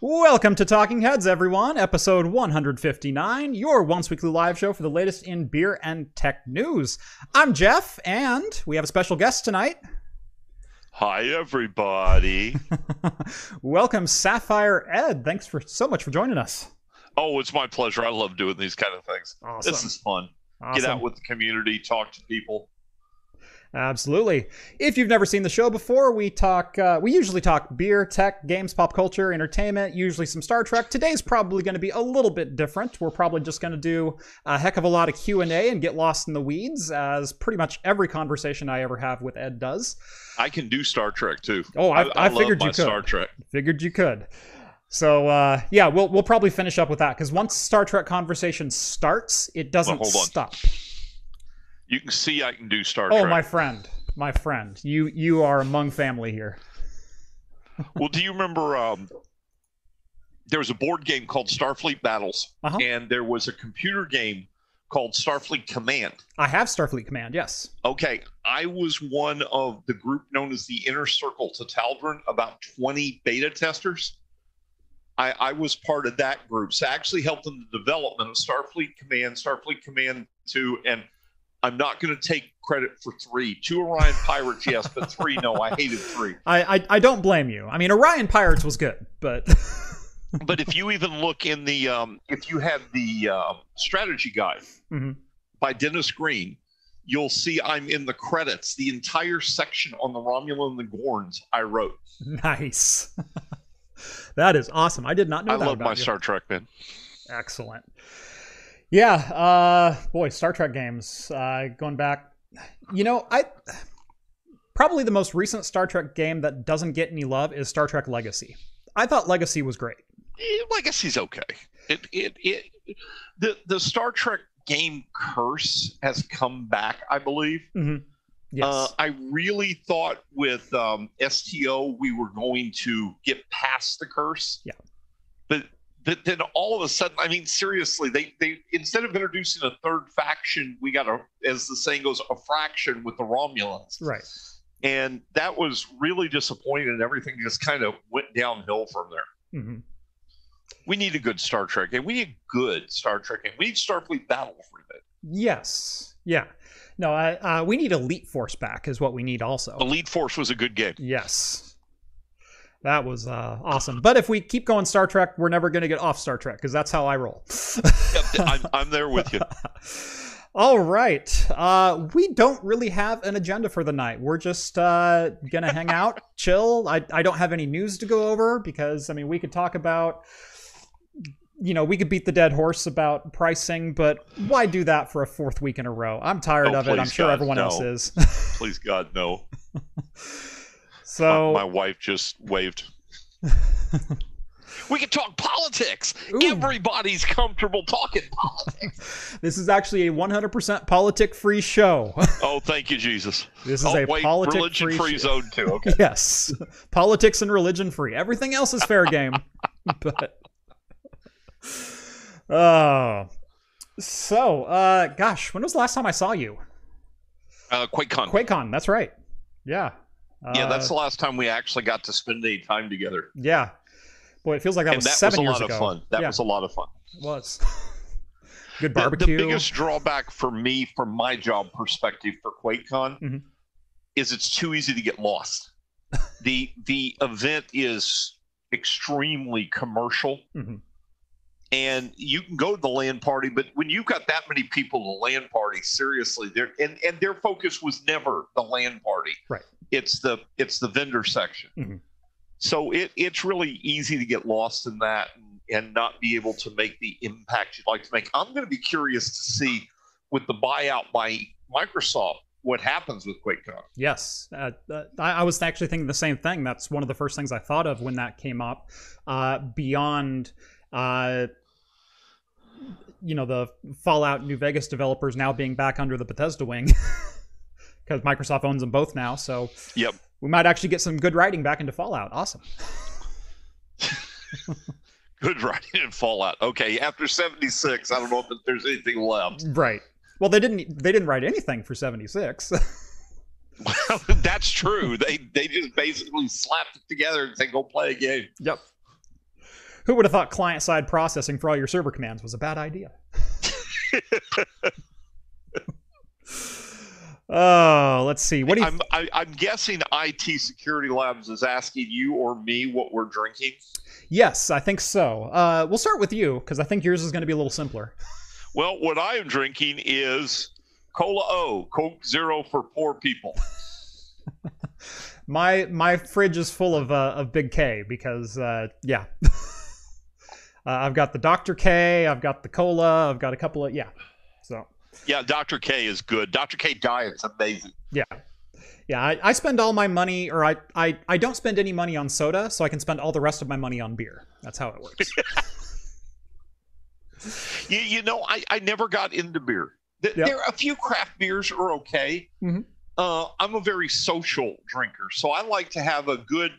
Welcome to Talking Heads, everyone, episode 159, your once weekly live show for the latest in beer and tech news. I'm Jeff, and we have a special guest tonight. Hi, everybody. Welcome, Sapphire Ed. Thanks for so much for joining us. oh, it's my pleasure. I love doing these kind of things. Awesome. This is fun. Awesome. Get out with the community, talk to people. Absolutely. If you've never seen the show before, we talk. Uh, we usually talk beer, tech, games, pop culture, entertainment. Usually some Star Trek. Today's probably going to be a little bit different. We're probably just going to do a heck of a lot of Q and A and get lost in the weeds, as pretty much every conversation I ever have with Ed does. I can do Star Trek too. Oh, I, I, love figured you could. Star Trek. Figured you could. So uh, yeah, we'll we'll probably finish up with that because once Star Trek conversation starts, it doesn't Well, stop. You can see I can do Star Oh, Trek. my friend, my friend, you you are among family here. well, do you remember? Um, there was a board game called Starfleet Battles, Uh-huh. and there was a computer game called Starfleet Command. I have Starfleet Command. Yes. Okay, I was one of the group known as the Inner Circle to Taldren, about 20 beta testers. I, I was part of that group. So I actually helped in the development of Starfleet Command, Starfleet Command 2, and I'm not going to take credit for three. Two Orion Pirates, yes, but three, no. I hated three. I, I I don't blame you. I mean, Orion Pirates was good, but But if you even look in the, um, if you have the um, strategy guide Mhm. by Dennis Green, you'll see I'm in the credits. The entire section on the Romulan and the Gorns I wrote. nice. that is awesome. I did not know I that love my you. Star Trek, man. Excellent. Yeah, uh boy, Star Trek games. Uh going back you know, I probably the most recent Star Trek game that doesn't get any love is Star Trek Legacy. I thought Legacy was great. Eh, Legacy's okay. It, it, it, the the Star Trek game curse has come back, I believe. Mhm. Yes. Uh, I really thought with um, STO we were going to get past the curse. Yeah. But but then all of a sudden, I mean, seriously, they they instead of introducing a third faction, we got a, as the saying goes, a fraction with the Romulans. right. and that was really disappointing and everything just kind of went downhill from there hmm we need a good star trek and we need good star trek and we need starfleet battle for that Yes. Yeah. No, I, uh, we need Elite Force back is what we need also. elite force was a good game Yes. That was uh, awesome. But if we keep going Star Trek, we're never going to get off Star Trek because that's how I roll. Yep, I'm, I'm there with you All right. Uh, we don't really have an agenda for the night. We're just uh, going to hang out, chill. I, I don't have any news to go over because, I mean, we could talk about, you know, we could beat the dead horse about pricing, but why do that for a fourth week in a row? I'm tired Oh, of it. I'm sure God, everyone no. else is. please god no so, my, my wife just waved. We can talk politics. Ooh. everybody's comfortable talking politics. This is actually a 100% politic free show. oh thank you jesus. This is oh a wait politic religion free free zone too. Okay. Yes. Politics and religion free everything else is fair game but oh. So uh gosh when was the last time i saw you? Uh quakecon. Quakecon that's right. Yeah yeah Uh, that's the last time we actually got to spend any time together yeah boy it feels like that and was that seven was a years lot ago of fun. That yeah, was a lot of fun. it was good The- barbecue The, biggest drawback for me, from my job perspective for QuakeCon, Mhm. is it's too easy to get lost. the The event is extremely commercial, Mhm. And you can go to the LAN party, but when you've got that many people a LAN party, seriously, there and and their focus was never the LAN party. Right. It's the it's the vendor section. Mhm. So it it's really easy to get lost in that and, and not be able to make the impact you'd like to make. I'm going to be curious to see with the buyout by Microsoft what happens with QuakeCon. Yes, uh, uh, I, I was actually thinking the same thing. That's one of the first things I thought of when that came up. Uh, beyond, uh, you know, the Fallout New Vegas developers now being back under the Bethesda wing, because Microsoft owns them both now. So Yep. we might actually get some good writing back into Fallout. Awesome. Good writing in Fallout. Okay, after 76, I don't know if there's anything left. Right. Well, they didn't. They didn't write anything for seventy six. Well, that's true. They they just basically slapped it together and said, "Go play a game." Yep. Who would have thought client side processing for all your server commands was a bad idea? oh, let's see. What do you? I'm I, I'm guessing IT Security Labs is asking you or me what we're drinking. yes, I think so. Uh, we'll start with you because I think yours is going to be a little simpler. Well, what I am drinking is Cola O, Coke Zero for poor people. My my fridge is full of uh, of Big K because uh, yeah. uh, I've got the Dr. K, I've got the cola, I've got a couple of yeah. So Yeah, Dr. K is good. Dr. K diet's amazing. yeah. Yeah, I, I spend all my money, or I, I, I don't spend any money on soda, so I can spend all the rest of my money on beer. That's how it works. You, you know, I, I never got into beer. Th- Yep. There are a few craft beers are okay. Mhm. Uh, I'm a very social drinker, so I like to have a good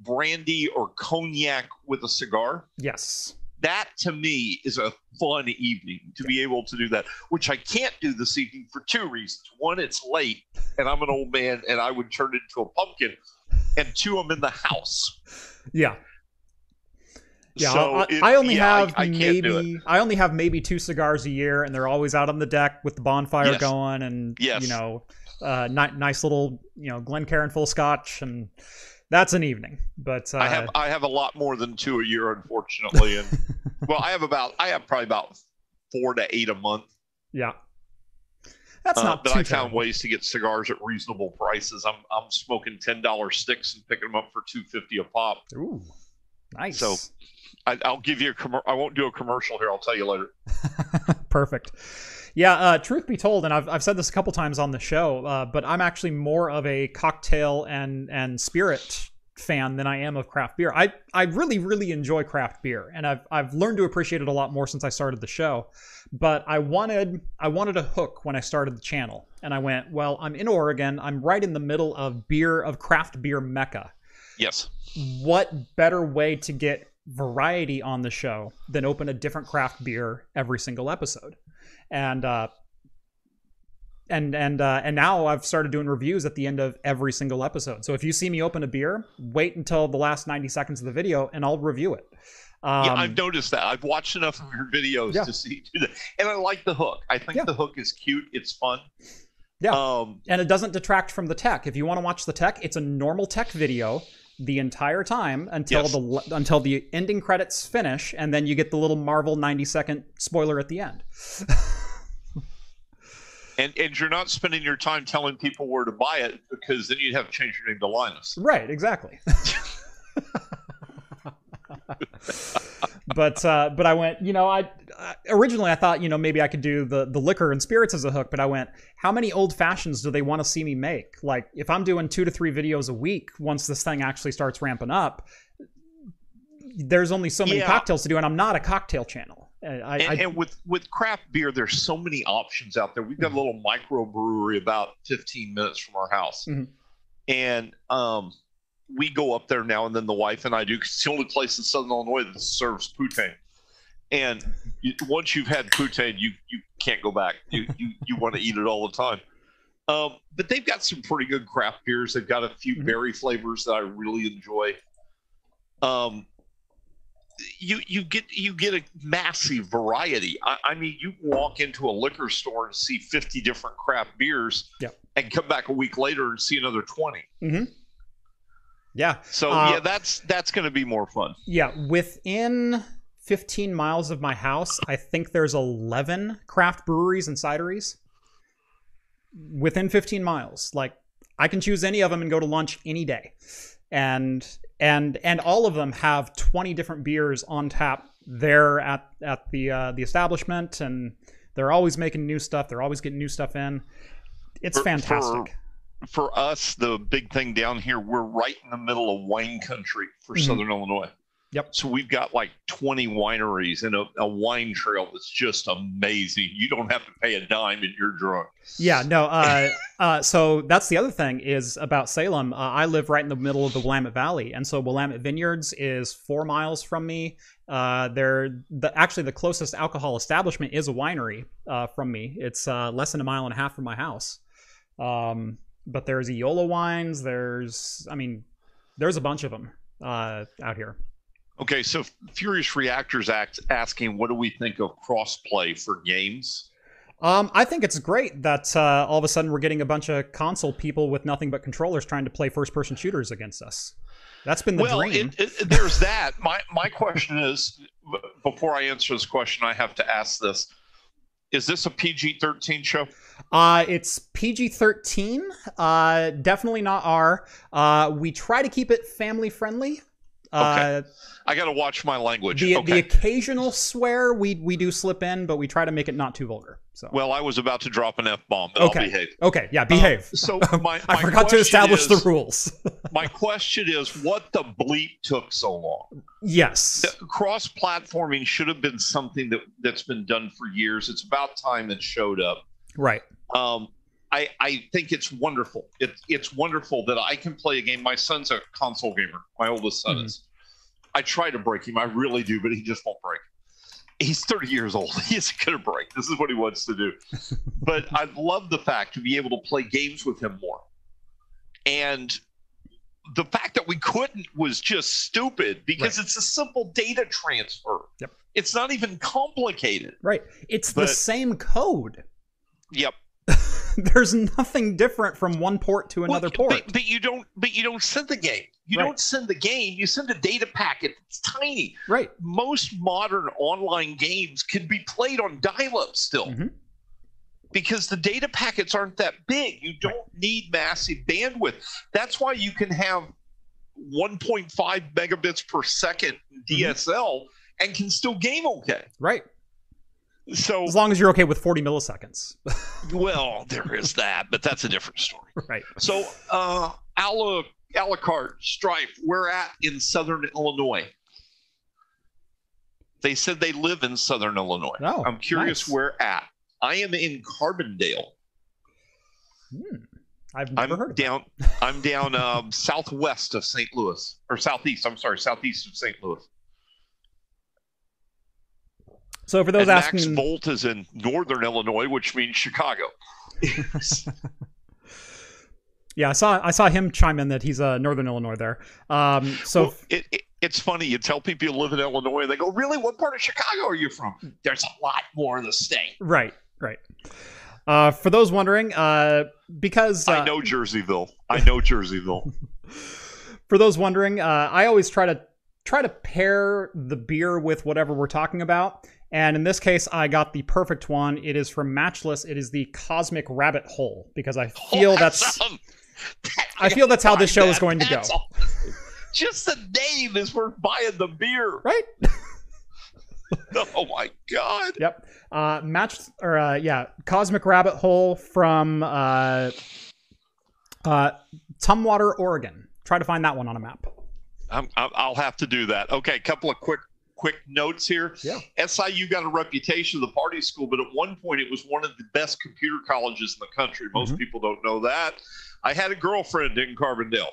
brandy or cognac with a cigar. yes. That to me is a fun evening to be able to do that, which I can't do this evening for two reasons. One, it's late and I'm an old man and I would turn into a pumpkin. And two, I'm in the house. Yeah. Yeah, so I, it- I only yeah, have I, I can't do it. maybe I only have maybe two cigars a year, and they're always out on the deck with the bonfire Yes. going, and Yes. you know, uh, ni- nice little you know Glencairn full Scotch, and that's an evening. But uh, I have I have a lot more than two a year, unfortunately, and well, I have about I have probably about four to eight a month. yeah, that's Uh, not but I found ways to get cigars at reasonable prices. I'm I'm smoking ten dollar sticks and picking them up for two fifty a pop. Ooh, nice. So- I, I'll give you a commer- I won't do a commercial here. I'll tell you later. Perfect. Yeah, uh, truth be told, and I've, I've said this a couple times on the show, uh, but I'm actually more of a cocktail and and spirit fan than I am of craft beer. I, I really, really enjoy craft beer, and I've, I've learned to appreciate it a lot more since I started the show. But I wanted I wanted a hook when I started the channel, and I went, well, I'm in Oregon. I'm right in the middle of beer of craft beer mecca Yes. what better way to get variety on the show than open a different craft beer every single episode and uh and and uh, and now I've started doing reviews at the end of every single episode. So if you see me open a beer, wait until the last ninety seconds of the video, and I'll review it. Um, yeah, I've noticed that. I've watched enough of your videos Yeah. to see that, and I like the hook. I think Yeah. the hook is cute. It's fun. Yeah. Um, and it doesn't detract from the tech. If you want to watch the tech, it's a normal tech video the entire time until Yes. the until the ending credits finish, and then you get the little Marvel ninety second spoiler at the end. and and you're not spending your time telling people where to buy it because then you'd have to change your name to Linus. Right, exactly. but uh, but I went, you know, I originally I thought, you know, maybe I could do the the liquor and spirits as a hook, but I went, how many old fashions do they want to see me make? Like if I'm doing 2 to 3 videos a week once this thing actually starts ramping up, there's only so many Yeah. cocktails to do and I'm not a cocktail channel. Uh, I, And, I and with with craft beer, there's so many options out there. We've got a little microbrewery about 15 minutes from our house, Mhm. and um, we go up there now and then. The wife and I do. 'cause it's the only place in Southern Illinois that serves poutine. And you, once you've had poutine, you you can't go back. You you, you want to eat it all the time. Um, but they've got some pretty good craft beers. They've got a few Mhm. berry flavors that I really enjoy. Um, you you get you get a massive variety. I, I mean, you walk into a liquor store and see fifty different craft beers, Yep. and come back a week later and see another twenty. yeah. So Uh, yeah, that's that's going to be more fun. Yeah, within 15 miles of my house, I think there's 11 craft breweries and cideries. Within 15 miles, like I can choose any of them and go to lunch any day, and and and all of them have 20 different beers on tap there at at the uh, the establishment, and they're always making new stuff. They're always getting new stuff in. It's For- fantastic. For us, the big thing down here, we're right in the middle of wine country for Mhm. Southern Illinois. Yep. So we've got like 20 wineries and a, a wine trail that's just amazing. You don't have to pay a dime and you're drunk. Yeah, no. Uh, uh, so that's the other thing is about Salem. Uh, I live right in the middle of the Willamette Valley, and so Willamette Vineyards is four miles from me. Uh, they're the actually the closest alcohol establishment is a winery uh, from me. It's uh, less than a mile and a half from my house. Um, but there's Eola wines. There's, I mean, there's a bunch of them uh, out here. Okay, so Furious Reactors act asking, what do we think of crossplay for games? Um, I think it's great that uh, all of a sudden we're getting a bunch of console people with nothing but controllers trying to play first-person shooters against us. That's been the well, dream. It, it, there's that. My my question is, before I answer this question, I have to ask this: Is this a PG-13 show? Uh, it's PG-13. Uh, definitely not R. Uh, we try to keep it family-friendly. Uh, Okay. I got to watch my language. the, okay. the occasional swear we we do slip in, but we try to make it not too vulgar. So well, I was about to drop an f bomb. okay, I'll behave. okay, yeah, behave. Uh, so my, I my forgot to establish the rules. my question is, what the bleep took so long? yes. Cross platforming should have been something that that's been done for years. It's about time it showed up. Right. Um, I, I think it's wonderful. It, it's wonderful that I can play a game. My son's a console gamer. My oldest son Mhm. is. I try to break him. I really do, but he just won't break. He's 30 years old. He isn't going to break. This is what he wants to do. but I love the fact to be able to play games with him more. And the fact that we couldn't was just stupid because it's a simple data transfer. Yep. It's not even complicated. Right. It's the same code. Yep. There's nothing different from one port to another Well, port. But, but you don't. But you don't send the game. You Right. don't send the game. You send a data packet. It's tiny. right. Most modern online games can be played on dial-up still. Mhm. Because the data packets aren't that big. You don't need massive bandwidth. That's why you can have 1.5 megabits per second Mm-hmm. DSL and can still game okay. Right. So, As long as you're okay with 40 milliseconds. well, there is that, but that's a different story. right. So, uh, a la, a la carte, Strife, we're at in Southern Illinois. They said they live in Southern Illinois. Oh, I'm curious nice. where at. I am in Carbondale. Hmm. I've never I'm heard down. I'm down um, southwest of St. Louis, or southeast. I'm sorry, southeast of St. Louis. So for those and Max asking, Volt is in northern Illinois, which means Chicago. yeah, I saw I saw him chime in that he's uh, Northern Illinois there. Um, so Well, it, it, it's funny. You tell people you live in Illinois, and they go, "Really? What part of Chicago are you from?" There's a lot more in the state. right, right. Uh, for those wondering, uh, because uh, I know Jerseyville. I know Jerseyville. for those wondering, uh, I always try to try to pair the beer with whatever we're talking about. And in this case, I got the perfect one. It is from Matchless. It is the Cosmic Rabbit Hole because I feel Oh, that's um, I feel that's how this show is going to go. That's all- Just the name is worth buying the beer. right. Oh my god! Yep. Uh, match or uh, yeah, Cosmic Rabbit Hole from uh, uh, Tumwater, Oregon. Try to find that one on a map. I'm, I'm, I'll have to do that. Okay, a couple of quick quick notes here. Yeah. SIU got a reputation of the party school, but at one point it was one of the best computer colleges in the country. Most Mhm. people don't know that. I had a girlfriend in Carbondale.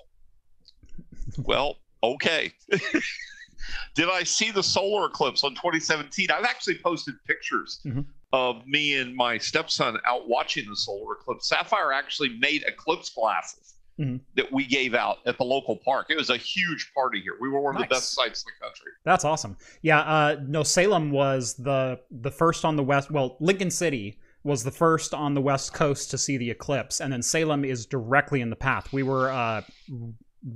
well, okay. Did I see the solar eclipse on 2017? I've actually posted pictures Mhm. of me and my stepson out watching the solar eclipse. Sapphire actually made eclipse glasses Mhm. that we gave out at the local park. It was a huge party here. We were one of Nice. the best sites in the country. That's awesome. Yeah. Uh, no, Salem was the the first on the west. Well, Lincoln City was the first on the west coast to see the eclipse, and then Salem is directly in the path. We were uh,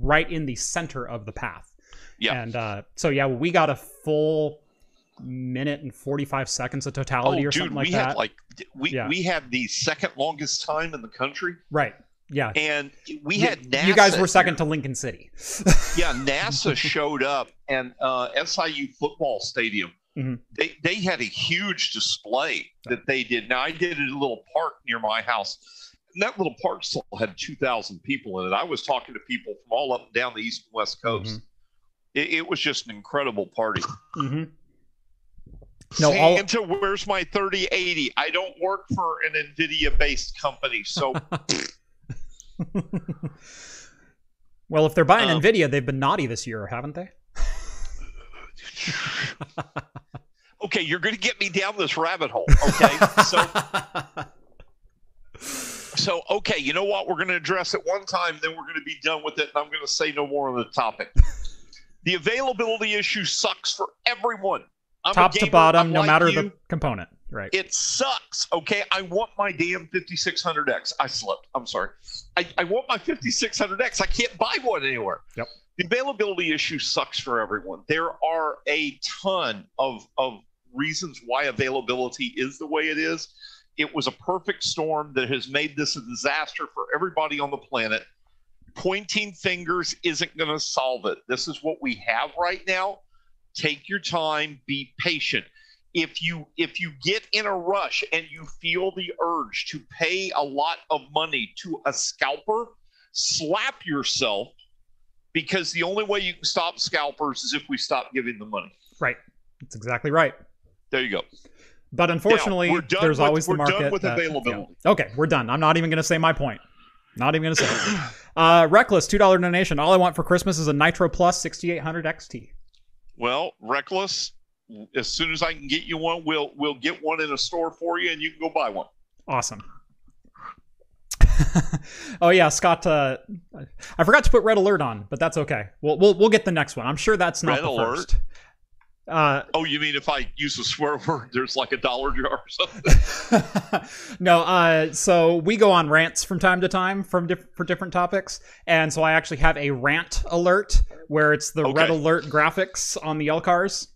right in the center of the path. Yeah. And uh, so yeah, we got a full minute and forty five seconds of totality oh, or dude, something like we that. had like we Yeah. we had the second longest time in the country, right. Yeah. and we had NASA. you guys were second to Lincoln City. Yeah, NASA showed up, and uh, SIU football stadium. Mhm. They they had a huge display that they did. Now I did it a little park near my house. And that little park still had 2,000 people in it. I was talking to people from all up and down the east and west coast. It, it was just an incredible party. hmm No, all- Santa, where's my 3080? I don't work for an NVIDIA based company. So, well, if they're buying Um, Nvidia, they've been naughty this year, haven't they? okay, you're going to get me down this rabbit hole. Okay. So, so okay, you know what? We're going to address it one time, then we're going to be done with it, and I'm going to say no more on the topic. The availability issue sucks for everyone. I'm Top to bottom, I'm no like matter you. the component. Right. It sucks. Okay, I want my damn 5600X. I slept. I'm sorry. I, I want my 5600X. I can't buy one anywhere. Yep. The availability issue sucks for everyone. There are a ton of of reasons why availability is the way it is. It was a perfect storm that has made this a disaster for everybody on the planet. Pointing fingers isn't going to solve it. This is what we have right now. Take your time, be patient if you if you get in a rush and you feel the urge to pay a lot of money to a scalper slap yourself because the only way you can stop scalpers is if we stop giving them money right. That's exactly right. there you go But unfortunately, done there's with- always the we're done market. with that- availability. yeah. Okay, we're done. I'm not even going to say my point. Not even going to say it. Uh, Reckless, $2 donation. All I want for Christmas is a Nitro Plus 6800 XT. well reckless as soon as i can get you one we'll we'll get one in a store for you and you can go buy one Awesome. oh yeah, Scott. Uh, I forgot to put red alert on, but that's okay. We'll we'll, we'll get the next one. I'm sure that's not Red the alert? first. Uh, oh you mean if i use a swear word there's like a dollar jar or something no, uh, so we go on rants from time to time from diff- for different topics, and so I actually have a rant alert where it's the red alert graphics on the LCARS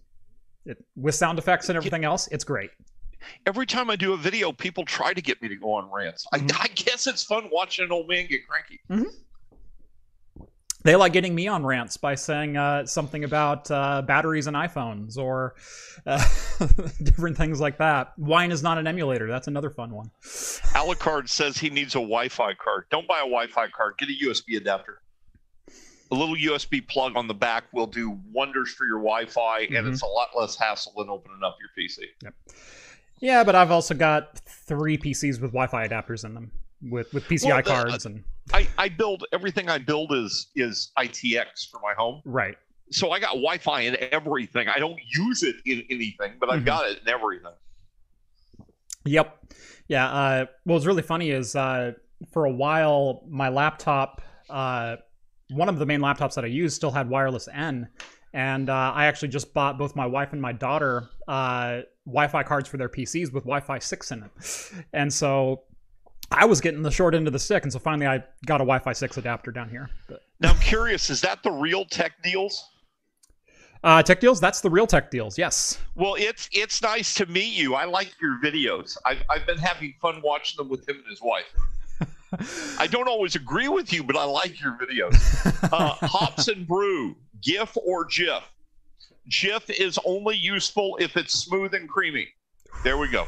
it, with sound effects and everything else. It's great. every time I do a video, people try to get me to go on rants. I, I guess it's fun watching an old man get cranky. They like getting me on rants by saying uh, something about uh, batteries and iPhones or uh, different things like that. Wine is not an emulator. That's another fun one. Alucard says he needs a Wi-Fi card. Don't buy a Wi-Fi card. Get a USB adapter. A little USB plug on the back will do wonders for your Wi-Fi, and Mhm. it's a lot less hassle than opening up your PC. Yeah, but I've also got three PCs with Wi-Fi adapters in them with with PCI Well, the- cards and I, I build everything I build is is ITX for my home, right. so I got Wi-Fi in everything. I don't use it in anything, but I've Mhm. got it in everything. Yep. Yeah. Uh, what was really funny is uh, for a while, my laptop, uh, one of the main laptops that I used, still had wireless N. And uh, I actually just bought both my wife and my daughter uh, Wi Fi cards for their PCs with Wi Fi 6 in it. And so I was getting the short end of the stick. And so finally I got a Wi Fi 6 adapter down here. But, Now I'm curious, is that the real tech deals? uh, tech deals? That's the real tech deals. Yes. Well, it's it's nice to meet you. I like your videos. I've I've been having fun watching them with him and his wife. I don't always agree with you, but I like your videos. Uh, Hops and Brew, GIF or GIF. GIF is only useful if it's smooth and creamy. There we go.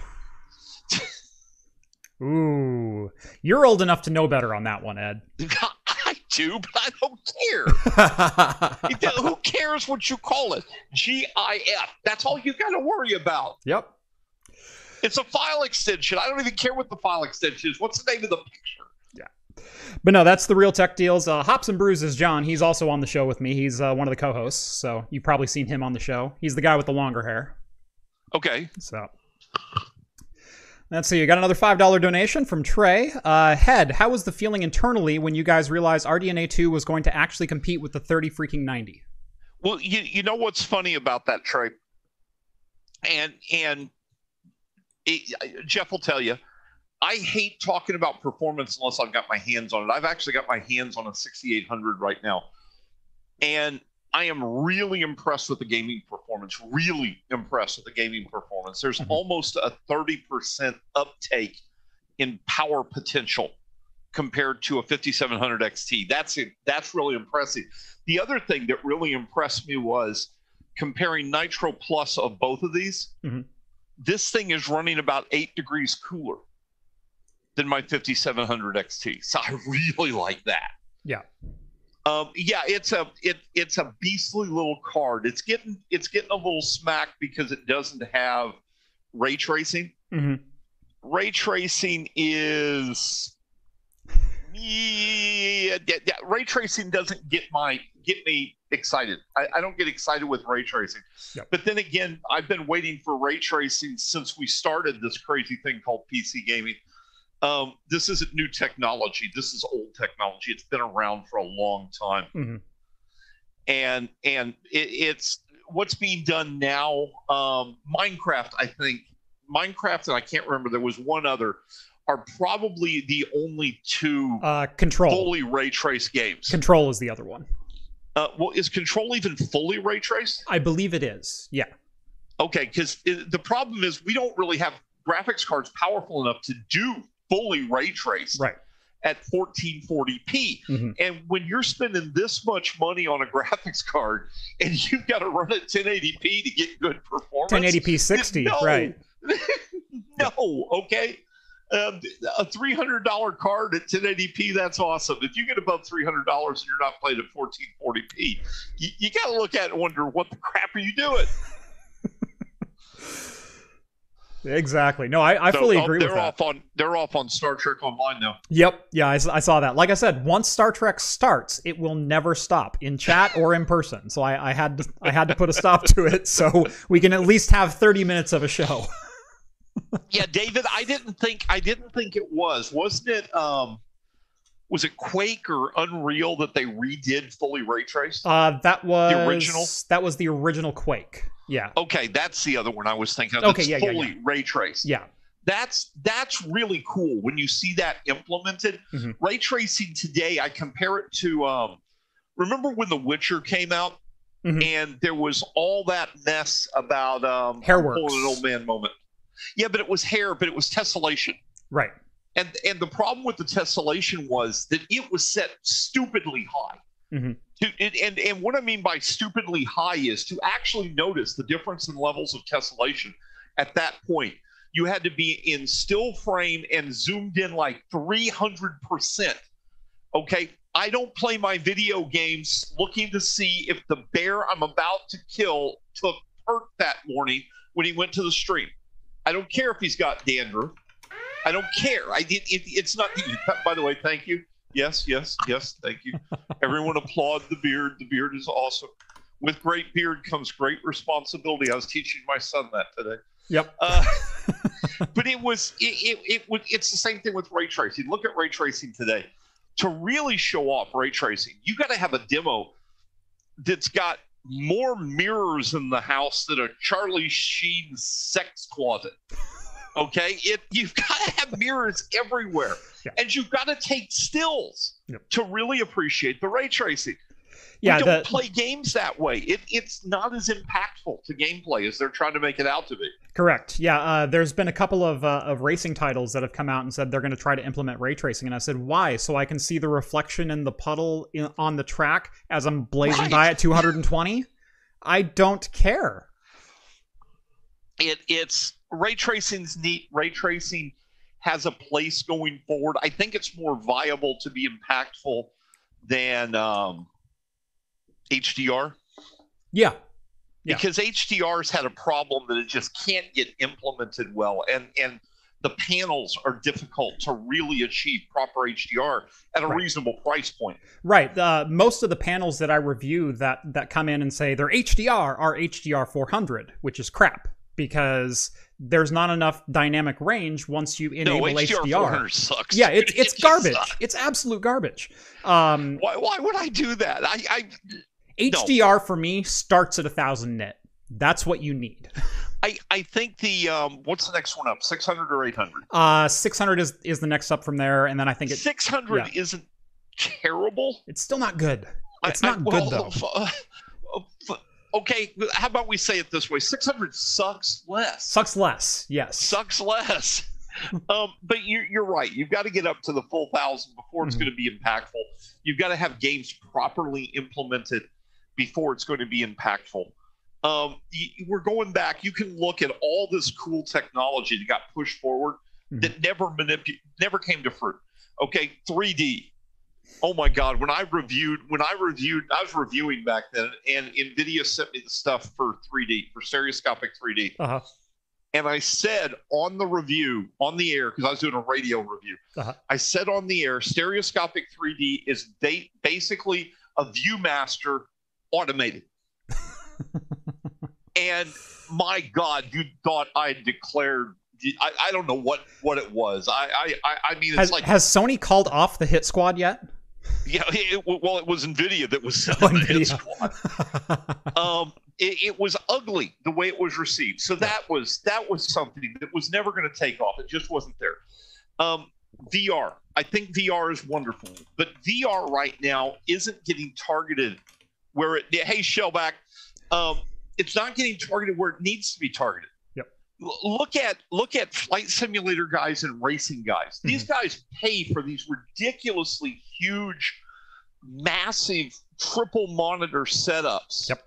Ooh. You're old enough to know better on that one, Ed. I do, but I don't care. Who cares what you call it? GIF. That's all you got to worry about. yep. It's a file extension. I don't even care what the file extension is. What's the name of the picture? But no, that's the real tech deals. Uh, Hops and Brews is John. He's also on the show with me. He's uh, one of the co-hosts, so you've probably seen him on the show. He's the guy with the longer hair. Okay. So let's see. You got another five dollar donation from Trey. Uh, Head, how was the feeling internally when you guys realized RDNA two was going to actually compete with the thirty freaking ninety? Well, you you know what's funny about that, Trey, and and it, Jeff will tell you, I hate talking about performance unless I've got my hands on it. I've actually got my hands on a 6800 right now, and I am really impressed with the gaming performance. Really impressed with the gaming performance. There's Mhm. almost a 30% uptake in power potential compared to a 5700 XT. That's it. That's really impressive. The other thing that really impressed me was comparing Nitro Plus of both of these. Mhm. This thing is running about eight degrees cooler than my 5700 XT. So I really like that. Yeah. Um, yeah, it's a it it's a beastly little card. It's getting it's getting a little smack because it doesn't have ray tracing. Mm-hmm. Ray tracing is yeah, yeah, yeah, ray tracing doesn't get my get me excited. I, I don't get excited with ray tracing. Yep. But then again, I've been waiting for ray tracing since we started this crazy thing called PC gaming. Um, this isn't new technology. This is old technology. It's been around for a long time. Mhm. and and it, it's what's being done now. Um, Minecraft, I think, Minecraft, and I can't remember. There was one other. Are probably the only two Uh, Control. fully ray traced games. Control is the other one. Uh, well, is Control even fully ray traced? I believe it is. Yeah. Okay, because the problem is we don't really have graphics cards powerful enough to do fully ray trace Right. at 1440p. Mhm. And when you're spending this much money on a graphics card and you've got to run at 1080p to get good performance, 1080p 60. No. Right. no, okay. Um, a three hundred dollar card at 1080p, that's awesome. If you get above three hundred dollars and you're not playing at 1440p, you, you got to look at it and wonder what the crap are you doing. Exactly. No, I, I So, fully oh, agree they're with that. off on they're off on Star Trek Online now. Yep. Yeah, I, I, saw that. Like I said, once Star Trek starts, it will never stop in chat or in person. So I, I had to I had to put a stop to it so we can at least have 30 minutes of a show. Yeah, David, I didn't think I didn't think it was. Wasn't it um was it Quake or Unreal that they redid fully ray traced? Uh, that was the original? That was the original Quake. Yeah. Okay, that's the other one I was thinking of. Okay, yeah, yeah, fully ray traced. Yeah. That's that's really cool when you see that implemented. Mhm. Ray tracing today, I compare it to um remember when The Witcher came out Mhm. and there was all that mess about um. I'm pulling an old man moment. Yeah, but it was hair, but it was tessellation. Right. And and the problem with the tessellation was that it was set stupidly high. Mhm. To, and, and and what I mean by stupidly high is to actually notice the difference in levels of tessellation at that point. You had to be in still frame and zoomed in like 300%. Okay. I don't play my video games looking to see if the bear I'm about to kill took perk that morning when he went to the stream. I don't care if he's got dandruff. I don't care. I did. It, it's not. By the way, thank you. Yes, yes, yes. Thank you. Everyone applaud the beard. The beard is awesome. With great beard comes great responsibility. I was teaching my son that today. Yep. Uh, but it was it, it, it it's the same thing with ray tracing. Look at ray tracing today. To really show off ray tracing, you got to have a demo that's got more mirrors in the house than a Charlie Sheen sex closet. Okay, it you've got to have mirrors everywhere, Yeah. and you've got to take stills Yep. to really appreciate the ray tracing. Yeah. we don't The, play games that way. It, it's not as impactful to gameplay as they're trying to make it out to be. Correct. Yeah. Uh, there's been a couple of uh, of racing titles that have come out and said they're going to try to implement ray tracing, and I said why? So I can see the reflection in the puddle in, on the track as I'm blazing Right. by at 220. I don't care. it it's ray tracing's neat ray tracing has a place going forward i think it's more viable to be impactful than um, hdr Yeah. Yeah. because hdr's had a problem that it just can't get implemented well and and the panels are difficult to really achieve proper hdr at a Right. reasonable price point Right. Uh, most of the panels that I review that that come in and say they're HDR are HDR 400, which is crap because there's not enough dynamic range once you enable no hdr, HDR. sucks Yeah, it's It it's garbage. sucks. It's absolute garbage. Um, why, why would i do that i i HDR for me starts at a thousand nit. That's what you need. I, I think the um, what's the next one up? Six hundred or eight hundred? Uh, 600 is is the next up from there, and then I think Six hundred isn't terrible. it's still not good. It's I- I- not well, good though. okay, how about we say it this way? Six hundred sucks less. Sucks less. Yes. Sucks less. um, but you're you're right. You've got to get up to the full thousand before it's Mhm. going to be impactful. You've got to have games properly implemented before it's going to be impactful. Um, we're going back. You can look at all this cool technology that got pushed forward Mhm. that never manipu- never came to fruit. Okay, 3D. Oh my God! When I reviewed, when I reviewed, I was reviewing back then, and Nvidia sent me the stuff for 3D for stereoscopic 3D, Uh-huh. and I said on the review on the air because I was doing a radio review. Uh-huh. I said on the air, stereoscopic 3D is ba- basically a ViewMaster automated. and my God, you thought I declared. I, I don't know what what it was. I I I- I mean, it's Has like has Sony called off the Hit Squad yet? Yeah, it, well, it was Nvidia that was selling the hit squad. um, it, it, was ugly the way it was received. So that was that was something that was never going to take off. It just wasn't there. Um, VR. I think VR is wonderful, but VR right now isn't getting targeted where it. Hey, Shellback, um, it's not getting targeted where it needs to be targeted. Look at look at flight simulator guys and racing guys. Mm-hmm. These guys pay for these ridiculously huge, massive triple monitor setups. Yep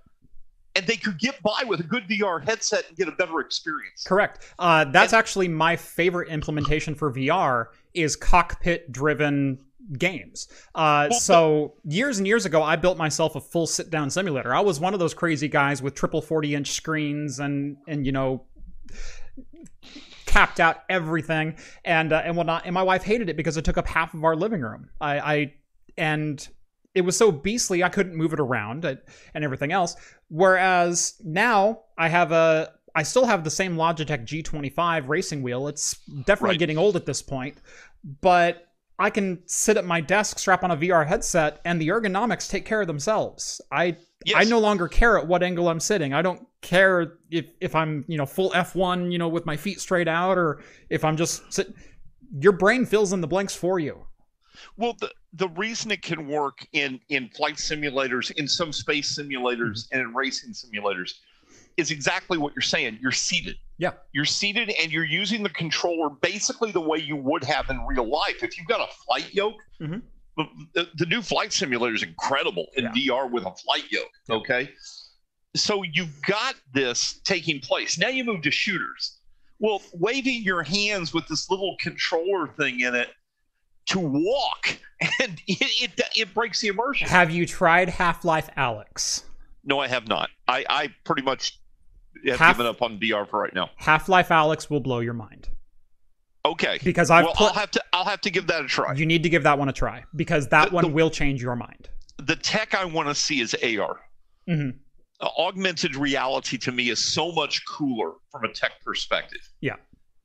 and they could get by with a good VR headset and get a better experience. Correct. Uh, that's and, actually my favorite implementation for VR is cockpit-driven games. Uh, so years and years ago, I built myself a full sit-down simulator. I was one of those crazy guys with triple 40-inch screens and and you know capped out everything and uh, and whatnot. And my wife hated it because it took up half of our living room. I, I and it was so beastly I couldn't move it around and everything else. Whereas now I have a I still have the same Logitech G25 racing wheel. It's definitely right. getting old at this point, but I can sit at my desk, strap on a VR headset, and the ergonomics take care of themselves. I yes. I no longer care at what angle I'm sitting. I don't care if if I'm you know full F1 you know with my feet straight out or if I'm just sit. Your brain fills in the blanks for you. Well, the, the reason it can work in, in flight simulators, in some space simulators, mm-hmm. and in racing simulators is exactly what you're saying. You're seated. Yeah. You're seated and you're using the controller basically the way you would have in real life. If you've got a flight yoke, mm-hmm. The, the, new flight simulator is incredible in yeah. VR with a flight yoke. Okay. So you've got this taking place. Now you move to shooters. Well, waving your hands with this little controller thing in it to walk, and it, it, it breaks the immersion. Have you tried Half Life Alyx? No, I have not. I, I pretty much have Half, given up on VR for right now. Half Life Alyx will blow your mind. Okay. Because I've well, put, I'll have to I'll have to give that a try. You need to give that one a try because that the, one the, will change your mind. The tech I want to see is AR. Mm-hmm. Uh, augmented reality to me is so much cooler from a tech perspective. Yeah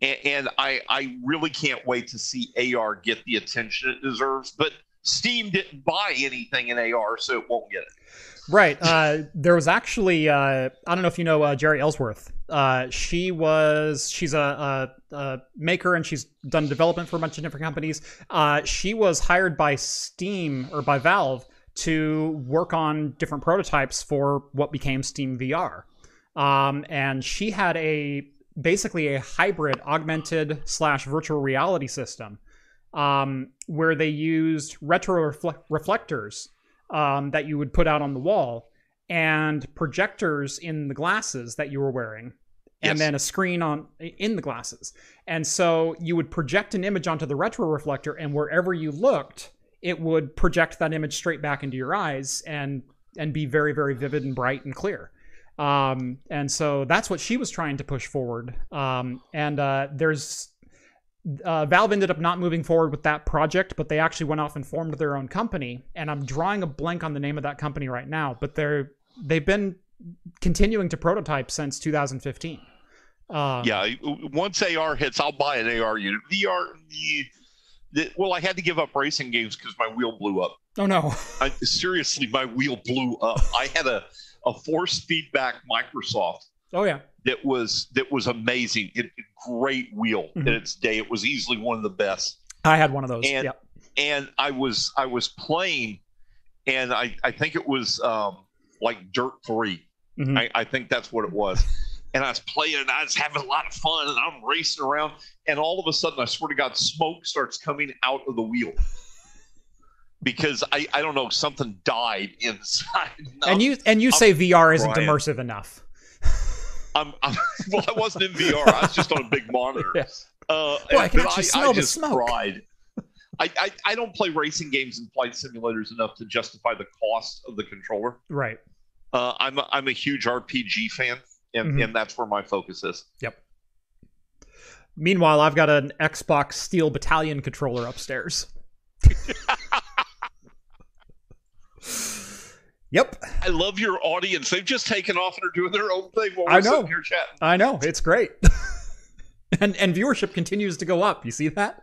and, and I I really can't wait to see AR get the attention it deserves. But Steam didn't buy anything in AR, so it won't get it. Right. Uh, there was actually uh, I don't know if you know uh, Jeri Ellsworth. Uh, she was she's a, a, a, maker and she's done development for a bunch of different companies. Uh, she was hired by Steam or by Valve to work on different prototypes for what became Steam VR. Um, and she had a basically a hybrid augmented slash virtual reality system um, where they used retro reflectors um, that you would put out on the wall and projectors in the glasses that you were wearing and yes. then a screen on in the glasses and so you would project an image onto the retro reflector and wherever you looked it would project that image straight back into your eyes and and be very very vivid and bright and clear um, and so that's what she was trying to push forward. Um, and uh, there's uh, Valve ended up not moving forward with that project, but they actually went off and formed their own company. And I'm drawing a blank on the name of that company right now, but they're they've been continuing to prototype since 2015. Um, yeah, once AR hits, I'll buy an AR unit. VR, the, the, well, I had to give up racing games because my wheel blew up. Oh no! I, seriously, my wheel blew up. I had a a force feedback Microsoft. Oh yeah, that was that was amazing. It, great wheel mm-hmm. in its day. It was easily one of the best. I had one of those. And, yep. and I was I was playing, and I I think it was um, like Dirt 3 mm-hmm. I, I think that's what it was. and I was playing and I was having a lot of fun and I'm racing around and all of a sudden I swear to God smoke starts coming out of the wheel because I, I don't know something died inside. and you and you say VR isn't crying. immersive enough. I'm, I'm, well, I wasn't in VR. I was just on a big monitor. Yes. Uh, well, I can actually I, smell I the smoke. Cried. I, I, I don't play racing games and flight simulators enough to justify the cost of the controller. Right. Uh, I'm a, I'm a huge RPG fan, and, mm-hmm. and that's where my focus is. Yep. Meanwhile, I've got an Xbox Steel Battalion controller upstairs. Yep. I love your audience. They've just taken off and are doing their own thing while we're I know. sitting here chatting. I know. It's great. And and viewership continues to go up. You see that?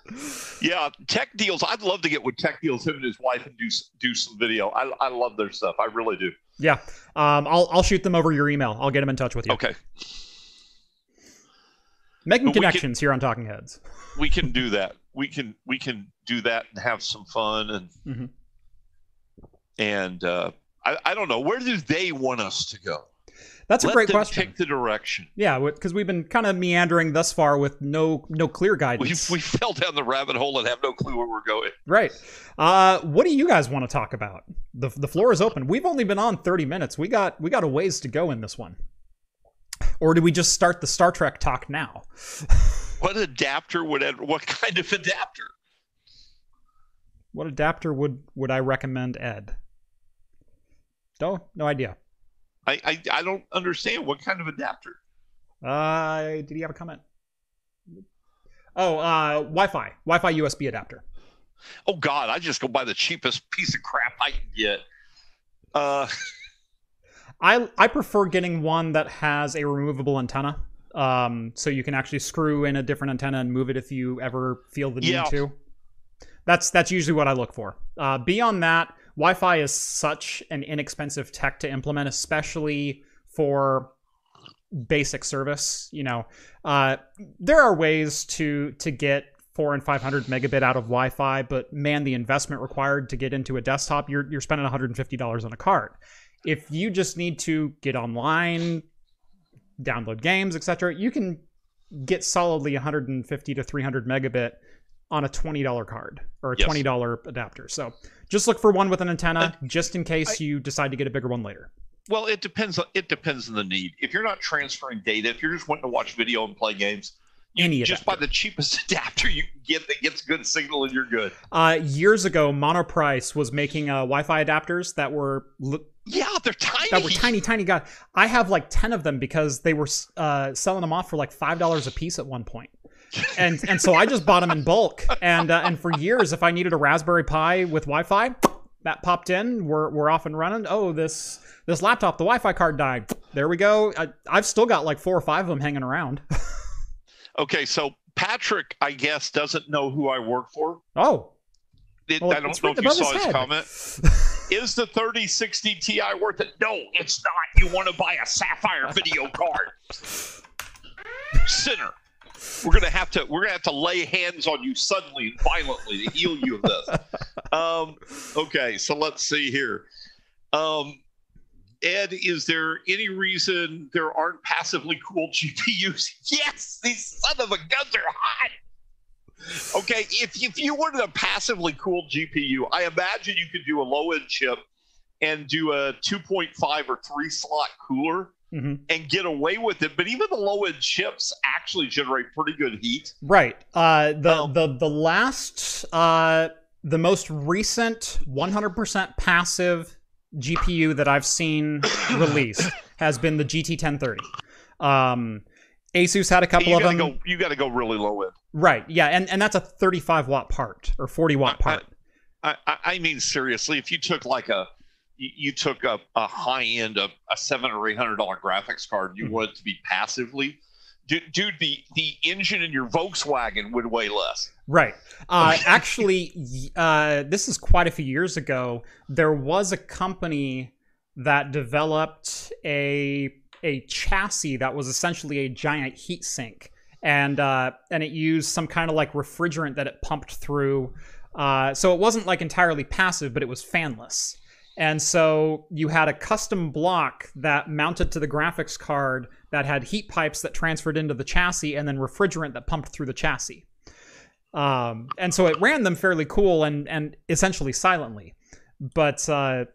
Yeah, tech deals. I'd love to get with tech deals. Him and his wife and do do some video. I I love their stuff. I really do. Yeah. Um. I'll I'll shoot them over your email. I'll get them in touch with you. Okay. Making But connections here on Talking Heads. We can do that. We can we can do that and have some fun and Mhm. and uh, I I don't know where do they want us to go. That's a Let great question. Pick the direction. Yeah, because we've been kind of meandering thus far with no no clear We guidance. we fell down the rabbit hole and have no clue where we're going. Right. Uh, what do you guys want to talk about? The the floor is open. We've only been on 30 minutes. We got we got a ways to go in this one. Or do we just start the Star Trek talk now? What adapter would Ed, what kind of adapter? What adapter would would I recommend Ed? No, no idea. I, I I don't understand what kind of adapter. Uh, did he have a comment? Oh, uh, Wi-Fi, Wi-Fi USB adapter. Oh God, I just go buy the cheapest piece of crap I can get. Uh, I I prefer getting one that has a removable antenna, um, so you can actually screw in a different antenna and move it if you ever feel the need Yeah. to. That's that's usually what I look for. Uh, beyond that, Wi-Fi is such an inexpensive tech to implement, especially for basic service. You know, uh, there are ways to to get four and 500 megabit out of Wi-Fi, but man, the investment required to get into a desktop, you're you're spending 150 dollars on a card. If you just need to get online, download games, etc., you can get solidly 150 to 300 megabit on a $20 card or a Yes. $20 adapter. So just look for one with an antenna, just in case you decide to get a bigger one later. well, it depends. on It depends on the need. If you're not transferring data, if you're just wanting to watch video and play games, you just buy the cheapest adapter you can get that gets good signal and you're good. Uh, years ago, Monoprice was making uh, Wi-Fi adapters that were li- Yeah, they're tiny. that were tiny, tiny. God, I have like ten of them because they were uh, selling them off for like five dollars a piece at one point, and and so I just bought them in bulk. And uh, and for years, if I needed a Raspberry Pi with Wi-Fi, that popped in. We're we're off and running. Oh, this this laptop, the Wi-Fi card died. There we go. I, I've still got like four or five of them hanging around. Okay, so Patrick, I guess, doesn't know who I work for. Oh, It, well, I don't know if you saw his head. comment. Is the 3060 Ti worth it? No, it's not. You want to buy a Sapphire video card. Sinner. We're gonna have to we're gonna have to lay hands on you suddenly and violently to heal you of this. Um, okay, so let's see here. Um, Ed, is there any reason there aren't passively cooled GPUs? Yes, these son of a guns are hot. Okay, if, if you wanted a passively cooled GPU, I imagine you could do a low end chip and do a 2.5 or 3 slot cooler Mhm. and get away with it. But even the low end chips actually generate pretty good heat. Right. Uh, the Um, the the last uh, the most recent 100% passive GPU that I've seen released has been the GT 1030. Um, Asus had a couple you of them. go. You got to go really low end. Right. Yeah, and and that's a 35 watt part or 40 watt part. I, I, I mean, seriously, if you took like a, you, you took a, a high end, a, a seven or eight hundred dollar graphics card, you Mhm. want it to be passively, dude, dude, the the engine in your Volkswagen would weigh less. Right. Uh, actually, uh, this is quite a few years ago. There was a company that developed a a chassis that was essentially a giant heat sink, and uh, and it used some kind of like refrigerant that it pumped through. Uh, so it wasn't like entirely passive, but it was fanless. And so you had a custom block that mounted to the graphics card that had heat pipes that transferred into the chassis, and then refrigerant that pumped through the chassis. Um, and so it ran them fairly cool and and essentially silently, but uh,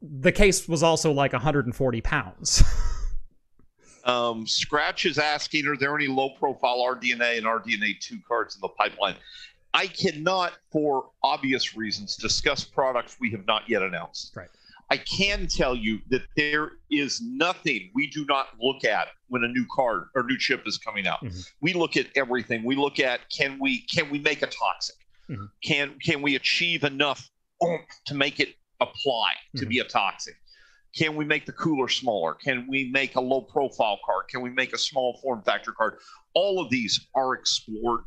the case was also like 140 pounds. Um, Scratch is asking, are there any low profile RDNA and RDNA two cards in the pipeline? I cannot, for obvious reasons, discuss products we have not yet announced. Right. I can tell you that there is nothing we do not look at when a new card or new chip is coming out. Mhm. We look at everything. We look at can we can we make a toxic? Mhm. Can can we achieve enough oomph to make it apply to Mhm. be a toxic? Can we make the cooler smaller? Can we make a low profile card? Can we make a small form factor card? All of these are explored.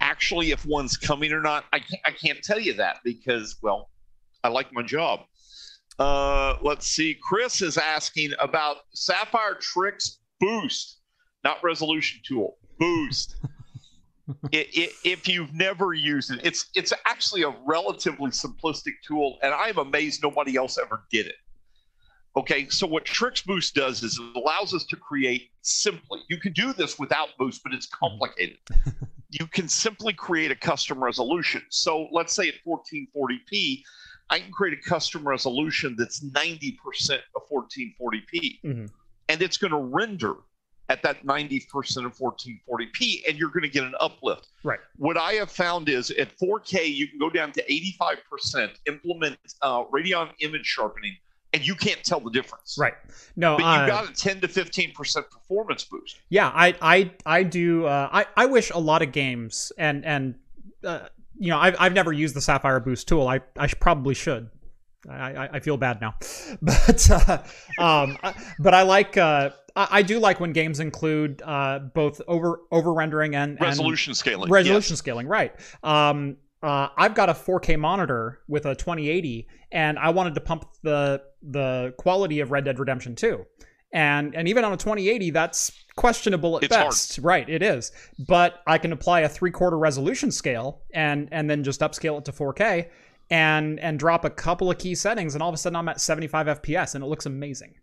Actually, if one's coming or not, I can't, I can't tell you that because, well, I like my job. Uh, let's see. Chris is asking about Sapphire TRIXX Boost, not resolution tool. Boost. it, it, if you've never used it, it's it's actually a relatively simplistic tool, and I'm amazed nobody else ever did it. Okay, so what TRIXX Boost does is it allows us to create simply. You can do this without Boost, but it's complicated. you can simply create a custom resolution. So let's say at 1440p, I can create a custom resolution that's 90% of 1440p. Mhm. And it's going to render at that 90% of 1440p, and you're going to get an uplift. Right. What I have found is at 4K, you can go down to 85%, implement uh, Radeon image sharpening, and you can't tell the difference. Right. No, But you uh, got a 10 to 15% performance boost. Yeah, I I I do. Uh, I I wish a lot of games and and uh, you know I've I've never used the Sapphire Boost tool. I I probably should. I, I, feel bad now, but uh, um, but I like uh, I, I do like when games include uh, both over over rendering and and Resolution scaling. resolution yes. scaling right um uh, I've got a 4K monitor with a 2080, and I wanted to pump the the quality of Red Dead Redemption 2, and and even on a 2080, that's questionable at It's hard. best. Right, it is. But I can apply a three quarter resolution scale and and then just upscale it to 4K, and and drop a couple of key settings, and all of a sudden I'm at 75 FPS, and it looks amazing.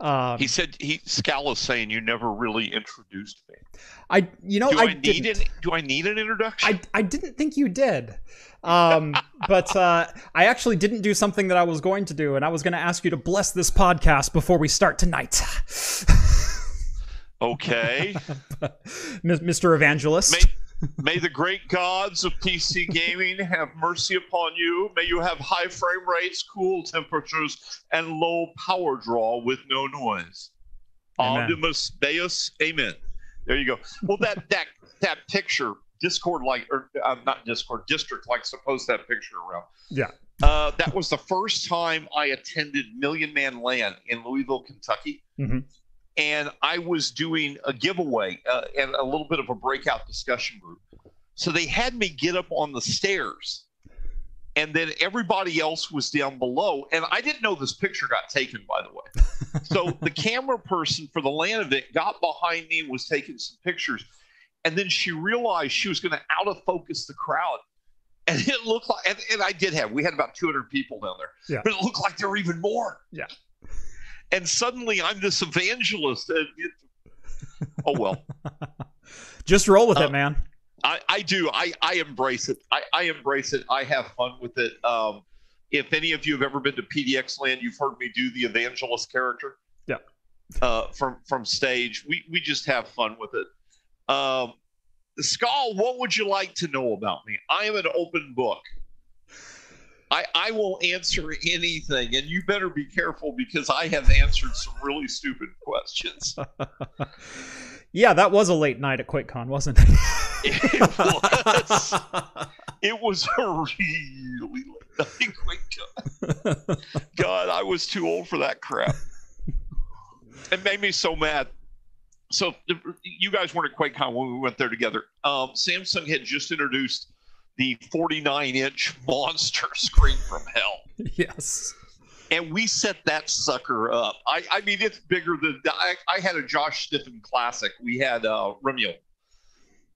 Um, He said he Scal is saying you never really introduced me. I you know Do I, I, need didn't. an Do I need an introduction? I, I didn't think you did. Um, but uh, I actually didn't do something that I was going to do, and I was going to ask you to bless this podcast before we start tonight. okay. Mr. Evangelist. May, may the great gods of PC gaming have mercy upon you. May you have high frame rates, cool temperatures, and low power draw with no noise. Amen. Audimus Deus. Amen. There you go. Well, that that that picture, Discord like, or uh, not Discord, District like, post that picture around. Yeah. Uh, that was the first time I attended Million Man LAN in Louisville, Kentucky. Mhm. And I was doing a giveaway uh, and a little bit of a breakout discussion group. So they had me get up on the stairs. And then everybody else was down below. And I didn't know this picture got taken, by the way. so the camera person for the LAN event got behind me and was taking some pictures. And then she realized she was going to out of focus the crowd. And it looked like, and, and I did have, we had about 200 people down there, Yeah. but it looked like there were even more. Yeah. And suddenly I'm this evangelist. And it, oh, well, Just roll with Uh, it, man. I, I do. I, I embrace it. I, I embrace it. I have fun with it. Um, if any of you have ever been to PDX LAN, you've heard me do the evangelist character. Yeah. Uh, from from stage, we we just have fun with it. Um, Skull, what would you like to know about me? I am an open book. I I will answer anything, and you better be careful because I have answered some really stupid questions. yeah, that was a late night at QuakeCon, wasn't it? It was. It was a really like, quick God, I was too old for that crap. It made me so mad. So you guys weren't at QuakeCon when we went there together. Um, Samsung had just introduced the 49-inch monster screen from hell, yes. and we set that sucker up. I, I mean, it's bigger than I, I had a Josh Stiffen Classic. We had uh, Remio,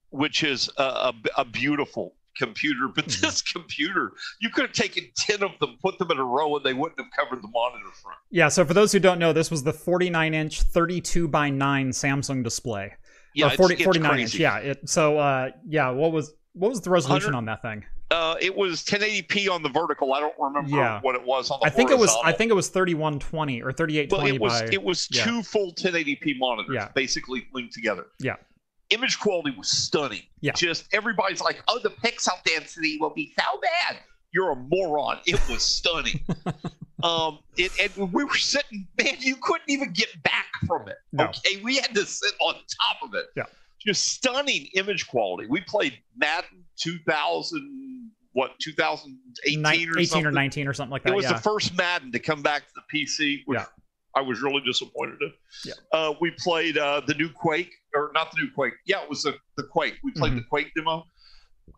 which is a, a, a beautiful computer. But Mhm. this computer, you could have taken 10 of them, put them in a row, and they wouldn't have covered the monitor front. Yeah, so for those who don't know, this was the 49 inch, 32 by 9 Samsung display. Yeah, or it's- it's 49 inch. Yeah. It, so, uh, yeah, what was what was the resolution on that thing? Uh, it was 1080p on the vertical. I don't remember Yeah. what it was on the I think it was I think it was 3120 or Well, 3820 it was by it was yeah. two full 1080p monitors, Yeah. basically linked together. Yeah. Image quality was stunning. Yeah. Just everybody's like, "Oh, the pixel density will be so bad." You're a moron. It was stunning. um, it and we were sitting, man. You couldn't even get back from it. No. Okay, we had to sit on top of it. Yeah. Just stunning image quality. We played Madden 2000, what 2018 Ni- or 18 something. or 19 or something like that. It was yeah. the first Madden to come back to the PC. Which, Yeah. I was really disappointed in. Yeah. Uh, we played uh, the new Quake, or not the new Quake. Yeah, it was the, the Quake. We played Mhm. the Quake demo.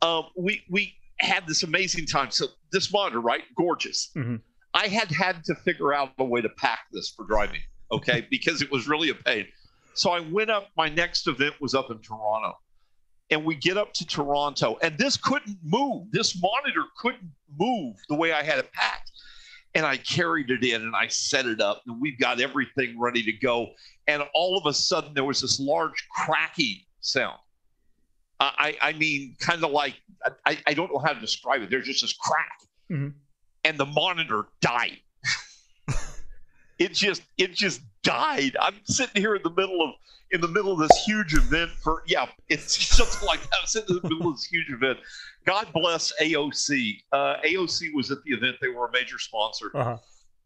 Um, we we had this amazing time. So this monitor, right? Gorgeous. Mhm. I had had to figure out a way to pack this for driving. Okay, because it was really a pain. So I went up. My next event was up in Toronto, and we get up to Toronto, and this couldn't move. This monitor couldn't move the way I had it packed. And I carried it in and I set it up, and we've got everything ready to go. And all of a sudden, there was this large cracking sound. I, I mean, kind of like I, I don't know how to describe it. There's just this crack, Mhm. and the monitor died. It just it just died. I'm sitting here in the middle of in the middle of this huge event for yeah, it's something like that. I'm sitting in the middle of this huge event. God bless AOC. Uh, AOC was at the event. They were a major sponsor, Uh-huh.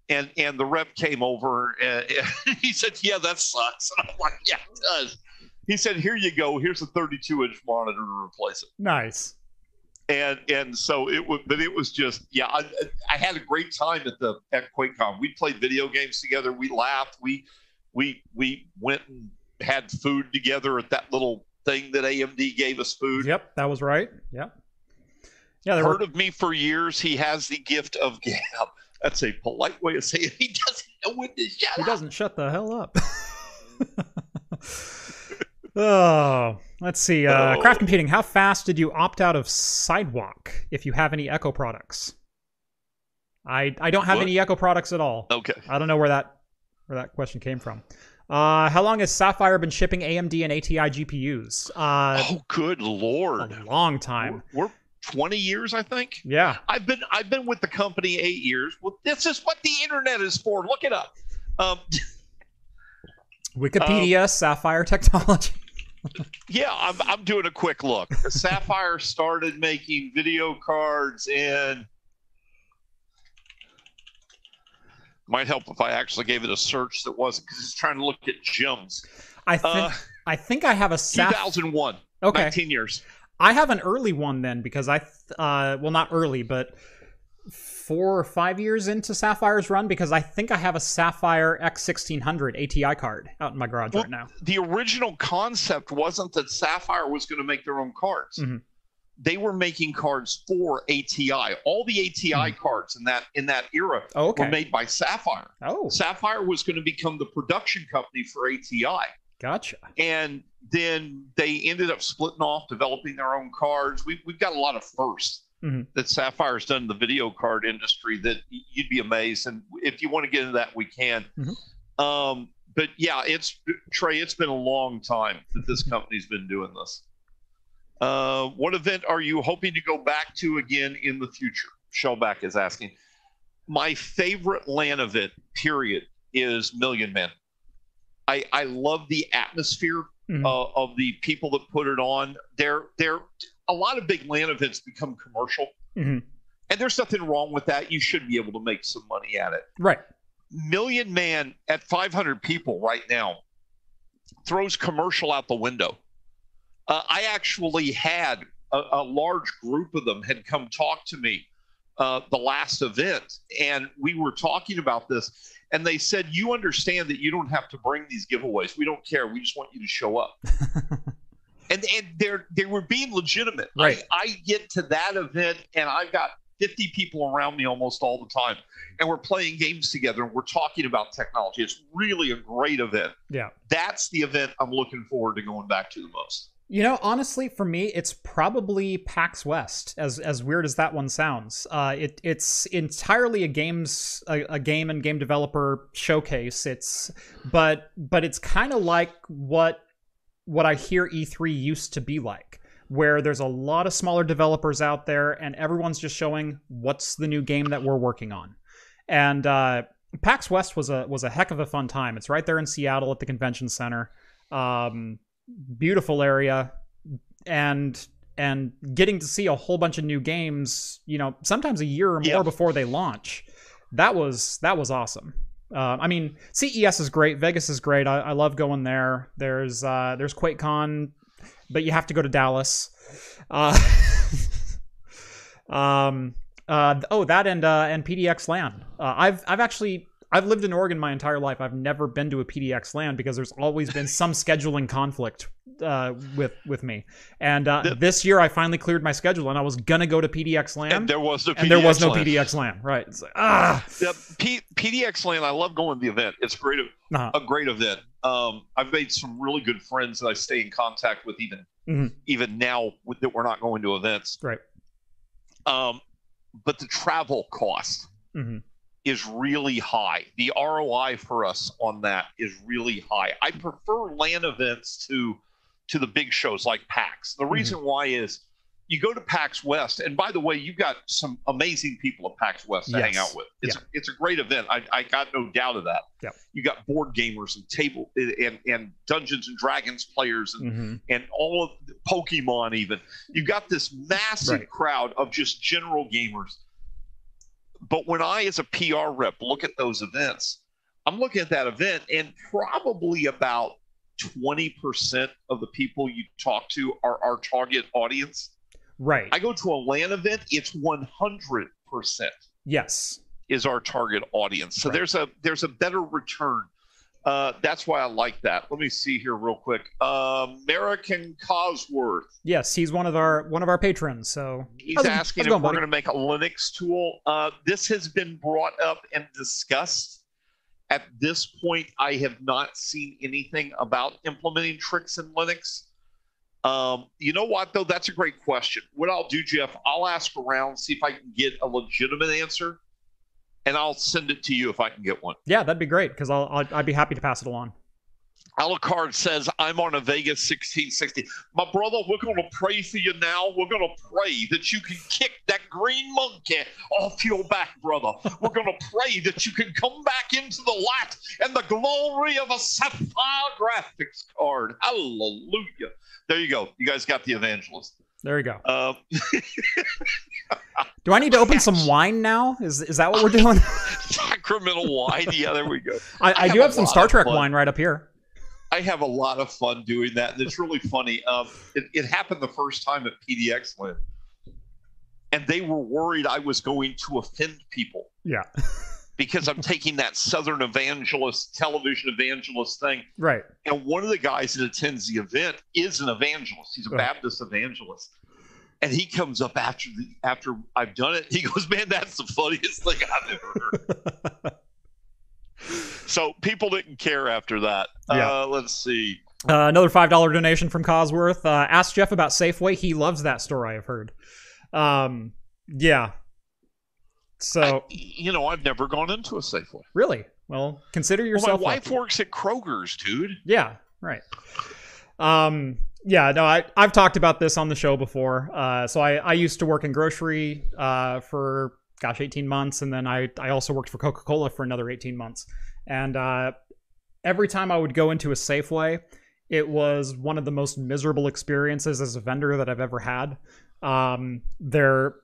and and the rep came over and, and he said, "Yeah, that sucks." And I'm like, "Yeah, it does." He said, "Here you go. Here's a 32 inch monitor to replace it." Nice. And and so it was but it was just yeah I, I had a great time at the at QuakeCon. We played video games together. We laughed. We we we went and had food together at that little thing that AMD gave us food. Yep, that was right. Yep. Yeah, Heard were. of me for years. He has the gift of gab. That's a polite way of saying he doesn't know when to shut He up. doesn't shut the hell up. oh, let's see. Uh, Oh. Craft computing. How fast did you opt out of Sidewalk? If you have any Echo products, I I don't have What? any Echo products at all. Okay. I don't know where that where that question came from. Uh, how long has Sapphire been shipping AMD and ATI GPUs? Uh, oh, good lord. a long time. We're, we're 20 years, I think. Yeah. I've been I've been with the company eight years. Well, this is what the internet is for. Look it up. Um, Wikipedia, Sapphire Technology. Yeah, I'm I'm doing a quick look. Sapphire started making video cards in. Might help if I actually gave it a search that wasn't because it's trying to look at gems. I think Uh, I think I have a Sapphire. 2001. Okay. 19 years. I have an early one then because I, th- uh, well, not early, but four or five years into Sapphire's run because I think I have a Sapphire X1600 ATI card out in my garage Well- right now. The original concept wasn't that Sapphire was going to make their own cards. Mhm. They were making cards for ATI. All the ATI cards in that in that era Oh, were made by Sapphire. Oh, Sapphire was going to become the production company for ATI. gotcha. And then they ended up splitting off, developing their own cards. We, we've got a lot of 1st Mhm. that Sapphire's done in the video card industry that you'd be amazed. And if you want to get into that, we can. Mhm. Um, but yeah, it's Trey. It's been a long time that this company's been doing this. Uh, what event are you hoping to go back to again in the future? Shellback is asking. My favorite LAN event, period, is Million Man. I, I love the atmosphere Mhm. uh, of the people that put it on. They're they're a lot of big LAN events become commercial, Mhm. and there's nothing wrong with that. You should be able to make some money at it. Right. Million Man at 500 people right now throws commercial out the window. Uh, I actually had a, a large group of them had come talk to me uh, the last event, and we were talking about this. And they said, "You understand that you don't have to bring these giveaways. We don't care. We just want you to show up." and and they're they were being legitimate. Right. I, I get to that event, and I've got 50 people around me almost all the time, and we're playing games together, and we're talking about technology. It's really a great event. Yeah. That's the event I'm looking forward to going back to the most. You know, honestly, for me, it's probably PAX West. As as weird as that one sounds, uh, it it's entirely a games a, a game and game developer showcase. It's but but it's kind of like what what I hear E3 used to be like, where there's a lot of smaller developers out there, and everyone's just showing what's the new game that we're working on. And uh, PAX West was a was a heck of a fun time. It's right there in Seattle at the convention center. Um, beautiful area and and getting to see a whole bunch of new games you know sometimes a year or more Yeah. before they launch that was that was awesome uh, i mean ces is great. Vegas is great. I, I love going there. There's uh there's quakecon but you have to go to dallas. Uh um uh oh that and uh and pdx lan uh, i've i've actually I've lived in Oregon my entire life. I've never been to a PDX LAN because there's always been some scheduling conflict uh, with with me. And uh, The- this year, I finally cleared my schedule, and I was gonna go to PDX LAN, and there was no and there was no LAN. PDX LAN. Right? It's like, ah, The P- PDX LAN, I love going to the event. It's great, uh a great event. Um, I've made some really good friends that I stay in contact with even Mhm. even now with, that we're not going to events. Right. Um, but the travel cost Mhm. Is really high. The ROI for us on that is really high. I prefer LAN events to to the big shows like PAX. The reason why is you go to PAX West, and by the way, you've got some amazing people at PAX West to hang out with. It's it's a great event. I, I got no doubt of that. Yep. You got board gamers and table and and Dungeons and Dragons players and Mhm. and all of Pokemon even. You've got this massive Right. crowd of just general gamers. But when I, as a PR rep, look at those events, I'm looking at that event, and probably about 20% of the people you talk to are our target audience. right. I go to a LAN event, it's 100% yes. is our target audience. So Right. there's a there's a better return. Uh, that's why I like that. Let me see here real quick. Uh, American Cosworth. Yes. He's one of our one of our patrons. So He's How's asking how's if going, we're going to make a Linux tool. Uh, this has been brought up and discussed. At this point, I have not seen anything about implementing TRIXX in Linux. Um, you know what, though? That's a great question. What I'll do, Jeff, I'll ask around, see if I can get a legitimate answer, and I'll send it to you if I can get one. yeah, that'd be great because I'll, I'll I'd be happy to pass it along. Alucard says, I'm on a Vegas 1660. My brother, we're going to pray for you now. We're going to pray that you can kick that green monkey off your back, brother. We're going to pray that you can come back into the light and the glory of a Sapphire graphics card. Hallelujah. There you go. You guys got the evangelist. There you go. Uh, Do I need to open some wine now? Is is that what we're doing? Sacramento wine. Yeah, there we go. I, I I do have some Star Trek wine right up here. I have a lot of fun doing that, and it's really funny. Um, it, it happened the first time at PDX LAN, and they were worried I was going to offend people Yeah. because I'm taking that Southern evangelist, television evangelist thing. Right. And one of the guys that attends the event is an evangelist. He's a. Baptist evangelist. And he comes up after the after I've done it. He goes, "Man, that's the funniest thing I've ever heard." so people didn't care after that. Yeah. Uh, let's see. Uh, another five dollar donation from Cosworth. Uh, ask Jeff about Safeway. He loves that store. I have heard. Um, yeah. So I- you know, I've never gone into a Safeway. really, well, consider Well, yourself. my wife lucky. works at Kroger's, dude. Yeah, right. Um, yeah, no, I, I've talked about this on the show before. Uh, so I, I used to work in grocery uh, for, gosh, 18 months. And then I, I also worked for Coca Cola for another 18 months. And uh, every time I would go into a Safeway, it was one of the most miserable experiences as a vendor that I've ever had. Um, they're,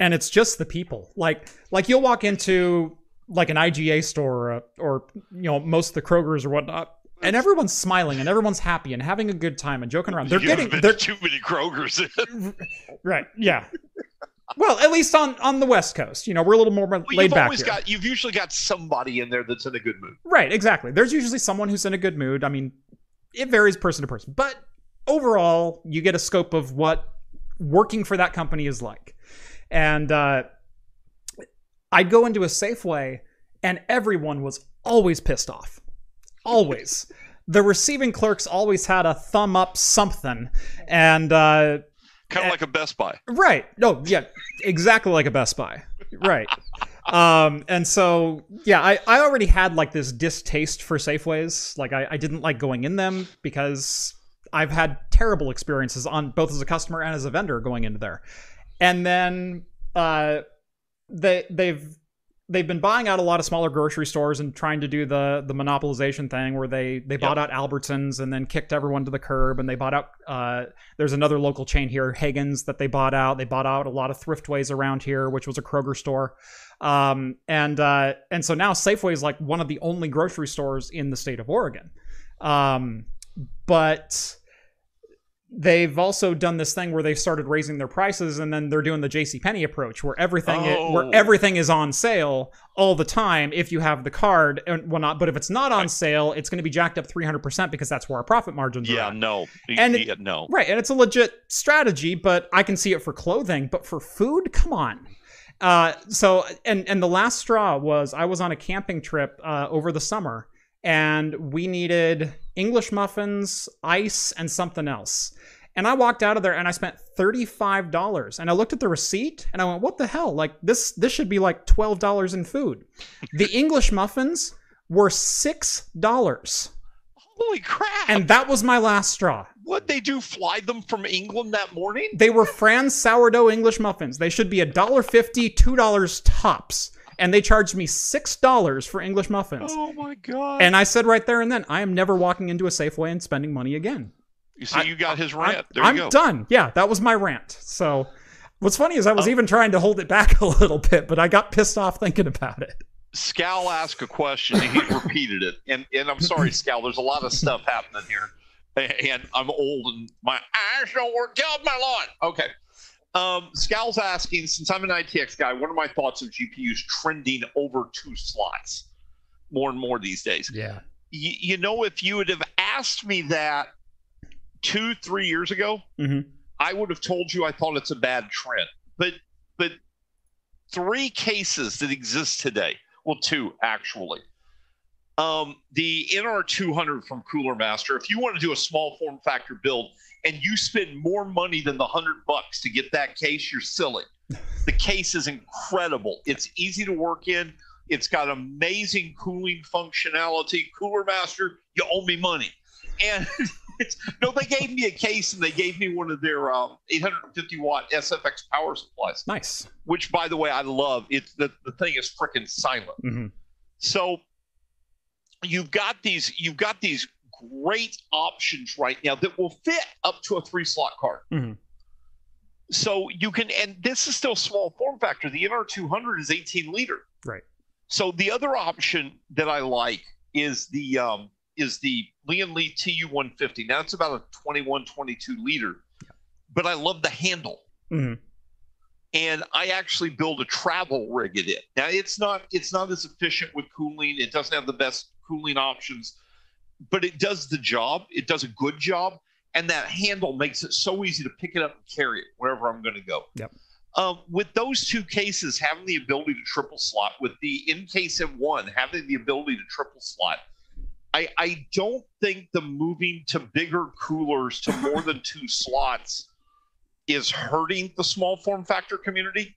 and it's just the people. Like, like you'll walk into like an IGA store or, or you know most of the Krogers or whatnot, and everyone's smiling and everyone's happy and having a good time and joking around. They're You getting they're too many Kroger's. right, yeah. Well, at least on on the West Coast, you know, we're a little more Well, laid you've back always here. got you've usually got somebody in there that's in a good mood. Right, exactly. There's usually someone who's in a good mood. I mean, it varies person to person, but overall, you get a scope of what working for that company is like. And uh, I'd go into a Safeway, and everyone was always pissed off. Always. the receiving clerks always had a thumb up something, and uh, Kind Eh. of like a Best Buy. Right. No, yeah, exactly like a Best Buy. Right. um, and so yeah, I, I already had like this distaste for Safeways. Like I, I didn't like going in them because I've had terrible experiences on both as a customer and as a vendor going into there. And then uh they they've they've been buying out a lot of smaller grocery stores and trying to do the the monopolization thing where they they bought out Albertsons and then kicked everyone to the curb and they bought out uh there's another local chain here, Haggen's, that they bought out. They bought out a lot of Thriftways around here, which was a Kroger store. Um, and uh, and so now Safeway is like one of the only grocery stores in the state of Oregon. Um, but they've also done this thing where they've started raising their prices and then they're doing the JC Penney approach where everything i- Oh. where everything is on sale all the time if you have the card and well not but if it's not on sale it's going to be jacked up 300% because that's where our profit margins are Yeah, at. no, And it- yeah, no. Right, and it's a legit strategy, but I can see it for clothing, but for food, come on. Uh, so and and the last straw was I was on a camping trip uh, over the summer, and we needed English muffins, ice, and something else. And I walked out of there and I spent thirty-five dollars. And I looked at the receipt and I went, "What the hell? Like this? This should be like twelve dollars in food." The English muffins were six dollars, Holy crap! and that was my last straw. what they do? Fly them from England that morning? They were Franz sourdough English muffins. They should be a dollar fifty, two dollars tops, and they charged me six dollars for English muffins. Oh my god! And I said right there and then, I am never walking into a Safeway and spending money again. you see, I- you got his rant. There I'm go. done. Yeah, that was my rant. So, what's funny is I was oh. even trying to hold it back a little bit, but I got pissed off thinking about it. Scal asked a question and he repeated it. And and I'm sorry, Scal, there's a lot of stuff happening here. And I'm old and my eyes don't work. Get off my lawn. Okay. Um, Scal's asking, since I'm an ITX guy, what are my thoughts of GPUs trending over two slots more and more these days? Yeah. You, you know, if you would have asked me that two, three years ago, hmm I would have told you I thought it's a bad trend. But but three cases that exist today, well, two actually. Um, the NR200 from Cooler Master. If you want to do a small form factor build and you spend more money than the hundred bucks to get that case, you're silly. The case is incredible. It's easy to work in. It's got amazing cooling functionality. Cooler Master, you owe me money. And it's, no, they gave me a case and they gave me one of their um, 850 watt SFX power supplies, Nice. which, by the way, I love. It's the, the thing is freaking silent. hmm So you've got these you've got these great options right now that will fit up to a three slot card. Mhm. So you can, and this is still small form factor. The NR200 is 18 liter. Right. So the other option that I like is the um, is the Lian Li TU150. Now it's about a 21, 22 liter, but I love the handle hmm and I actually build a travel rig in it. Now it's not it's not as efficient with cooling. It doesn't have the best cooling options, but it does the job. It does a good job, and that handle makes it so easy to pick it up and carry it wherever I'm going to go. Yep. Um, with those two cases, having the ability to triple slot, with the NCASE M1 having the ability to triple slot, I, I don't think the moving to bigger coolers to more than two slots is hurting the small form factor community.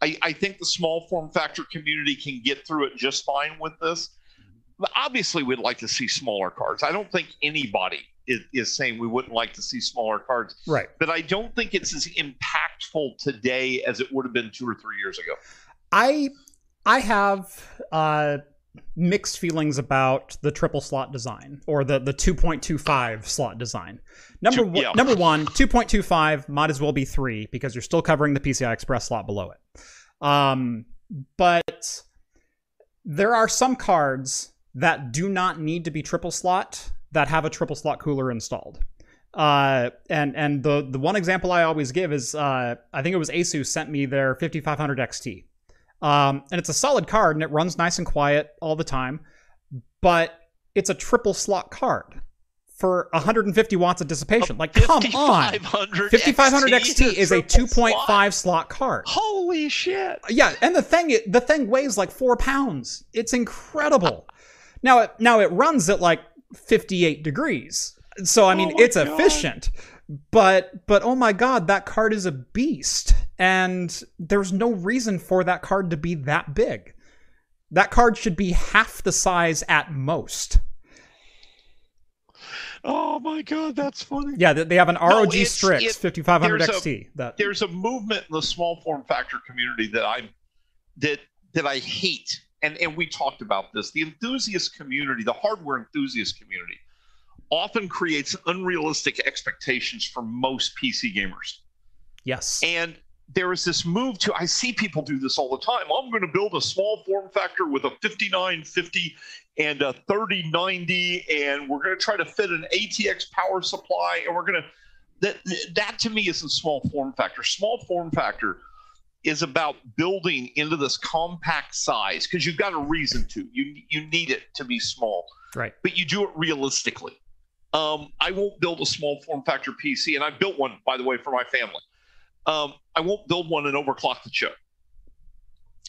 I, I think the small form factor community can get through it just fine with this. But obviously, we'd like to see smaller cards. I don't think anybody is, is saying we wouldn't like to see smaller cards, Right. but I don't think it's as impactful today as it would have been two or three years ago. I I have uh, mixed feelings about the triple slot design or the the 2.25 slot design. Number Two- one, yeah. number one, 2.25 might as well be three because you're still covering the PCI Express slot below it. Um, but there are some cards that do not need to be triple slot that have a triple slot cooler installed. Uh, and and the the one example I always give is uh, I think it was Asus sent me their 5500 XT. Um, and it's a solid card and it runs nice and quiet all the time, but it's a triple slot card for 150 watts of dissipation. Like, come on. 5500 5500 XT is a 2.5 slot? slot card. Holy shit! Yeah, and the thing the thing weighs like four pounds. It's incredible. Now it now it runs at like 58 degrees. So I mean Oh it's God. efficient. But but oh my god, that card is a beast. And there's no reason for that card to be that big. That card should be half the size at most. Oh my god, that's funny. Yeah, they have an ROG it's- Strix it- 5500 there's a- XT. that There's a movement in the small form factor community that I that that I hate, and and we talked about this. The enthusiast community, the hardware enthusiast community, often creates unrealistic expectations for most PC gamers. yes. And there is this move to, I see people do this all the time. I'm going to build a small form factor with a 5950 and a 3090, and we're going to try to fit an ATX power supply, and we're going to that that to me isn't small form factor. Small form factor is about building into this compact size because you've got a reason to. You you need it to be small, Right. but you do it realistically. Um, I won't build a small form factor PC, and I built one by the way for my family. Um, I won't build one and overclock the chip.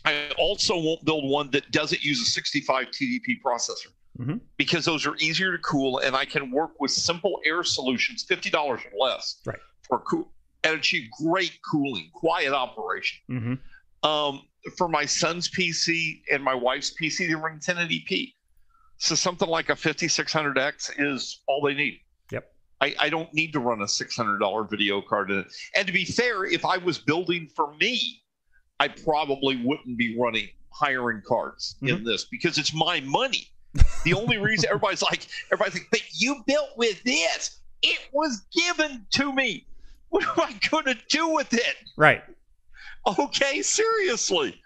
I also won't build one that doesn't use a 65 TDP processor Mhm. because those are easier to cool, and I can work with simple air solutions, fifty dollars or less, Right. for cool and achieve great cooling, quiet operation. Mm-hmm. Um, for my son's PC and my wife's PC, they run 1080p. So something like a 5600X is all they need. Yep. I, I don't need to run a $600 video card in it. And to be fair, if I was building for me, I probably wouldn't be running hiring cards in this because it's my money. The only reason everybody's like, everybody's like, but you built with this. It was given to me. What am I going to do with it? Right. Okay, seriously.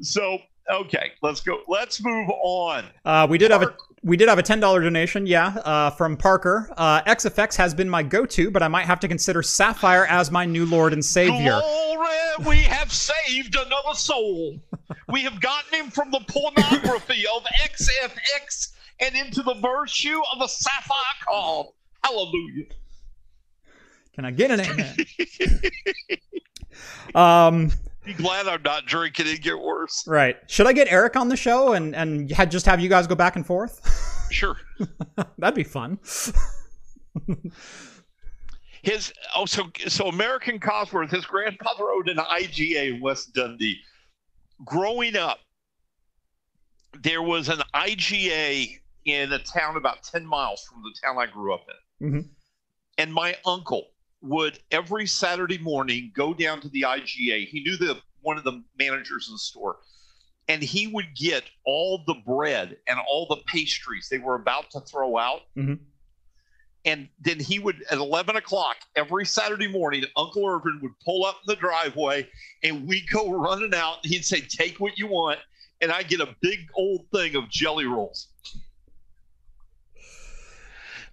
So, okay, let's go. Let's move on. Uh, we did have a we did have a ten dollar donation, yeah, uh, from Parker. Uh, XFX has been my go-to, but I might have to consider Sapphire as my new Lord and Savior. Glory, we have saved another soul. We have gotten him from the pornography of XFX and into the virtue of a sapphire card. Hallelujah. Can I get an amen? um, Be glad I'm not drinking and get worse. right. Should I get Eric on the show and and had just have you guys go back and forth? Sure. That'd be fun. His oh so so American Cosworth, his grandfather owned an IGA in West Dundee. Growing up, there was an IGA in a town about 10 miles from the town I grew up in. Mhm. And my uncle would every Saturday morning go down to the IGA. He knew the one of the managers in the store. And he would get all the bread and all the pastries they were about to throw out Mhm. and then he would at 11 o'clock every saturday morning uncle irvin would pull up in the driveway and we'd go running out and he'd say take what you want and i'd get a big old thing of jelly rolls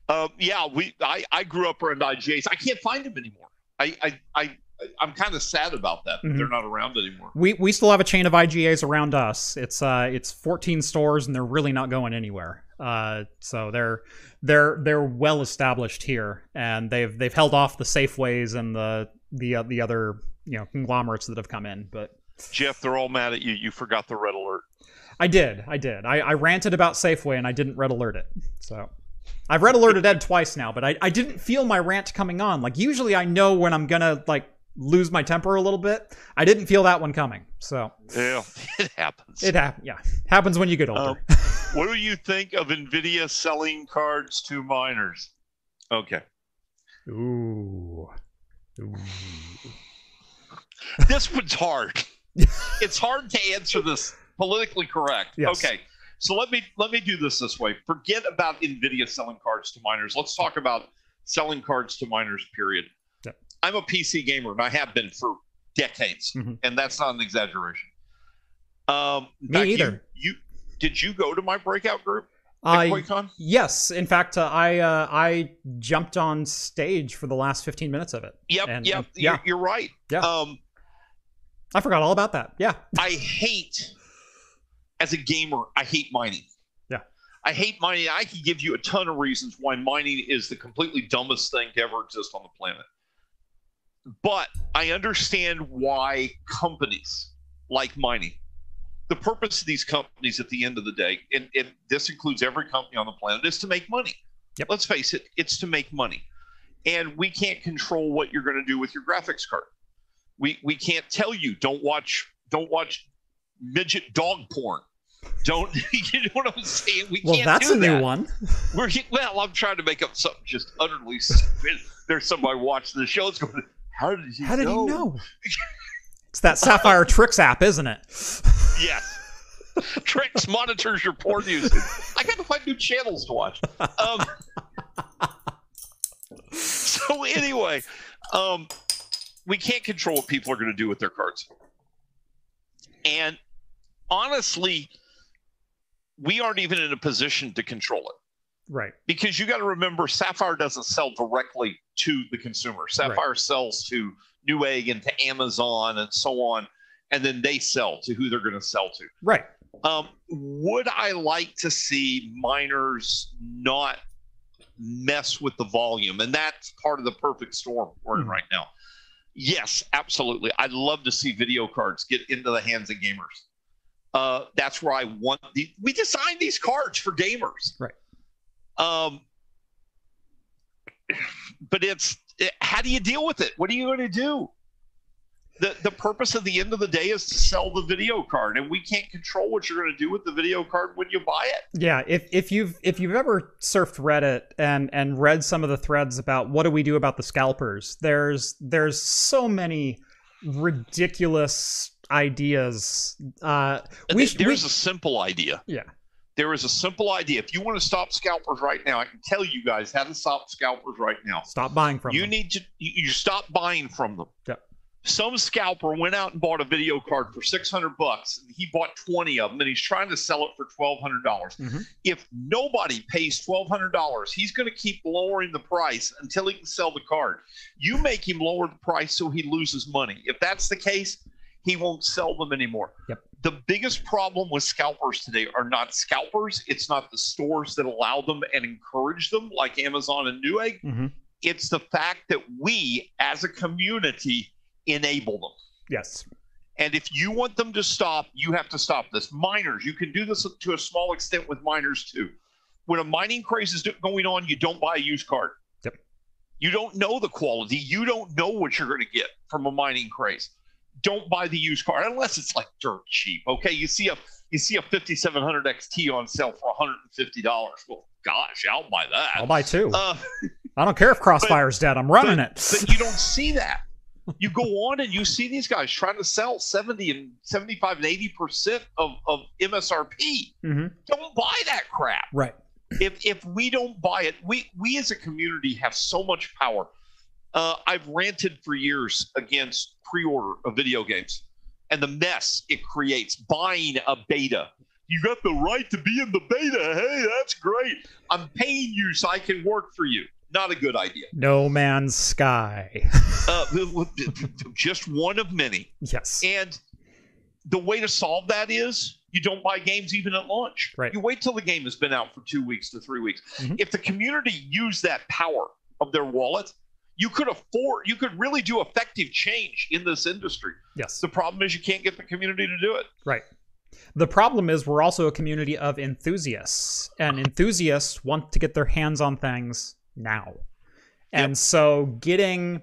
um, yeah we I, I grew up around IGAs. i can't find them anymore i i, I i'm kind of sad about that Mhm. they're not around anymore We we still have a chain of IGAs around us. It's uh it's 14 stores and they're really not going anywhere. Uh, so they're they're they're well established here, and they've they've held off the Safeways and the the uh, the other you know conglomerates that have come in. But jeff they're all mad at you you forgot the red alert I did, I did. I, I ranted about Safeway and I didn't red alert it. So I've red alerted Ed twice now, but I, I didn't feel my rant coming on. Like usually I know when I'm gonna like lose my temper a little bit. I didn't feel that one coming. So yeah it happens it hap- yeah happens when you get older. Um, what do you think of nvidia selling cards to miners okay Ooh. Ooh. this one's hard. it's hard to answer this politically correct. Yes. Okay. So let me let me do this this way. Forget about Nvidia selling cards to miners. Let's talk about selling cards to miners. Period. Yep. I'm a PC gamer and I have been for decades, Mhm. and that's not an exaggeration. Um, Me fact, either. You, did you go to my breakout group at I yes, in fact, uh, I uh, I jumped on stage for the last 15 minutes of it. Yep, and- yep. and- you're, yeah. you're right. Yeah. Um, I forgot all about that. Yeah. I hate, as a gamer, I hate mining. Yeah. I hate mining. I can give you a ton of reasons why mining is the completely dumbest thing to ever exist on the planet. But I understand why companies like mining, the purpose of these companies at the end of the day, and, and this includes every company on the planet, is to make money. Yep. Let's face it, it's to make money. And we can't control what you're going to do with your graphics card. We we can't tell you don't watch don't watch midget dog porn. Don't you know what I'm saying? We Well, can't that's do a new that. one. We're well, I'm trying to make up something just utterly stupid. There's somebody watching the show. It's going. How did he? How did know? he know? It's that Sapphire TRIXX app, isn't it? Yes. TRIXX monitors your porn usage. I got to find new channels to watch. Um, so anyway, um, we can't control what people are going to do with their cards, and honestly, we aren't even in a position to control it Right. because you got to remember Sapphire doesn't sell directly to the consumer. Sapphire right. sells to Newegg and to Amazon and so on, and then they sell to who they're going to sell to. Right. Um, would I like to see miners not mess with the volume? And that's part of the perfect storm we're in mm-hmm. right now. Yes, absolutely. I'd love to see video cards get into the hands of gamers. Uh, that's where I want the. We designed these cards for gamers, right? Um, but it's it, how do you deal with it? What are you going to do? The, the purpose of the end of the day is to sell the video card and we can't control what you're going to do with the video card when you buy it yeah if, if you've if you've ever surfed reddit and and read some of the threads about what do we do about the scalpers there's there's so many ridiculous ideas uh we, there's we, a simple idea yeah there is a simple idea. If you want to stop scalpers right now, I can tell you guys how to stop scalpers right now. Stop buying from you them. You need to you stop buying from them. Yep. Some scalper went out and bought a video card for 600 bucks. He bought 20 of them and he's trying to sell it for 1,200. dollars mm-hmm. If nobody pays $1,200, he's going to keep lowering the price until he can sell the card. You make him lower the price so he loses money. If that's the case, he won't sell them anymore. Yep. The biggest problem with scalpers today are not scalpers. It's not the stores that allow them and encourage them, like Amazon and Newegg. Mm-hmm. It's the fact that we, as a community, enable them. Yes. And if you want them to stop, you have to stop this. Miners, you can do this to a small extent with miners too. When a mining craze is going on, you don't buy a used card. Yep. You don't know the quality. You don't know what you're going to get from a mining craze don't buy the used car unless it's like dirt cheap. Okay, you see a you see a 5700 XT on sale for 150 dollars. Well, gosh, I'll buy that. I'll buy two. Uh, I don't care if Crossfire's but, dead. I'm running but, it. but you don't see that. You go on and you see these guys trying to sell 70 and 75 and 80 percent of, of MSRP. Mm-hmm. Don't buy that crap. Right. If if we don't buy it, we we as a community have so much power. Uh, I've ranted for years against pre-order of video games and the mess it creates buying a beta. You got the right to be in the beta. Hey, that's great. I'm paying you so I can work for you. Not a good idea. No Man's Sky. uh, just one of many. Yes. And the way to solve that is you don't buy games even at launch. Right. You wait till the game has been out for two weeks to three weeks. Mm-hmm. If the community used that power of their wallet you could afford you could really do effective change in this industry. Yes. The problem is you can't get the community to do it. Right. The problem is we're also a community of enthusiasts and enthusiasts want to get their hands on things now. And yep. so getting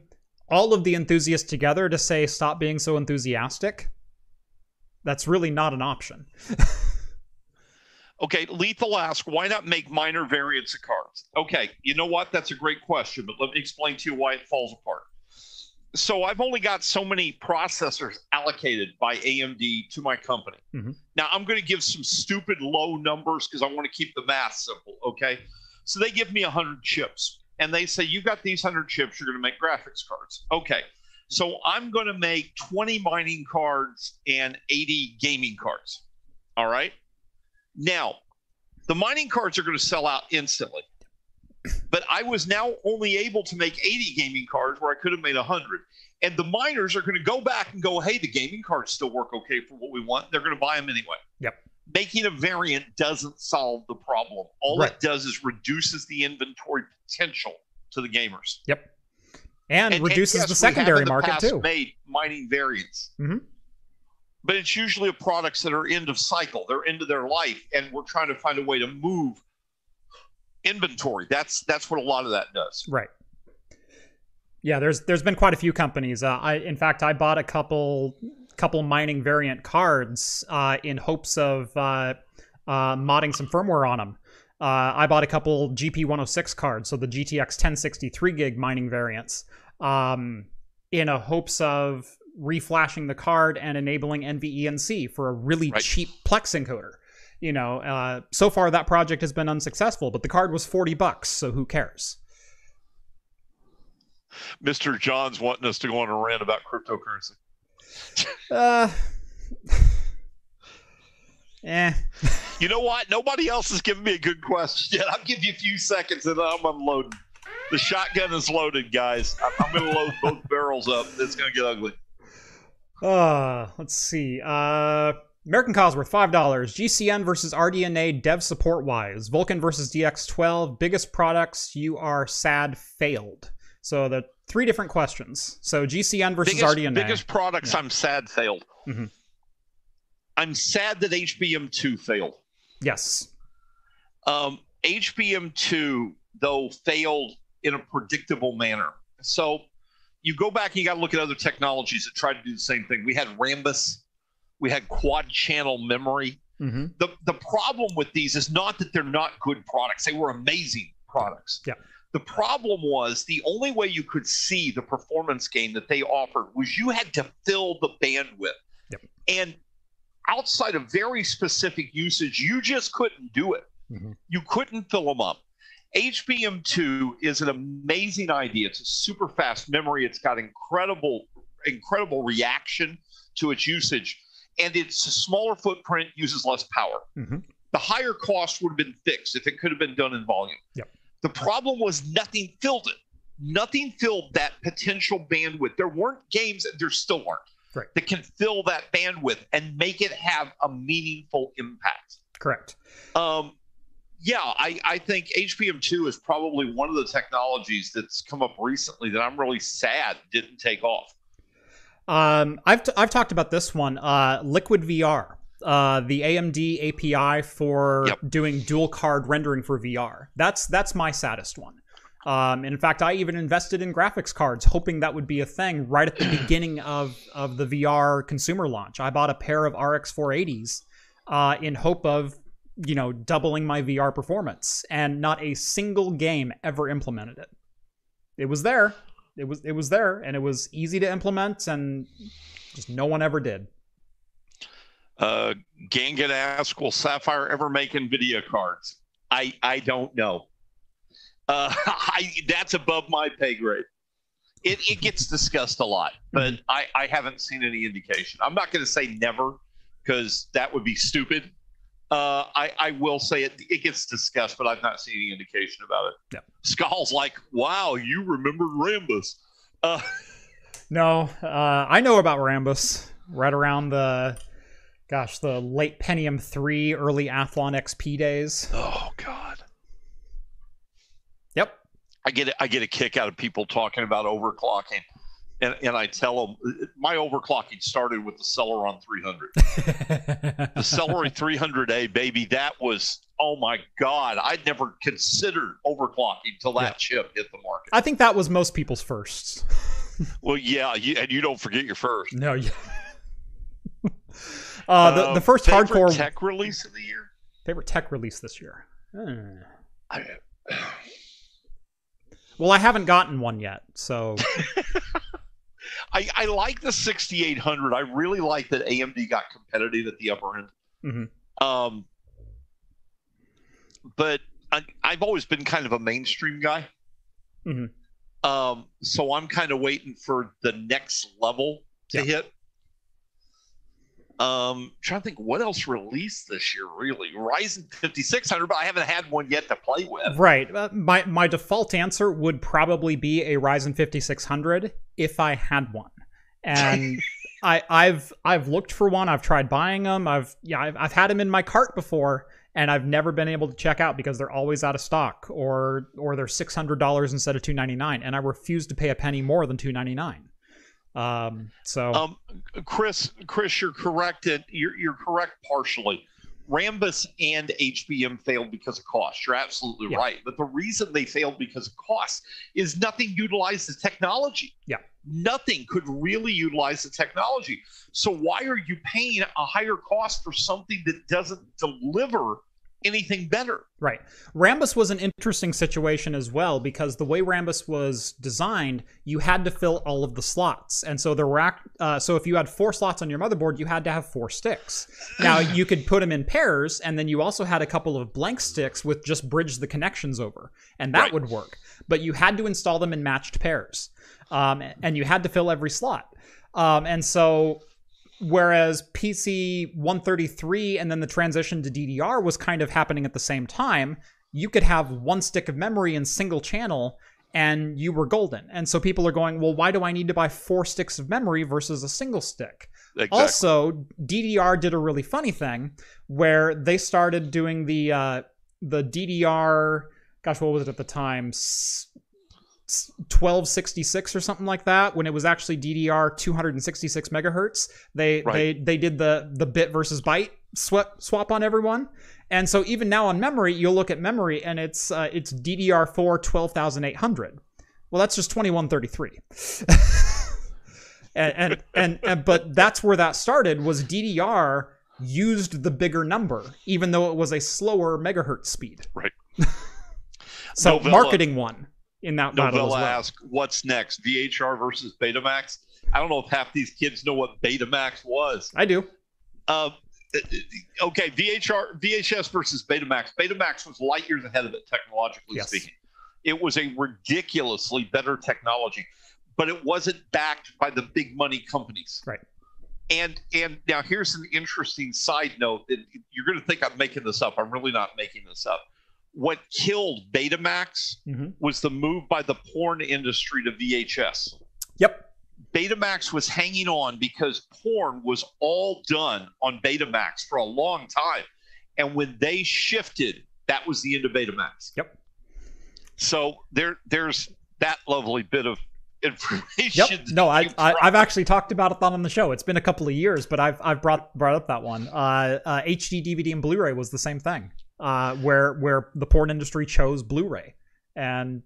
all of the enthusiasts together to say stop being so enthusiastic that's really not an option. Okay, Lethal ask, why not make minor variants of cards? Okay, you know what? That's a great question, but let me explain to you why it falls apart. So I've only got so many processors allocated by AMD to my company. Mm-hmm. Now I'm going to give some stupid low numbers because I want to keep the math simple. Okay, so they give me 100 chips and they say You've got these 100 chips, you're going to make graphics cards. Okay, so I'm going to make 20 mining cards and 80 gaming cards. All right. Now, the mining cards are going to sell out instantly. But I was now only able to make 80 gaming cards where I could have made 100. And the miners are going to go back and go, hey, the gaming cards still work okay for what we want. They're going to buy them anyway. Yep. Making a variant doesn't solve the problem. All right. it does is reduces the inventory potential to the gamers. Yep. And, and reduces and yes, the secondary the market too. Made mining variants. Mm-hmm but it's usually products that are end of cycle they're into their life and we're trying to find a way to move inventory. That's that's what a lot of that does. Right. Yeah there's there's been quite a few companies. Uh, i in fact i bought a couple couple mining variant cards uh, in hopes of uh, uh modding some firmware on them uh, i bought a couple gp106 cards so the gtx 1063 gig mining variants um, in a hopes of reflashing the card and enabling NVENC for a really right. cheap Plex encoder. You know, uh, so far that project has been unsuccessful, but the card was 40 bucks, so who cares? Mr. John's wanting us to go on a rant about cryptocurrency. uh, eh. You know what? Nobody else has given me a good question yet. I'll give you a few seconds and I'm unloading. the shotgun is loaded, guys. I'm, I'm going to load both barrels up. It's going to get ugly. Uh, let's see. Uh, American Cosworth, $5. GCN versus RDNA dev support wise. Vulkan versus DX12. Biggest products you are sad failed. So the three different questions. So GCN versus biggest, RDNA. Biggest products Yeah. I'm sad failed. Mhm. I'm sad that HBM2 failed. Yes. Um, HBM2, though, failed in a predictable manner. So you go back and you got to look at other technologies that try to do the same thing. We had Rambus, we had quad channel memory. Mm-hmm. The, the problem with these is not that they're not good products, they were amazing products. Yeah. The problem was the only way you could see the performance gain that they offered was you had to fill the bandwidth. Yep. And outside of very specific usage, you just couldn't do it. Mhm. You couldn't fill them up. HBM2 is an amazing idea. It's a super fast memory. It's got incredible, incredible reaction to its usage, and it's a smaller footprint, uses less power. Mhm. The higher cost would have been fixed if it could have been done in volume. Yep. The problem was nothing filled it. Nothing filled that potential bandwidth. There weren't games, and there still aren't, Right. that can fill that bandwidth and make it have a meaningful impact. Correct. Um, yeah, I, I think HBM2 is probably one of the technologies that's come up recently that I'm really sad didn't take off. Um, I've, t- I've talked about this one, uh, Liquid VR, uh, the AMD API for Yep. doing dual card rendering for VR. That's that's my saddest one. Um, in fact, I even invested in graphics cards, hoping that would be a thing right at the beginning of of the VR consumer launch. I bought a pair of RX 480s uh, in hope of you know doubling my VR performance, and not a single game ever implemented it. It was there, it was it was there, and it was easy to implement, and just no one ever did. Uh, Gangan asks, will Sapphire ever make NVIDIA cards? I, I don't know. Uh, I, that's above my pay grade. It, it gets discussed a lot, but I, I haven't seen any indication. I'm not going to say never because that would be stupid. Uh, I, I will say it, it gets discussed, but I've not seen any indication about it. Yeah. Skull's like, wow, you remembered Rambus. Uh, No, uh, I know about Rambus. Right around the, gosh, the late Pentium three, early Athlon XP days. oh, God. Yep. I get I get a kick out of people talking about overclocking, and and I tell them my overclocking started with the Celeron 300, the Celery 300A baby. That was oh my god! I'd never considered overclocking till that Yeah. chip hit the market. I think that was most people's first. Well, yeah, you, and you don't forget your first. No, yeah. uh, the, Um, the first favorite hardcore tech release of the year. favorite tech release this year. Hmm. I, Well, I haven't gotten one yet, so I, I like the 6800. I really like that AMD got competitive at the upper end. Mhm. Um, but I, I've always been kind of a mainstream guy. Mhm. Um, so I'm kind of waiting for the next level to Yeah. hit. Um, trying to think what else released this year. Really, Ryzen 5600, but I haven't had one yet to play with. right. Uh, my my default answer would probably be a Ryzen 5600 if I had one, and I I've I've looked for one. I've tried buying them. I've yeah I've, I've had them in my cart before, and I've never been able to check out because they're always out of stock or or they're six hundred dollars instead of two ninety nine, and I refuse to pay a penny more than two ninety nine. Um. So. Um, Chris, Chris, you're correct. At, you're you're correct partially. Rambus and HBM failed because of cost. You're absolutely Yeah. right. But the reason they failed because of cost is nothing utilized the technology. Yeah. Nothing could really utilize the technology. So why are you paying a higher cost for something that doesn't deliver anything better? Right. Rambus was an interesting situation as well because the way Rambus was designed, you had to fill all of the slots, and so the rack. Uh, so if you had four slots on your motherboard, you had to have four sticks. Now you could put them in pairs, and then you also had a couple of blank sticks with just bridge the connections over, and that Right. would work. But you had to install them in matched pairs, um, and you had to fill every slot. Um, and so whereas PC 133 and then the transition to DDR was kind of happening at the same time, you could have one stick of memory in single channel and you were golden. And so people are going, well, why do I need to buy four sticks of memory versus a single stick? Exactly. Also, DDR did a really funny thing where they started doing the uh, the DDR. Gosh, what was it at the time? S- s- 1266 or something like that. When it was actually DDR 266 megahertz, they Right. they they did the the bit versus byte swap swap on everyone. And so even now on memory, you'll look at memory and it's uh, it's DDR4 12800. Well, that's just 2133. and, and, and and but that's where that started was DDR used the bigger number even though it was a slower megahertz speed. Right. so Novella- marketing won in that battle as Novella well. asked, "What's next? VHR versus Betamax?" I don't know if half these kids know what Betamax was. I do. Uh, okay, VHR, VHS versus Betamax. Betamax was light years ahead of it technologically Yes. speaking. It was a ridiculously better technology, but it wasn't backed by the big money companies. Right. And and now here's an interesting side note that you're going to think I'm making this up. I'm really not making this up. What killed Betamax Mhm. was the move by the porn industry to VHS. Yep. Betamax was hanging on because porn was all done on Betamax for a long time. And when they shifted, that was the end of Betamax. Yep. So there there's that lovely bit of information. Yep. No, I, I I've actually talked about it on the show. It's been a couple of years, but I've I've brought brought up that one. Uh, uh, HD DVD and Blu-ray was the same thing. Uh, where where the porn industry chose Blu-ray, and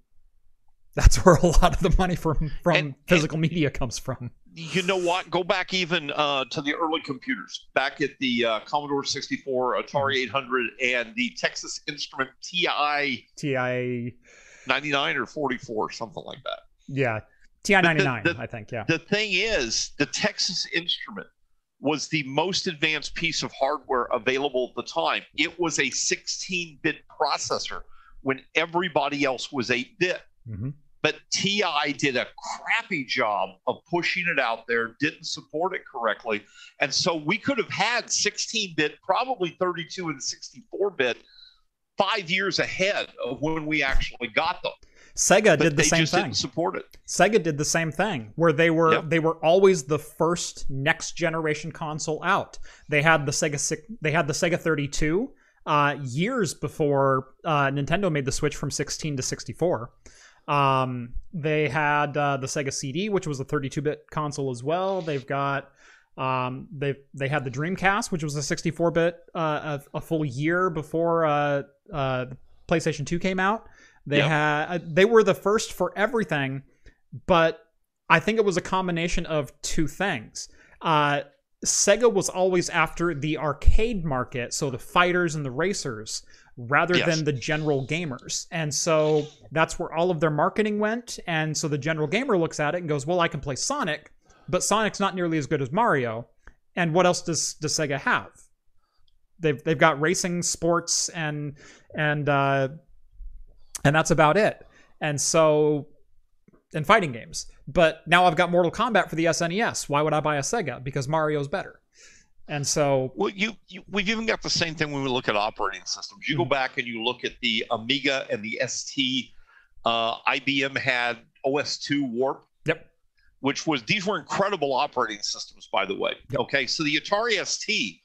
that's where a lot of the money from from And- physical media comes from. you know what? Go back even uh, to the early computers, back at the uh, Commodore 64, Atari 800, and the Texas Instrument TI TI, 99 or 44, something like that. yeah, TI ninety nine. I think. Yeah. The thing is, the Texas Instrument was the most advanced piece of hardware available at the time. It was a 16 bit processor when everybody else was 8 bit. hmm But TI did a crappy job of pushing it out there, didn't support it correctly. And so we could have had 16 bit, probably 32 and 64 bit, five years ahead of when we actually got them. Sega But did the same just thing. didn't support it. Sega did the same thing, where they were Yep. they were always the first next generation console out. They had the Sega they had the Sega 32 uh, years before uh, Nintendo made the switch from 16 to 64. Um, they had uh, the Sega CD, which was a 32-bit console as well. They've got um, they they had the Dreamcast, which was a 64-bit uh, a, a full year before uh, uh, PlayStation 2 came out. They Yep. had uh, they were the first for everything, but I think it was a combination of two things. Uh, Sega was always after the arcade market, so the fighters and the racers, rather Yes. than the general gamers. And so that's where all of their marketing went. And so the general gamer looks at it and goes, "Well, I can play Sonic, but Sonic's not nearly as good as Mario." And what else does does Sega have? They've they've got racing, sports, and and uh, and that's about it. And so in fighting games. But now I've got Mortal Kombat for the SNES. Why would I buy a Sega? Because Mario's better. And so Well, you, you we've even got the same thing when we look at operating systems. You go Mhm. back and you look at the Amiga and the ST. Uh, IBM had OS2 Warp, Yep. which was these were incredible operating systems, by the way. Yep. Okay, so the Atari ST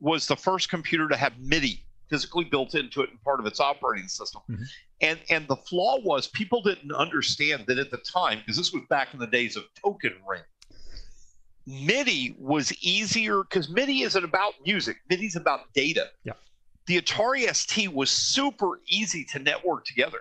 was the first computer to have MIDI physically built into it and part of its operating system. Mhm. And and the flaw was people didn't understand that at the time because this was back in the days of token ring. MIDI was easier because MIDI isn't about music. MIDI's about data. Yeah. The Atari ST was super easy to network together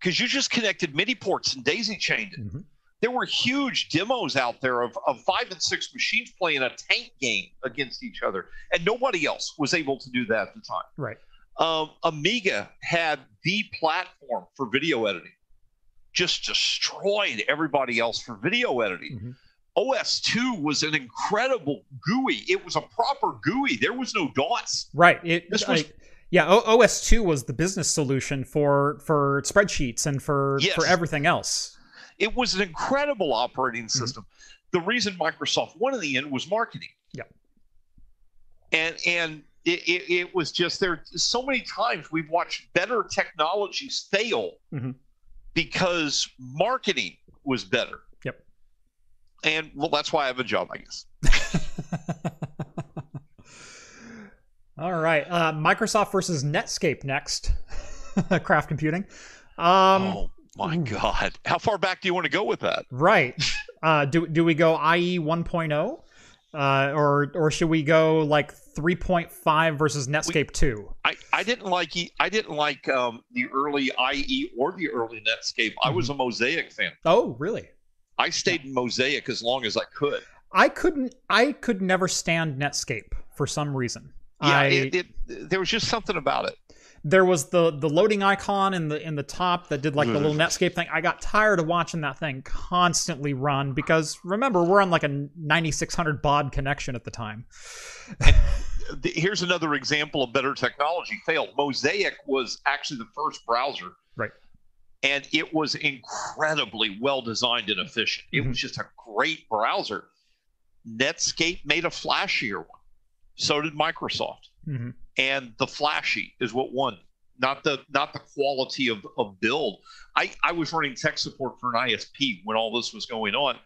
because you just connected MIDI ports and daisy chained it. Mhm. There were huge demos out there of, of five and six machines playing a tank game against each other, and nobody else was able to do that at the time. right. Um, Amiga had the platform for video editing, just destroyed everybody else for video editing. Mhm. OS2 was an incredible GUI. It was a proper GUI. There was no DOS. Right. It This was- I- yeah, o- OS2 was the business solution for for spreadsheets and for Yes. for everything else. It was an incredible operating system. The reason Microsoft won in the end was marketing. Yeah. And and it, it, it was just there so many times we've watched better technologies fail Mhm. because marketing was better. Yep. And well, that's why I have a job, I guess. All right, uh, Microsoft versus Netscape next. Craft computing. Um, oh my god! How far back do you want to go with that? Right. Uh, do do we go IE 1.0? Uh, or or should we go like 3.5 versus Netscape we, 2? I, I didn't like I didn't like um, the early IE or the early Netscape. Mm-hmm. I was mm-hmm. a Mosaic fan. Oh, really? I stayed in Mosaic as long as I could. I couldn't. I could never stand Netscape for some reason. Yeah, I, it, it, there was just something about it. There was the the loading icon in the in the top that did like the little Netscape thing. I got tired of watching that thing constantly run because remember we're on like a 9600 baud connection at the time. here's another example of better technology failed. Mosaic was actually the first browser. Right. And it was incredibly well designed and efficient. It mm-hmm. was just a great browser. Netscape made a flashier one. So did Microsoft. Mm-hmm. And the flashy is what won, not the not the quality of, of build. I, I was running tech support for an ISP when all this was going on.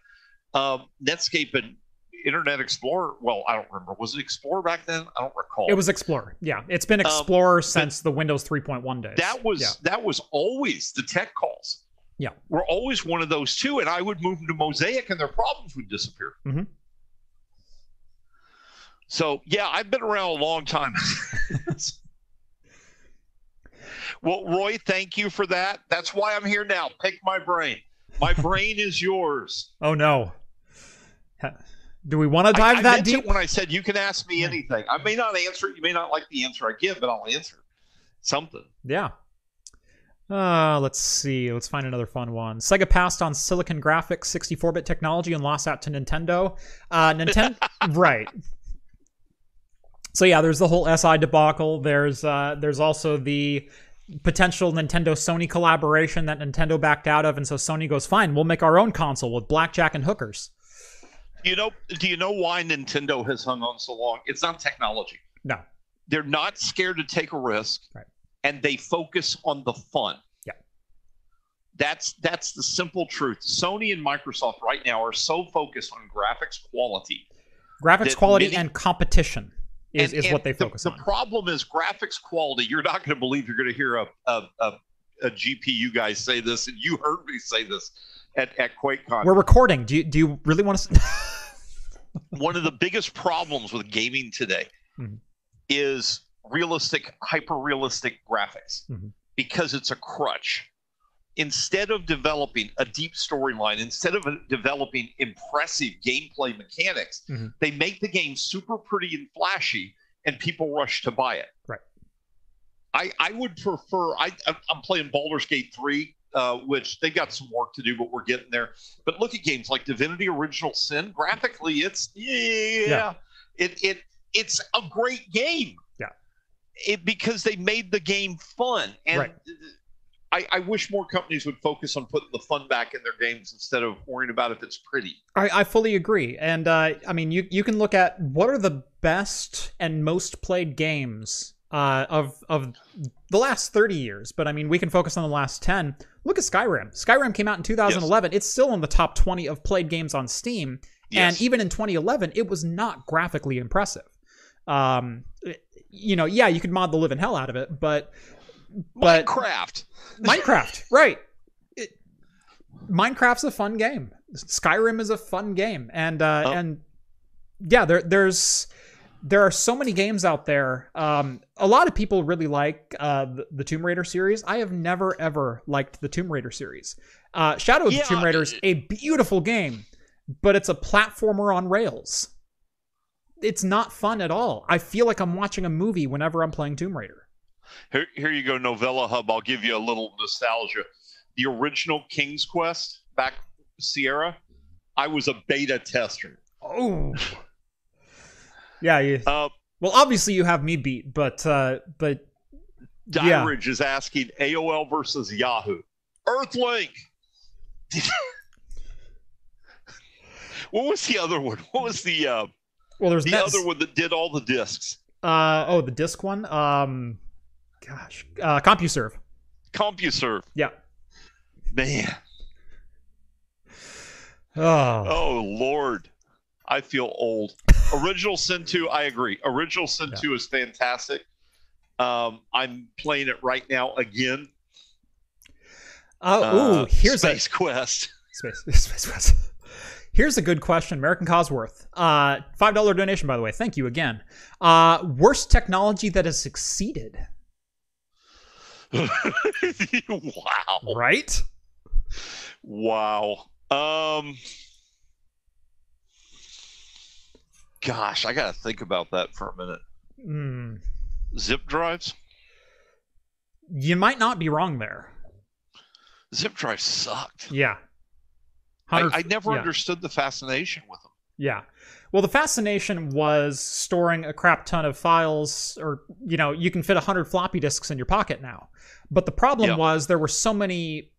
Um, Netscape and Internet Explorer. Well, I don't remember. Was it Explorer back then? I don't recall. It was Explorer. Yeah, it's been um, Explorer um, since the Windows 3.1 days. That was yeah. that was always the tech calls. Yeah, were always one of those two, and I would move them to Mosaic, and their problems would disappear. Mm-hmm. So yeah, I've been around a long time. well, Roy, thank you for that. That's why I'm here now. Pick my brain. My brain is yours. Oh no. Do we want to dive I, I that deep? when I said you can ask me anything. I may not answer it. You may not like the answer I give, but I'll answer something. Yeah. Uh, let's see. Let's find another fun one. Sega passed on Silicon Graphics 64-bit technology and lost out to Nintendo. Uh, Nintendo, right? So yeah, there's the whole SI debacle. There's uh, there's also the potential Nintendo Sony collaboration that Nintendo backed out of, and so Sony goes, "Fine, we'll make our own console with blackjack and hookers." You know, do you know why Nintendo has hung on so long? It's not technology. No, they're not scared to take a risk, right. and they focus on the fun. Yeah, that's that's the simple truth. Sony and Microsoft right now are so focused on graphics quality, graphics quality many, and competition is, and, is what they focus the, on. The problem is graphics quality. You're not going to believe you're going to hear a, a, a, a GPU guy say this, and you heard me say this at, at QuakeCon. We're recording. Do you, do you really want to? One of the biggest problems with gaming today mm-hmm. is realistic, hyper realistic graphics mm-hmm. because it's a crutch instead of developing a deep storyline, instead of developing impressive gameplay mechanics, mm-hmm. they make the game super pretty and flashy, and people rush to buy it. Right. I I would prefer. I I'm playing Baldur's Gate three. Uh, which they got some work to do, but we're getting there. But look at games like Divinity: Original Sin. Graphically, it's yeah, yeah. it it it's a great game. Yeah, it because they made the game fun and right. I, I, wish more companies would focus on putting the fun back in their games instead of worrying about if it's pretty. I, I fully agree, and uh, I mean, you you can look at what are the best and most played games uh, of of the last thirty years, but I mean, we can focus on the last ten. Look at Skyrim. Skyrim came out in 2011. Yes. It's still in the top 20 of played games on Steam, yes. and even in 2011, it was not graphically impressive. Um, you know, yeah, you could mod the living hell out of it, but but Minecraft. Minecraft, right? It, Minecraft's a fun game. Skyrim is a fun game, and uh, oh. and yeah, there there's there are so many games out there. Um, a lot of people really like uh, the, the, Tomb Raider series. I have never ever liked the Tomb Raider series. Uh, Shadow of yeah, the Tomb Raider is a beautiful game, but it's a platformer on rails. It's not fun at all. I feel like I'm watching a movie whenever I'm playing Tomb Raider. Here, here you go, Novella Hub. I'll give you a little nostalgia. The original King's Quest back Sierra, I was a beta tester. Oh, yeah. You, uh, well, obviously you have me beat, but uh, but Dyridge yeah. is asking AOL versus Yahoo. Earthlink. what was the other one? What was the uh, well? There's the Nets. other one that did all the discs. Uh oh, the disc one. Um, gosh, uh, CompuServe. CompuServe. Yeah. Man. Oh, Oh Lord. I feel old. Original Sin 2, I agree. Original Sin Yeah. 2 is fantastic. Um, I'm playing it right now again. oh, Uh, ooh, here's a Space Quest. Space, Space Quest. Here's a good question, American Cosworth. Uh, Five dollar donation, by the way. Thank you again. Uh, worst technology that has succeeded, wow. right? Wow. Um Gosh, I got to think about that for a minute. Hmm. Zip drives? you might not be wrong there. Zip drives sucked. Yeah. I, I never yeah. understood the fascination with them. Yeah. Well, the fascination was storing a crap ton of files, or, you know, you can fit 100 floppy disks in your pocket now. But the problem Yeah. was there were so many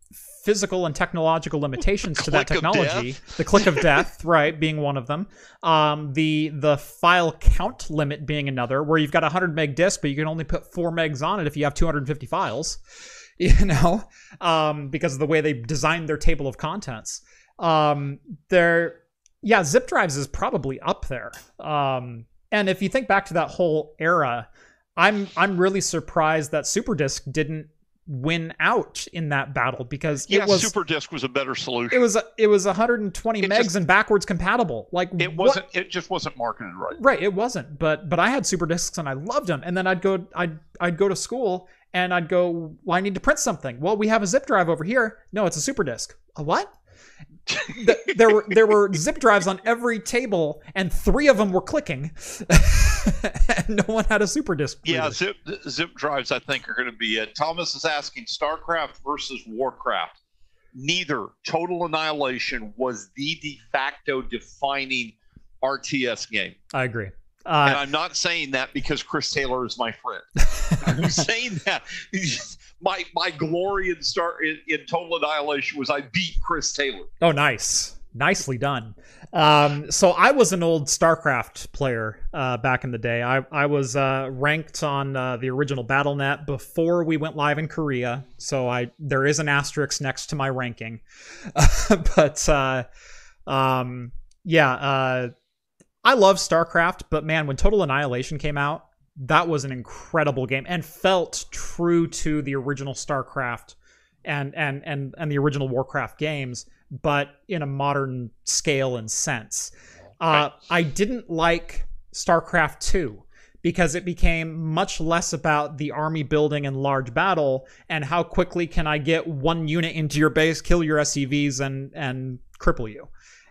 physical and technological limitations to that technology. The click of death, right, being one of them. Um, the the file count limit being another, where you've got a 100 meg disk, but you can only put 4 megs on it if you have 250 files, you know, um, because of the way they designed their table of contents. Um, they're yeah, zip drives is probably up there. Um, and if you think back to that whole era, I'm I'm really surprised that SuperDisk didn't win out in that battle because Yeah, it was Super Disc was a better solution. it was it was 120 It megs just- and backwards compatible. Like It wasn't. It just wasn't marketed right. Right, it wasn't. But but I had super discs and I loved them. And then I'd go I'd I'd go to school and I'd go, well, I need to print something. Well, we have a zip drive over here. No, it's a super disk. A what? Th- there were there were zip drives on every table, and three of them were clicking, and no one had a super disk. Yeah, zip zip drives. I think are going to be it. Thomas is asking StarCraft versus Warcraft. Neither Total Annihilation was the de facto defining RTS game, I agree. and Uh, I'm not saying that because Chris Taylor is my friend. I'm saying that my my glory in Star in, in Total Annihilation was I beat Chris Taylor. oh, nice, nicely done. Um, so I was an old StarCraft player uh, back in the day. I I was uh, ranked on uh, the original BattleNet before we went live in Korea. So I there is an asterisk next to my ranking, but uh, um, yeah, uh, I love StarCraft. But man, when Total Annihilation came out, that was an incredible game and felt true to the original StarCraft and and and and the original Warcraft games, but in a modern scale and sense. Uh, I didn't like StarCraft 2 because it became much less about the army building and large battle and how quickly can I get one unit into your base, kill your SCVs, and and cripple you.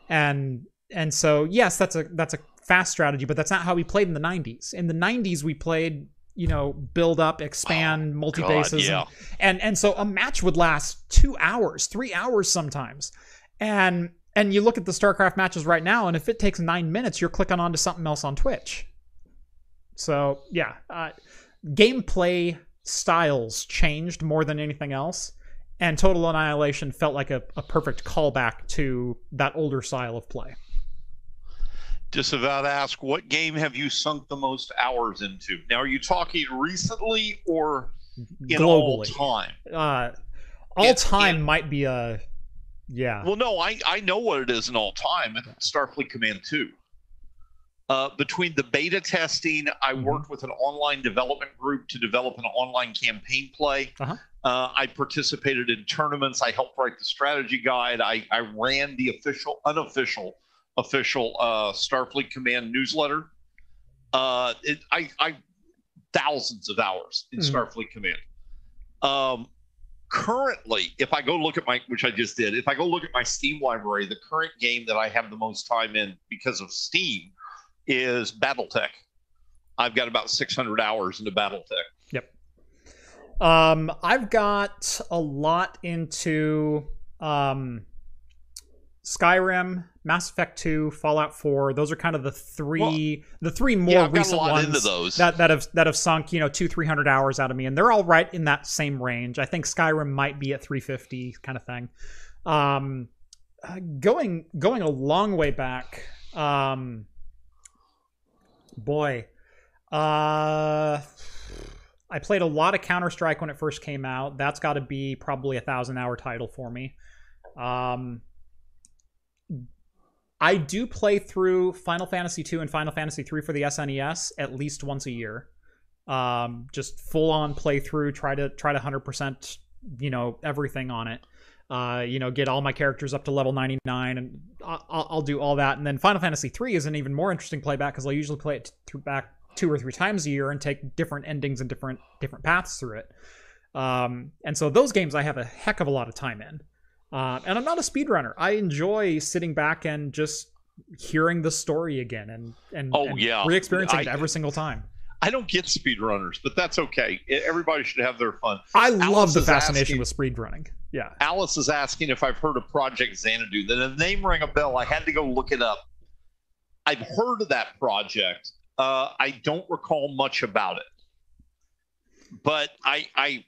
And and so yes, that's a that's a fast strategy, but that's not how we played in the 90s. In the 90s, we played you know build up, expand, multi bases, yeah. and and so a match would last two hours three hours sometimes and and you look at the starcraft matches right now and if it takes nine minutes you're clicking onto something else on twitch so yeah uh, gameplay styles changed more than anything else and total annihilation felt like a, a perfect callback to that older style of play Just about ask, what game have you sunk the most hours into? Now, are you talking recently or in all time? uh all In- time in- might be a yeah Well, no, I, I know what it is in all time. Starfleet Command 2. Uh, between the beta testing, I Mhm. worked with an online development group to develop an online campaign play. Uh-huh. Uh, I participated in tournaments. I helped write the strategy guide. I, I ran the official, unofficial, official uh, Starfleet Command newsletter. Uh, it, I, I thousands of hours in Mhm. Starfleet Command. Um, currently, if I go look at my, which I just did, if I go look at my Steam library, the current game that I have the most time in because of Steam is BattleTech. I've got about 600 hours into BattleTech. Yep. Um, I've got a lot into um, Skyrim, Mass Effect 2, Fallout 4. Those are kind of the three, the three more yeah, I've got a recent lot ones into those. that that have that have sunk, you know, two three hundred hours out of me, and they're all right in that same range. I think Skyrim might be at three fifty kind of thing. Um, uh, going going a long way back. Um, boy, uh, I played a lot of Counter Strike when it first came out. That's got to be probably a thousand hour title for me. Um, I do play through Final Fantasy II and Final Fantasy III for the SNES at least once a year. Um, just full on playthrough. Try to try to hundred percent. You know everything on it. Uh, you know, get all my characters up to level 99, and I'll, I'll do all that. And then Final Fantasy III is an even more interesting playback because I'll usually play it back two or three times a year and take different endings and different different paths through it. Um, and so those games I have a heck of a lot of time in. Uh, and I'm not a speedrunner. I enjoy sitting back and just hearing the story again and and, Oh, and yeah. re-experiencing it every single time. I don't get speedrunners, but that's okay. Everybody should have their fun. I love the fascination asking- with speedrunning. Yeah. Alice is asking if I've heard of Project Xanadu. The name rang a bell. I had to go look it up. I've heard of that project. Uh, I don't recall much about it, but I, I,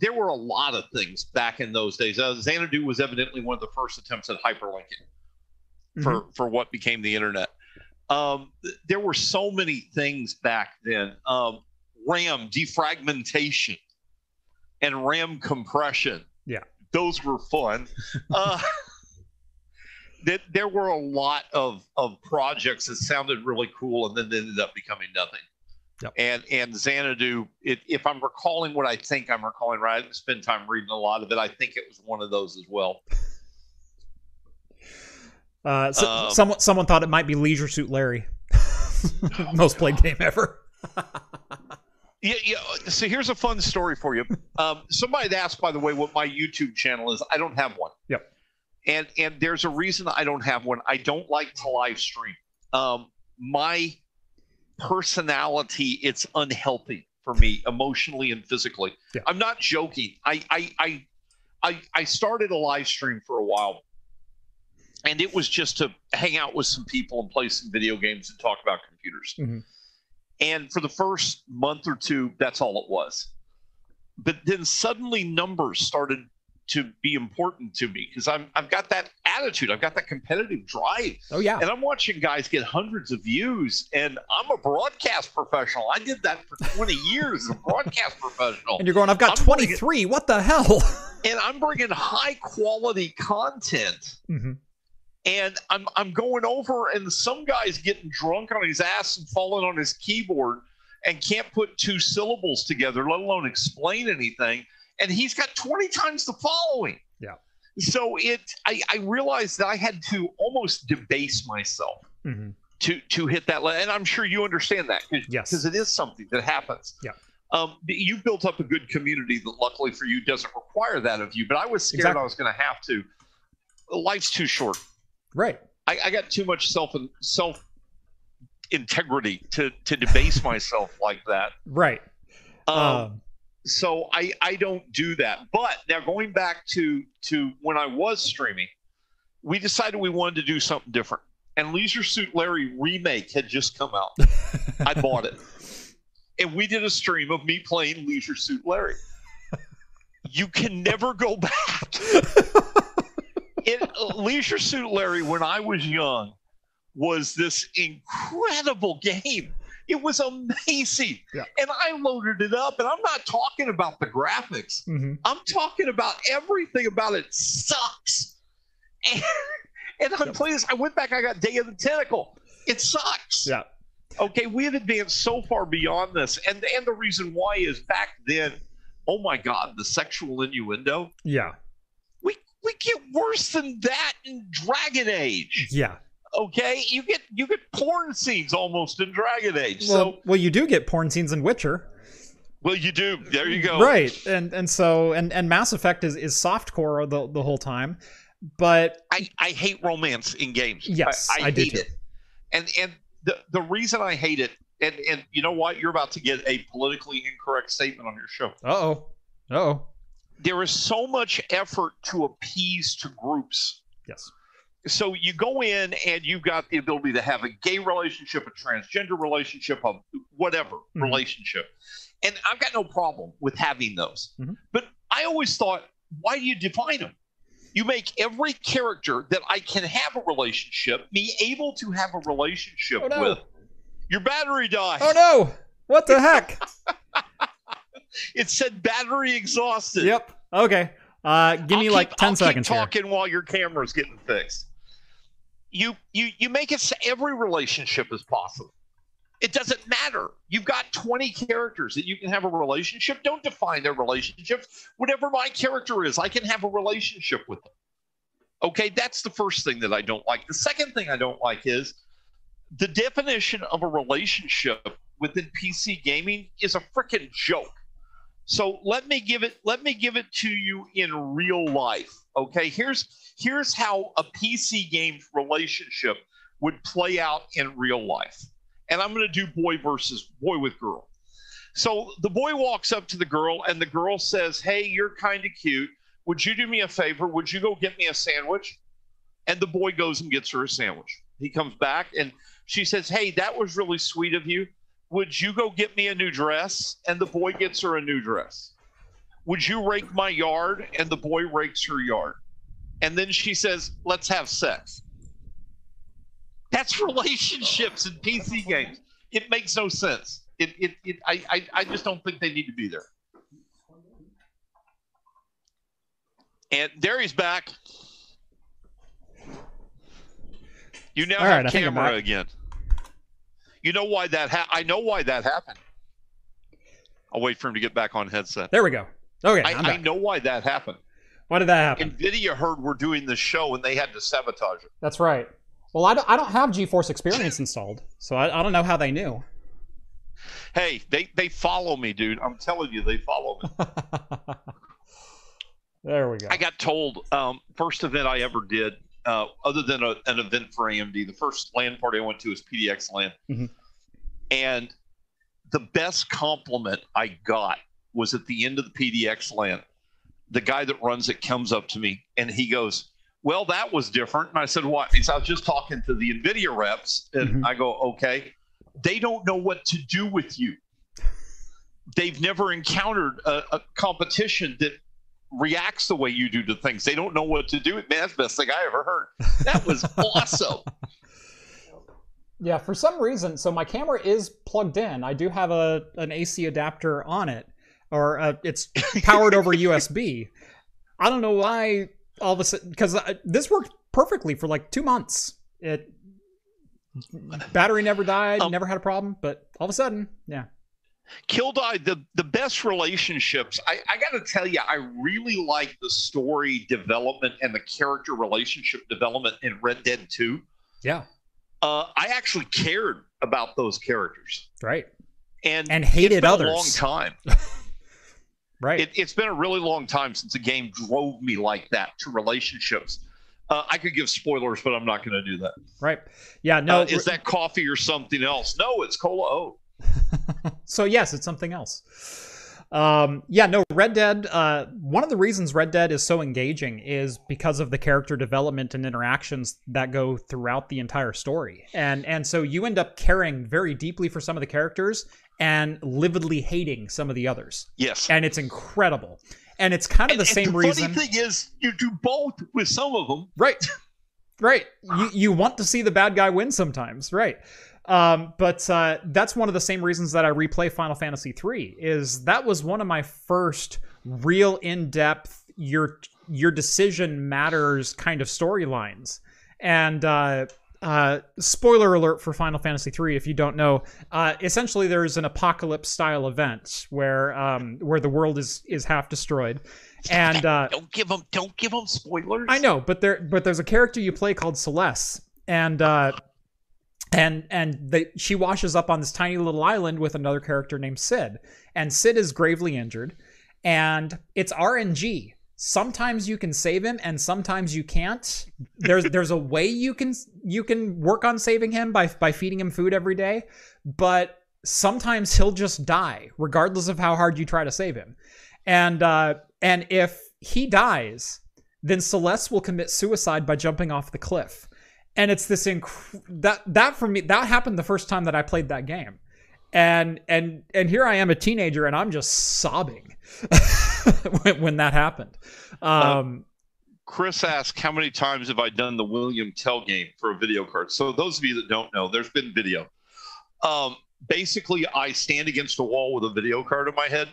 there were a lot of things back in those days. Uh, Xanadu was evidently one of the first attempts at hyperlinking for Mm-hmm. for what became the internet. Um, there were so many things back then. Um, RAM defragmentation and RAM compression. Yeah. those were fun. uh, that there were a lot of of projects that sounded really cool and then they ended up becoming nothing. Yep. And and Xanadu, it, if I'm recalling what I think I'm recalling right, I didn't spend time reading a lot of it. I think it was one of those as well. Uh, so, Um, someone someone thought it might be Leisure Suit Larry. Most played game ever. Yeah, yeah. So here's a fun story for you. Um, somebody had asked, by the way, what my YouTube channel is. I don't have one. Yep. And and there's a reason I don't have one. I don't like to live stream. Um, my personality, it's unhealthy for me emotionally and physically. Yeah. I'm not joking. I I I I, I started a live stream for a while. And it was just to hang out with some people and play some video games and talk about computers. Mhm. And for the first month or two, that's all it was. But then suddenly numbers started to be important to me because I'm I've got that attitude, I've got that competitive drive, Oh yeah. and I'm watching guys get hundreds of views. And I'm a broadcast professional. I did that for 20 years as a broadcast professional, And you're going, I've got I'm gonna get- 23. What the hell? and I'm bringing high quality content. hmm and I'm I'm going over, and some guy's getting drunk on his ass and falling on his keyboard and can't put two syllables together, let alone explain anything. And he's got 20 times the following. Yeah. So it, I, I realized that I had to almost debase myself hmm to to hit that level, and I'm sure you understand that because Yes. it is something that happens. Yeah. Um, you've built up a good community that, luckily for you, doesn't require that of you. But I was scared Exactly. I was going to have to. Life's too short. Right. I, I got too much self and self integrity to to debase myself like that. Right. Um, Um, so I I don't do that. But now going back to to when I was streaming, we decided we wanted to do something different. And Leisure Suit Larry remake had just come out. I bought it, and we did a stream of me playing Leisure Suit Larry. You can never go back. it, uh, Leisure Suit Larry, when I was young, was this incredible game. It was amazing. Yeah. And I loaded it up, and I'm not talking about the graphics. mhm. I'm talking about everything about it sucks. And, and I'm playing this. I went back, I got Day of the Tentacle. It sucks. Yeah. Okay, we have advanced so far beyond this. And and the reason why is back then, oh my god, the sexual innuendo. Yeah. We we get worse than that in Dragon Age. Yeah. Okay? You get you get porn scenes almost in Dragon Age. Well, so well, you do get porn scenes in Witcher. well you do. There you go. Right. And and so and and Mass Effect is is softcore the the whole time. But I, I hate romance in games. Yes, I, I do hate it. And and the the reason I hate it, and and you know what, you're about to get a politically incorrect statement on your show. uh-oh. Uh-oh. There is so much effort to appease to groups. Yes. So you go in and you've got the ability to have a gay relationship, a transgender relationship, a whatever Mhm. relationship. And I've got no problem with having those. Mhm. But I always thought, why do you define them? You make every character that I can have a relationship, be able to have a relationship Oh no. with. Your battery died. Oh no. What the heck? It said battery exhausted. Yep. Okay. Uh, give I'll me like 10 I'll seconds keep here. talking while your camera's getting fixed. You you you make it so every relationship is possible. It doesn't matter. You've got 20 characters that you can have a relationship. Don't define their relationship. Whatever my character is, I can have a relationship with them. Okay, that's the first thing that I don't like. The second thing I don't like is the definition of a relationship within PC gaming is a freaking joke. So let me give it let me give it to you in real life. Okay, here's here's how a PC game relationship would play out in real life. And I'm going to do boy versus boy with girl. So the boy walks up to the girl and the girl says, "Hey, you're kind of cute. Would you do me a favor? Would you go get me a sandwich?" And the boy goes and gets her a sandwich. He comes back and she says, "Hey, that was really sweet of you. Would you go get me a new dress?" And the boy gets her a new dress. Would you rake my yard? And the boy rakes her yard. And then she says, Let's have sex. That's relationships in PC games. It makes no sense. It, it, it I, I, I just don't think they need to be there. And there he's back. You now All have right, I think I'm camera again. You know why that ha- I know why that happened. I'll wait for him to get back on headset. There we go. Okay. I, I know why that happened. Why did that happen? Nvidia heard we're doing this show and they had to sabotage it. That's right. Well, I don't, I don't have GeForce Experience installed, so I, I don't know how they knew. Hey, they they follow me, dude. I'm telling you, they follow me. there we go. I got told um, first event I ever did, uh, other than a, an event for AMD, the first LAN party I went to was PDX LAN, Mhm. and the best compliment I got was at the end of the PDX LAN. The guy that runs it comes up to me and he goes, "Well, that was different." And I said, "What?" He said, "I was just talking to the Nvidia reps," and Mhm. I go, "Okay." They don't know what to do with you. They've never encountered a, a competition that reacts the way you do to things. They don't know what to do. Man, that's the best thing I ever heard. That was awesome. Yeah, for some reason, so my camera is plugged in. I do have a an AC adapter on it, or uh, it's powered over USB. I don't know why all of a sudden because this worked perfectly for like two months. It battery never died, Um, never had a problem, but all of a sudden, yeah. Kildai, the, the best relationships, I, I got to tell you, I really like the story development and the character relationship development in Red Dead 2. Yeah, Uh, I actually cared about those characters right, and, and it's hated been others. a long time. right. It, it's been a really long time since a game drove me like that to relationships. Uh, I could give spoilers, but I'm not going to do that. right. Yeah, no. uh, is that coffee or something else? No, it's cola. Oh, so yes, it's something else. Um, yeah, no, Red Dead. Uh, one of the reasons Red Dead is so engaging is because of the character development and interactions that go throughout the entire story, and and so you end up caring very deeply for some of the characters and lividly hating some of the others, yes. and it's incredible. And it's kind of And- the same the reason, funny thing is, you do both with some of them. right? Right. You you want to see the bad guy win sometimes, right? Um, but uh, that's one of the same reasons that I replay Final Fantasy III. Is that was one of my first real in depth your your decision matters kind of storylines. And uh, uh, spoiler alert for Final Fantasy III, if you don't know, uh, essentially there's an apocalypse style event where um, where the world is is half destroyed, and uh, Don't give them. Don't give them spoilers. I know, but there but there's a character you play called Celes, and uh, and and they, she washes up on this tiny little island with another character named Cid, and Cid is gravely injured, and it's RNG. Sometimes you can save him, and sometimes you can't. There's there's a way you can you can work on saving him by by feeding him food every day, but sometimes he'll just die regardless of how hard you try to save him. And uh, and if he dies, then Celes will commit suicide by jumping off the cliff. And it's this inc- that that for me that happened the first time that I played that game. And and and here I am a teenager and I'm just sobbing when, when that happened. Um Chris asked, "How many times have I done the William Tell game for a video card?" So those of you that don't know, there's been video. Um, basically, I stand against a wall with a video card in my head,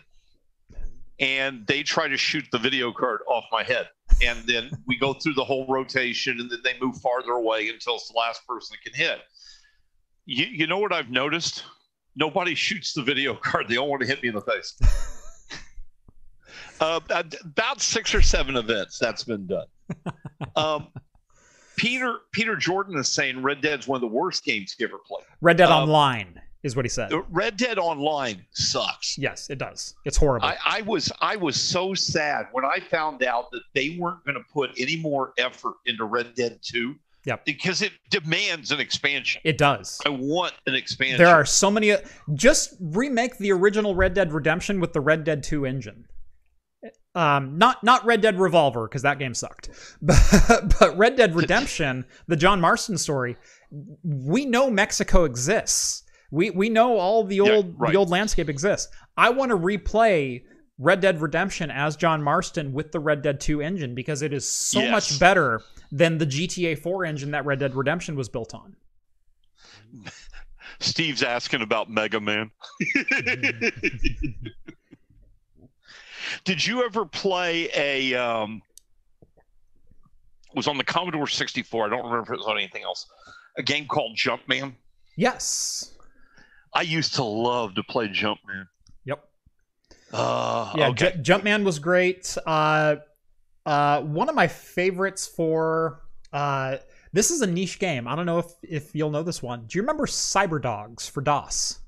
and they try to shoot the video card off my head. And then we go through the whole rotation, and then they move farther away until it's the last person that can hit. You, you know what I've noticed? Nobody shoots the video card. They all want to hit me in the face. uh, about six or seven events that's been done. Um, Peter Peter Jordan is saying Red Dead's one of the worst games he ever played. Red Dead um, Online is what he said. Red Dead Online sucks. Yes, it does. It's horrible. I, I was I was so sad when I found out that they weren't going to put any more effort into Red Dead Two. Yep. Because it demands an expansion. It does. I want an expansion. There are so many. Just remake the original Red Dead Redemption with the Red Dead 2 engine. Um, not not Red Dead Revolver because that game sucked, but, but Red Dead Redemption, the John Marston story. We know Mexico exists. We we know all the old yeah, right. the old landscape exists. I want to replay Red Dead Redemption as John Marston with the Red Dead 2 engine because it is so yes. much better than the GTA 4 engine that Red Dead Redemption was built on. Steve's asking about Mega Man. Did you ever play a? Um, was on the Commodore 64. I don't remember if it was on anything else. A game called Jumpman. Yes. I used to love to play Jumpman. Yep. Uh, yeah, okay. J- Jumpman was great. Uh, uh, one of my favorites for uh, this is a niche game. I don't know if if you'll know this one. Do you remember Cyber Dogs for DOS?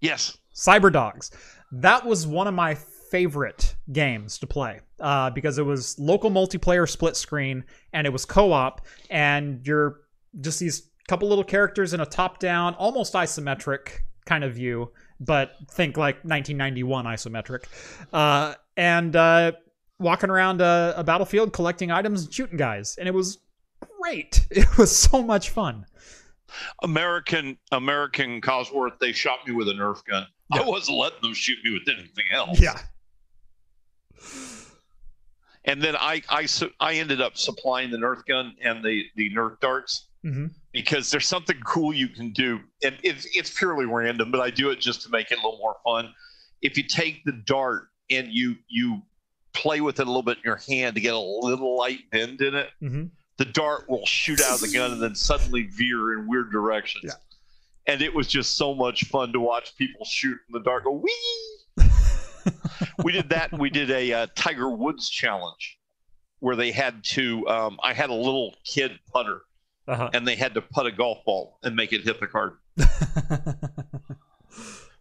Yes. Cyber Dogs. That was one of my favorite games to play uh, because it was local multiplayer split screen and it was co-op and you're just these couple little characters in a top-down almost isometric kind of view but think like 1991 isometric. Uh, and uh, walking around a, a battlefield collecting items and shooting guys. And it was great. It was so much fun. American american cosworth they shot me with a nerf gun. Yeah. I wasn't letting them shoot me with anything else. Yeah. And then I, I I ended up supplying the Nerf gun and the the Nerf darts. Mm-hmm. Because there's something cool you can do, and it's it's purely random, but I do it just to make it a little more fun. If you take the dart and you you play with it a little bit in your hand to get a little light bend in it, mm-hmm. the dart will shoot out of the gun and then suddenly veer in weird directions. Yeah. And it was just so much fun to watch people shoot in the dark. Go wee we did that. We did a uh, Tiger Woods challenge where they had to. Um, I had a little kid putter, uh-huh. and they had to putt a golf ball and make it hit the card.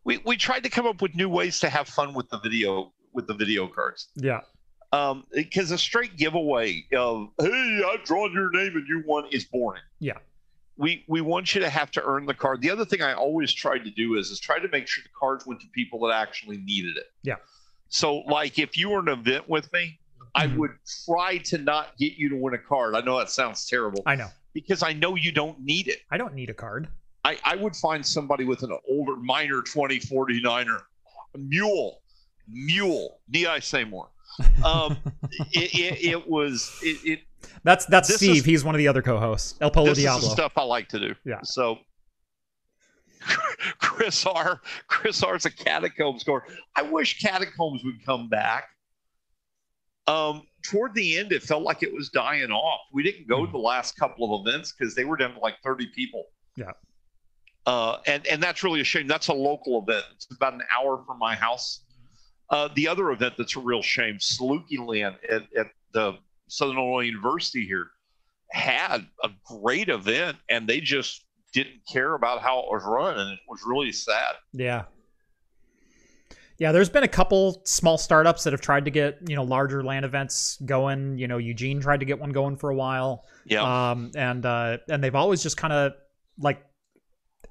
we we tried to come up with new ways to have fun with the video with the video cards. Yeah. Um, because a straight giveaway of "Hey, I've drawn your name and you won" is boring. Yeah we we want you to have to earn the card. The other thing I always tried to do is is try to make sure the cards went to people that actually needed it. Yeah. So like if you were an event with me, mm-hmm. I would try to not get you to win a card. I know that sounds terrible. I know. Because I know you don't need it. I don't need a card. I, I would find somebody with an older Miner 2049er mule. Mule. Need I say more? Um, it, it, it, was it, it that's that's Steve. Is, He's one of the other co-hosts. El Polo this Diablo. Is stuff I like to do. Yeah. So Chris R. Chris R's a catacombs score. I wish catacombs would come back. Um, toward the end, it felt like it was dying off. We didn't go to the last couple of events because they were down to like 30 people. Yeah. Uh, and and that's really a shame. That's a local event. It's about an hour from my house. Uh, the other event that's a real shame, Saluki LAN at, at the Southern Illinois University here had a great event and they just didn't care about how it was run and it was really sad. Yeah. Yeah, there's been a couple small startups that have tried to get, you know, larger LAN events going. You know, Eugene tried to get one going for a while. Yeah. Um and uh and they've always just kind of like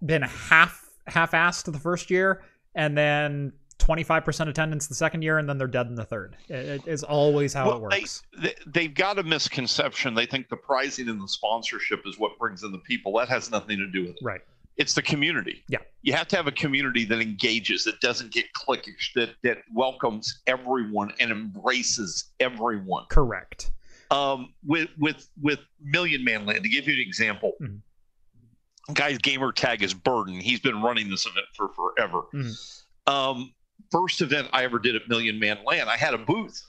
been half half assed the first year and then 25% attendance the second year and then they're dead in the third. It is always how well, it works. They, they, have got a misconception. They think the pricing and the sponsorship is what brings in the people. That has nothing to do with it. Right. It's the community. Yeah. You have to have a community that engages, that doesn't get cliquish, that, that welcomes everyone and embraces everyone. Correct. Um, with with with Million Man LAN, to give you an example, mm-hmm. guy's gamer tag is Burden. He's been running this event for forever. Mm-hmm. Um, first event I ever did at Million Man LAN. I had a booth,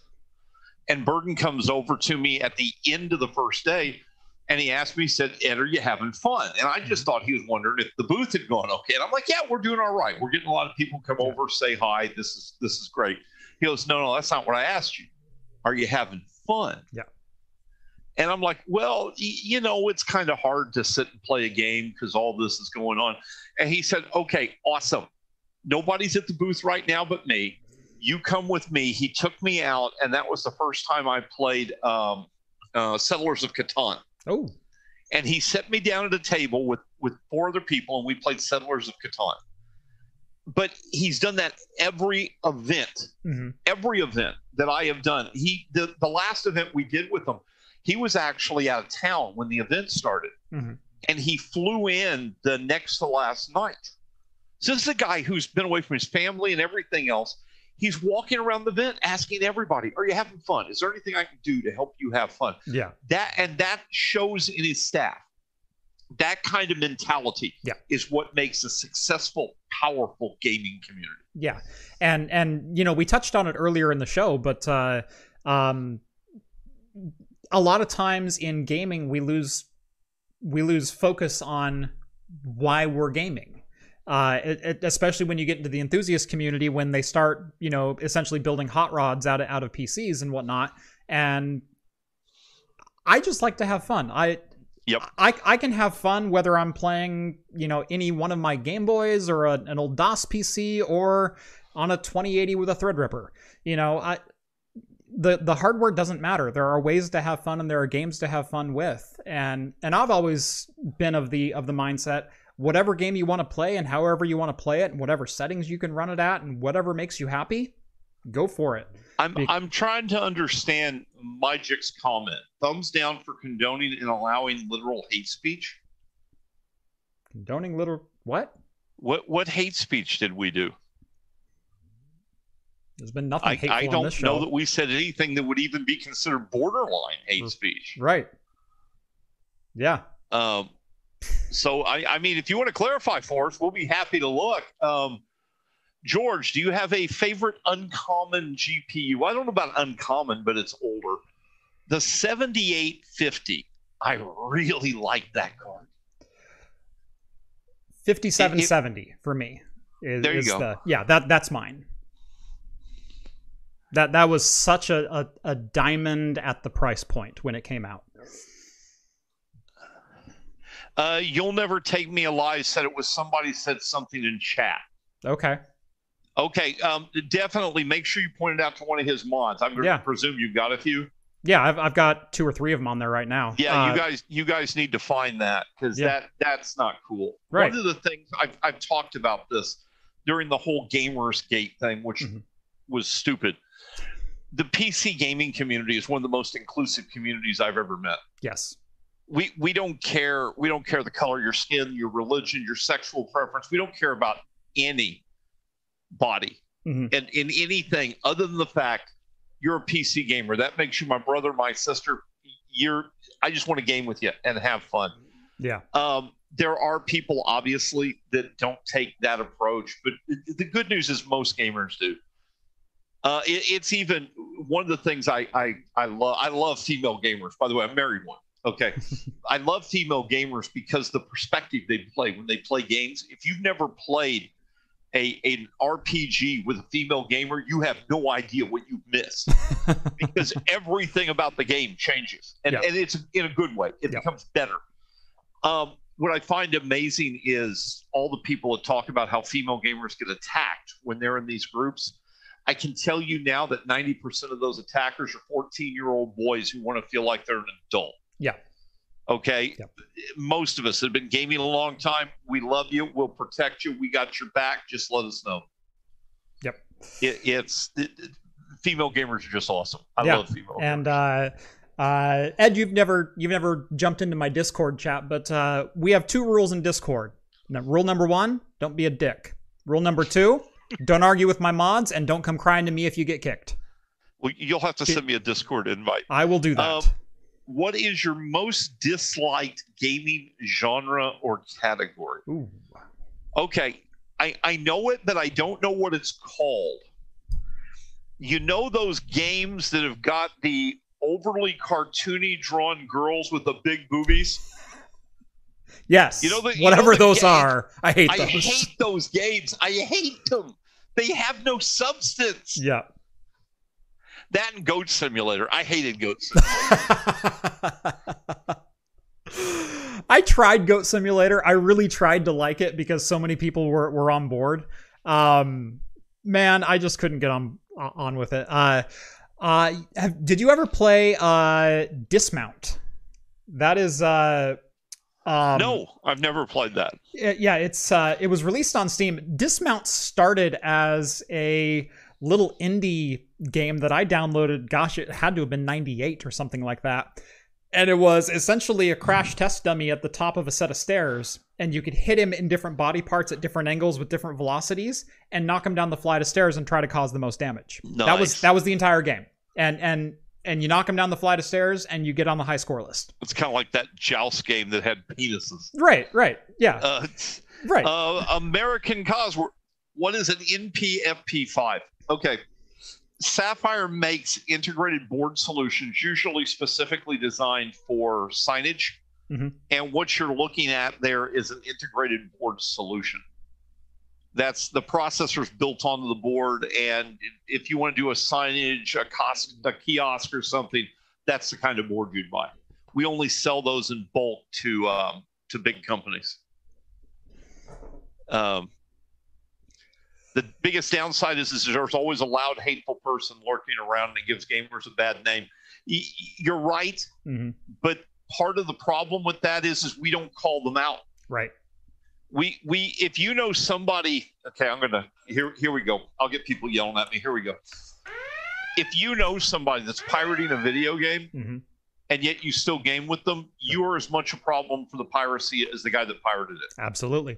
and Burden comes over to me at the end of the first day, and he asked me, he said, "Ed, are you having fun?" And I just thought he was wondering if the booth had gone okay. And I'm like, "Yeah, we're doing all right. We're getting a lot of people come over, say hi. This is this is great." He goes, "No, no, that's not what I asked you. Are you having fun?" Yeah. And I'm like, well, you know, it's kind of hard to sit and play a game because all this is going on. And he said, okay, awesome. Nobody's at the booth right now but me. You come with me. He took me out, and that was the first time I played um, uh, Settlers of Catan. Oh, And he set me down at a table with with four other people, and we played Settlers of Catan. But he's done that every event hmm every event that I have done. He the, the last event we did with him, he was actually out of town when the event started. Mhm. And he flew in the next to last night. So this is a guy who's been away from his family and everything else. He's walking around the event asking everybody, Are you having fun? Is there anything I can do to help you have fun? yeah, That and that shows in his staff. That kind of mentality Yeah. is what makes a successful, powerful gaming community. yeah, and and you know we touched on it earlier in the show, but uh, um, a lot of times in gaming we lose we lose focus on why we're gaming. Uh, it, it- especially when you get into the enthusiast community, when they start, you know, essentially building hot rods out of out of PCs and whatnot. And I just like to have fun. I Yep. I, I can have fun whether I'm playing, you know, any one of my Game Boys or a, an old DOS PC or on a 2080 with a Threadripper. You know, I the the hardware doesn't matter. There are ways to have fun and there are games to have fun with. And and I've always been of the of the mindset whatever game you want to play and however you want to play it and whatever settings you can run it at and whatever makes you happy, go for it. I'm Be- I'm trying to understand Magic's comment. Thumbs down for condoning and allowing literal hate speech. Condoning literal what? What what hate speech did we do? There's been nothing I, hateful I on don't this show. know that we said anything that would even be considered borderline hate speech. Right. Yeah. Um, so I, I mean, if you want to clarify for us, we'll be happy to look. Um, George, do you have a favorite uncommon GPU? I don't know about uncommon, but it's older. The 7850. I really like that card. 5770 for me. Is, There you go. The, yeah, that that's mine. That that was such a, a, a diamond at the price point when it came out. Uh, You'll Never Take Me Alive said it was somebody said something in chat. Okay. Okay, um, definitely make sure you point it out to one of his mods. I'm going to Yeah. presume you've got a few. Yeah, I've, I've got two or three of them on there right now. Yeah, Uh, you guys, you guys need to find that because Yeah. that that's not cool. Right. One of the things I've I've talked about this during the whole Gamers Gate thing, which Mhm. was stupid. The PC gaming community is one of the most inclusive communities I've ever met. Yes. We we don't care we don't care the color of your skin, your religion, your sexual preference. We don't care about any body Mhm. and in anything other than the fact you're a PC gamer. That makes you my brother, my sister. You're I just want to game with you and have fun. Yeah. Um, there are people obviously that don't take that approach, but the good news is most gamers do. Uh, it, it's even one of the things I I I love. I love female gamers. By the way, I'm married one. Okay, I love female gamers because the perspective they play when they play games. If you've never played a an RPG with a female gamer, you have no idea what you've missed because everything about the game changes, and, Yeah. and it's in a good way. It Yeah. becomes better. Um, what I find amazing is all the people that talk about how female gamers get attacked when they're in these groups. I can tell you now that 90% of those attackers are 14 year old boys who want to feel like they're an adult. Yeah. Okay. Most of us have been gaming a long time. We love you. We'll protect you. We got your back. Just let us know. Yep. It, it's it, female gamers are just awesome. I Yeah. love female. And gamers. uh, uh, Ed, you've never you've never jumped into my Discord chat, but uh, we have two rules in Discord. Now, rule number one: don't be a dick. Rule number two: don't argue with my mods, and don't come crying to me if you get kicked. well, you'll have to send me a Discord invite. I will do that. Um, what is your most disliked gaming genre or category? Ooh. Okay, I, I know it, but I don't know what it's called. You know those games that have got the overly cartoony drawn girls with the big boobies? Yes. You know the- you whatever know those game- are, I hate I those. hate those games. I hate them. They have no substance. yeah. That and Goat Simulator. I hated Goat Simulator. I tried Goat Simulator. I really tried to like it because so many people were, were on board. Um, man, I just couldn't get on on with it. Uh, uh, have, did you ever play uh, Dismount? That is uh, um, no, I've never played that. Yeah, it's uh, it was released on Steam. Dismount started as a little indie game that I downloaded. Gosh, it had to have been '98 or something like that. And it was essentially a crash test dummy at the top of a set of stairs, and you could hit him in different body parts at different angles with different velocities, and knock him down the flight of stairs and try to cause the most damage. Nice. That was that was the entire game. And and and you knock him down the flight of stairs, and you get on the high score list. It's kind of like that joust game that had penises. Right, right, yeah, Uh, right. uh, American Cause. What is an NPFP5? Okay. Sapphire makes integrated board solutions, usually specifically designed for signage. Mhm. And what you're looking at there is an integrated board solution. That's the processor's built onto the board. And if you want to do a signage, a, cos- a kiosk, or something, that's the kind of board you'd buy. We only sell those in bulk to um, to big companies. Um, the biggest downside is, is there's always a loud, hateful person lurking around and it gives gamers a bad name. Y- You're right, hmm but part of the problem with that is, is we don't call them out. Right. We we if you know somebody, okay, I'm gonna here here we go. I'll get people yelling at me. Here we go. If you know somebody that's pirating a video game hmm and yet you still game with them, you are as much a problem for the piracy as the guy that pirated it Absolutely.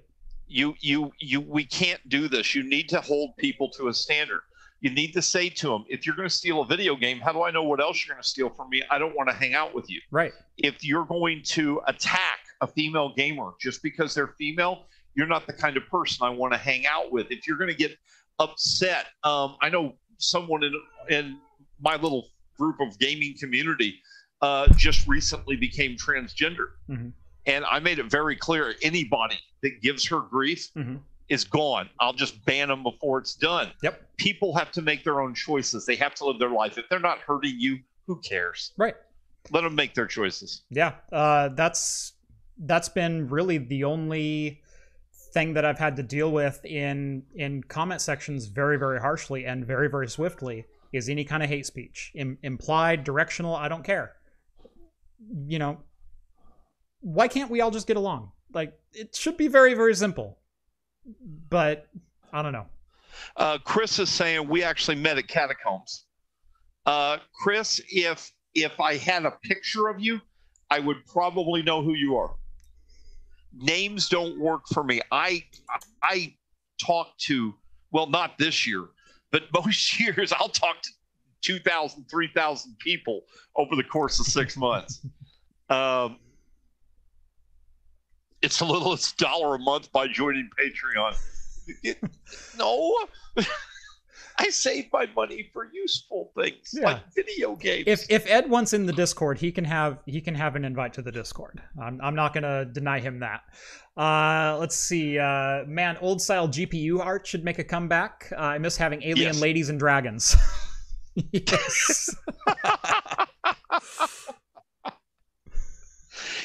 You you you we can't do this. You need to hold people to a standard. You need to say to them if you're going to steal a video game how do i know what else you're going to steal from me? I don't want to hang out with you. Right. if you're going to attack a female gamer just because they're female you're not the kind of person i want to hang out with. If you're going to get upset um, i know someone in in my little group of gaming community uh, just recently became transgender. Mhm. And i made it very clear anybody that gives her grief Mhm. is gone i'll just ban them before it's done Yep. people have to make their own choices they have to live their life if they're not hurting you who cares Right. let them make their choices Yeah. Uh, that's that's been really the only thing that I've had to deal with in in comment sections very very harshly and very very swiftly is any kind of hate speech, Im- implied, directional. I don't care. You know, why can't we all just get along? Like it should be very very simple, but I don't know. Uh, Chris is saying we actually met at catacombs. Uh, Chris, if if I had a picture of you, I would probably know who you are. Names don't work for me. I I talk to well, not this year, but most years I'll talk to 2,000, 3,000 people over the course of six months. Um, it's a little dollar a month by joining Patreon. It- no, I save my money for useful things Yeah. like video games. If if Ed wants in the Discord, he can have he can have an invite to the Discord. I'm I'm not gonna deny him that. Uh, let's see. Uh, man, old style GPU art should make a comeback. Uh, I miss having alien Yes. ladies and dragons. yes.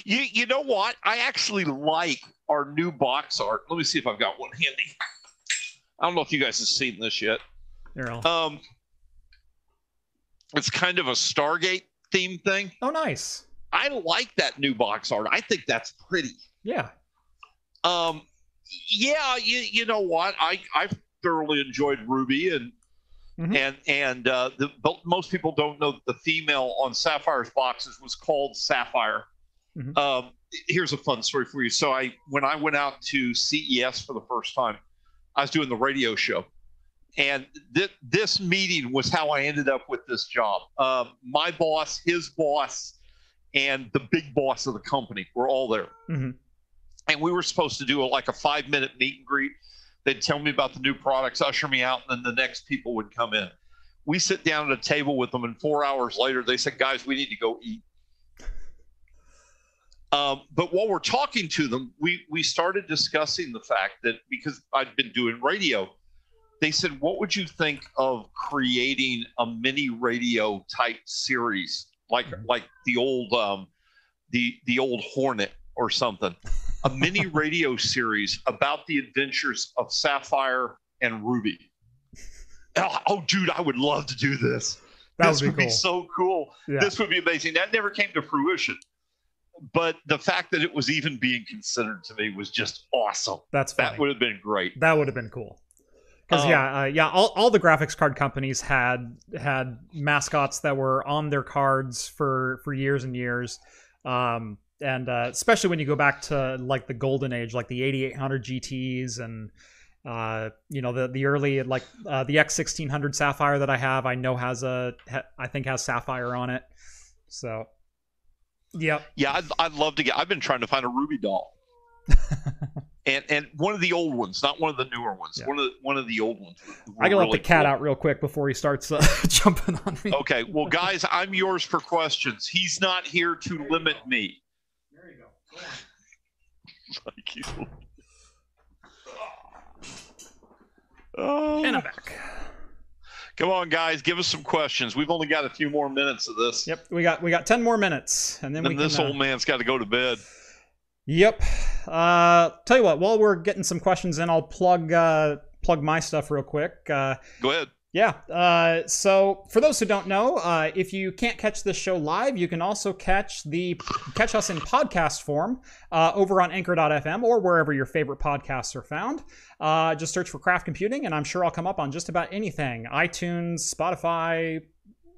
You you know what? I actually like our new box art. Let me see if I've got one handy. I don't know if you guys have seen this yet. I'll- Um, it's kind of a Stargate theme thing. oh, nice. I like that new box art. I think that's pretty. Yeah. Um, yeah, you you know what? I I thoroughly enjoyed Ruby and Mhm. and and uh, the but most people don't know that the female on Sapphire's boxes was called Sapphire. Mhm. Um, here's a fun story for you. So I when I went out to CES for the first time, I was doing the radio show, and th- this meeting was how I ended up with this job. Um, my boss, his boss, and the big boss of the company were all there hmm and we were supposed to do a, like a five minute meet and greet. They'd tell me about the new products, usher me out, and then the next people would come in. We sit down at a table with them, and four hours later, they said, "Guys, we need to go eat." Um, but while we're talking to them, we we started discussing the fact that because I'd been doing radio, they said, "What would you think of creating a mini radio type series, like like the old um, the the old Hornet or something, a mini radio series about the adventures of Sapphire and Ruby?" Oh, oh, dude, I would love to do this. That this would would be be so cool. Yeah. This would be amazing. That never came to fruition. But the fact that it was even being considered to me was just awesome. That's funny. That would have been great. That would have been cool. Because Um, yeah, uh, yeah, all, all the graphics card companies had had mascots that were on their cards for for years and years, um, and uh, especially when you go back to like the golden age, like the 8800 GTS and uh, you know the the early like uh, the X1600 Sapphire that I have, I know has a ha- I think has Sapphire on it. So, yep, Yeah, I'd, I'd love to get. I've been trying to find a Ruby doll, and and one of the old ones, not one of the newer ones. Yeah. One of the, one of the old ones. I can were let the cat cool. out real quick before he starts uh, jumping on me. Okay, well, guys, I'm yours for questions. He's not here to limit me. There you go. Like he's- Oh, And I'm back. Come on, guys, give us some questions. We've only got a few more minutes of this. Yep, we got we got ten more minutes, and then we Then can. this uh, old man's got to go to bed. Yep. Uh, tell you what, while we're getting some questions in, I'll plug uh, plug my stuff real quick. Uh, Go ahead. Yeah. Uh, so for those who don't know, uh, if you can't catch this show live, you can also catch the catch us in podcast form uh, over on Anchor.fm or wherever your favorite podcasts are found. Uh, just search for Craft Computing, and I'm sure I'll come up on just about anything: iTunes, Spotify.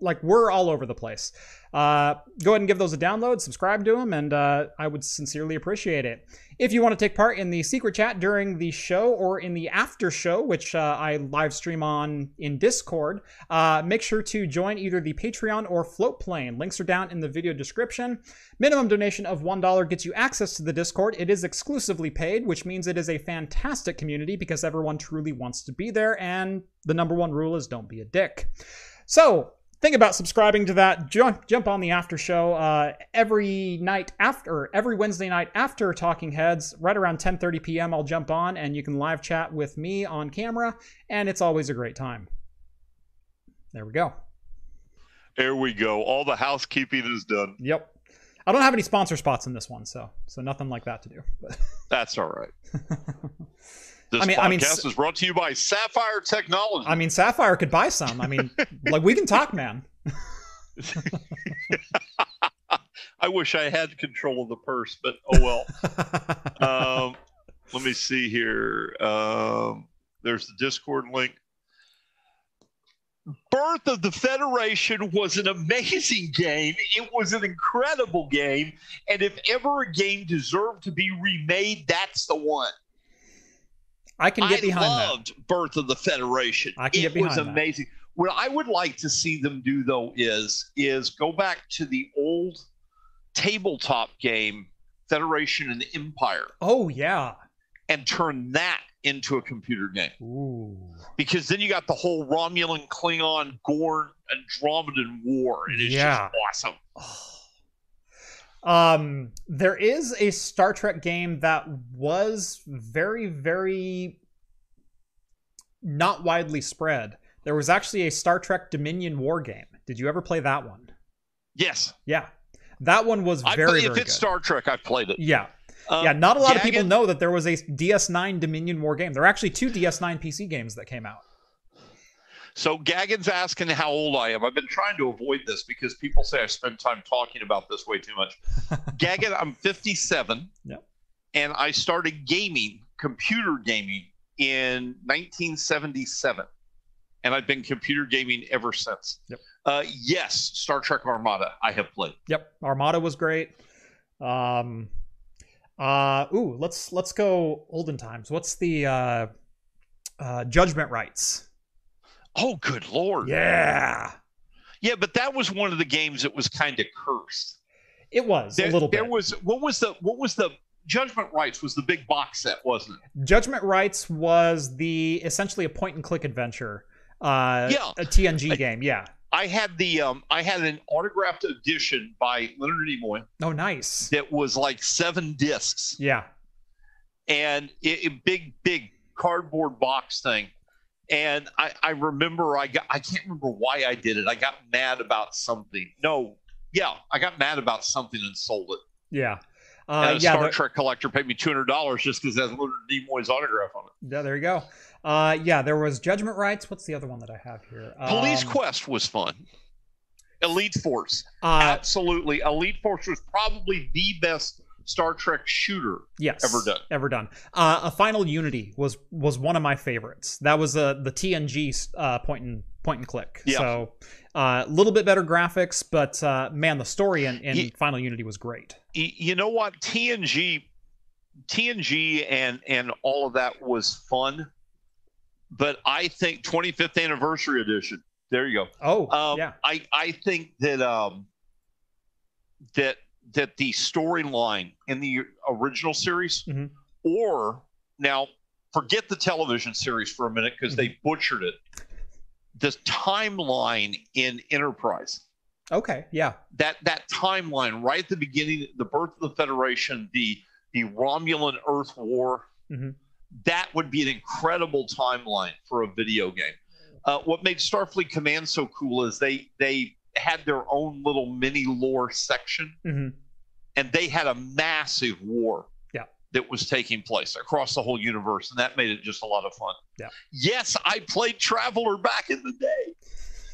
Like we're all over the place. Uh, go ahead and give those a download, subscribe to them, and uh, I would sincerely appreciate it. If you want to take part in the secret chat during the show or in the after show, which uh, I live stream on in Discord, uh, make sure to join either the Patreon or Floatplane. Links are down in the video description. Minimum donation of $1 gets you access to the Discord. It is exclusively paid, which means it is a fantastic community because everyone truly wants to be there, and the number one rule is don't be a dick. So, think about subscribing to that. Jump, jump on the after show uh, every night after, every Wednesday night after Talking Heads, right around 10:30 p.m. I'll jump on, and you can live chat with me on camera, and it's always a great time. There we go. There we go. All the housekeeping is done. Yep. I don't have any sponsor spots in this one, so so nothing like that to do. But That's all right. This I mean- podcast I mean, is brought to you by Sapphire Technology. I mean, Sapphire could buy some. I mean, like we can talk, man. I wish I had control of the purse, but oh well. um, let me see here. Um, there's the Discord link. Birth of the Federation was an amazing game. It was an incredible game. And if ever a game deserved to be remade, that's the one. I can get I behind that. loved Birth of the Federation. I can it get was behind that. amazing. What I would like to see them do though is is go back to the old tabletop game Federation and Empire Oh yeah. and turn that into a computer game. Ooh. Because then you got the whole Romulan, Klingon, Gorn, Andromedan war. and It is Yeah. just awesome. Oh. Um, there is a Star Trek game that was very, very not widely spread. There was actually a Star Trek Dominion War game. Did you ever play that one? Yes. Yeah, that one was I very, play, very if it's good. Star Trek, I've played it. yeah, Um, yeah. Not a lot of people know that there was a DS9 Dominion War game. There are actually two DS9 PC games that came out. So Gagan's asking how old I am. I've been trying to avoid this because people say I spend time talking about this way too much. Gagan, I'm 57. Yep. And I started gaming, computer gaming, in 1977. And I've been computer gaming ever since. Yep. Uh, yes, Star Trek Armada, I have played. Yep, Armada was great. Um, uh, ooh, let's let's go olden times. What's the uh, uh, Judgment Rites? Oh, good lord. Yeah, Yeah, but that was one of the games that was kind of cursed. it was There, a little there bit. was what was the what was the Judgment Rites was the big box set, wasn't it? Judgment Rites was the essentially a point and click adventure. uh, Yeah. a TNG I- game. Yeah. I had the um, I had an autographed edition by Leonard Nimoy Oh, nice. that was like seven discs Yeah. and it, it- big big cardboard box thing. And I, I remember I got I can't remember why I did it. I got mad about something. No, yeah, I got mad about something and sold it. Yeah. and Uh, a yeah. Star Trek collector paid me two hundred dollars just because it has Leonard Nimoy's autograph on it. yeah. There you go. Uh, yeah. There was Judgment Rites. What's the other one that I have here? Police Um, Quest was fun. Elite Force, Uh, absolutely. Elite Force was probably the best Star Trek shooter. yes. ever done. Ever done. Uh, a Final Unity was was one of my favorites. That was uh, the TNG uh, point and point and click. Yeah. So a little bit better graphics, but uh, man, the story in, in Ye- Final Unity was great. You know what? TNG, TNG, and and all of that was fun, but I think 25th anniversary edition. There you go. Oh, Um, yeah. I I think that um that that the storyline in the original series, Mhm. or now forget the television series for a minute because Mm-hmm. they butchered it. The timeline in Enterprise, Okay, yeah. that that timeline right at the beginning, the birth of the Federation, the the Romulan Earth War, Mhm. that would be an incredible timeline for a video game. Uh, what made Starfleet Command so cool is they they had their own little mini lore section, hmm and they had a massive war Yeah. that was taking place across the whole universe, and that made it just a lot of fun. Yeah. Yes, I played Traveller back in the day.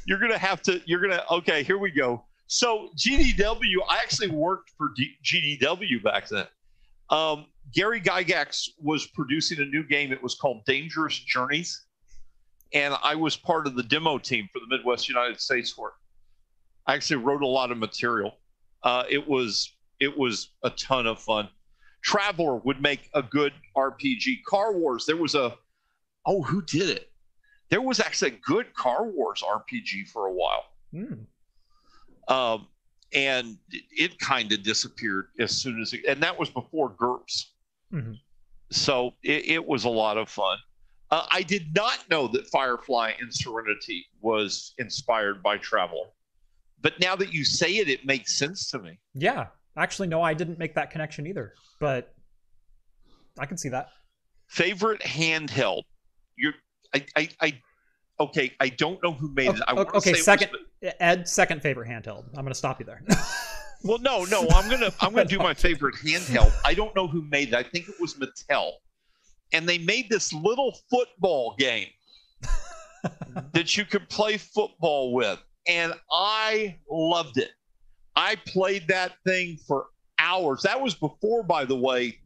You're gonna have to. You're gonna. Okay, here we go. So GDW, I actually worked for D- GDW back then. Um, Gary Gygax was producing a new game. It was called Dangerous Journeys, and I was part of the demo team for the Midwest United States for it. I actually wrote a lot of material. Uh, it was it was a ton of fun. Traveller would make a good RPG. Car Wars, there was a oh, who did it? There was actually a good Car Wars RPG for a while. Mm. Um, and it, it kind of disappeared as soon as it, and that was before GURPS. Mhm. So it, it was a lot of fun. Uh, I did not know that Firefly and Serenity was inspired by Traveller, but now that you say it, it makes sense to me. Yeah. Actually, no, I didn't make that connection either, but I can see that. Favorite handheld? You're, I, I, I okay. I don't know who made it. I Okay, wanna okay, say it was- second. Ed, second favorite handheld. I'm going to stop you there. Well, no, no. I'm gonna I'm gonna do my favorite handheld. I don't know who made it. I think it was Mattel, and they made this little football game that you could play football with, and I loved it. I played that thing for hours. That was before, by the way,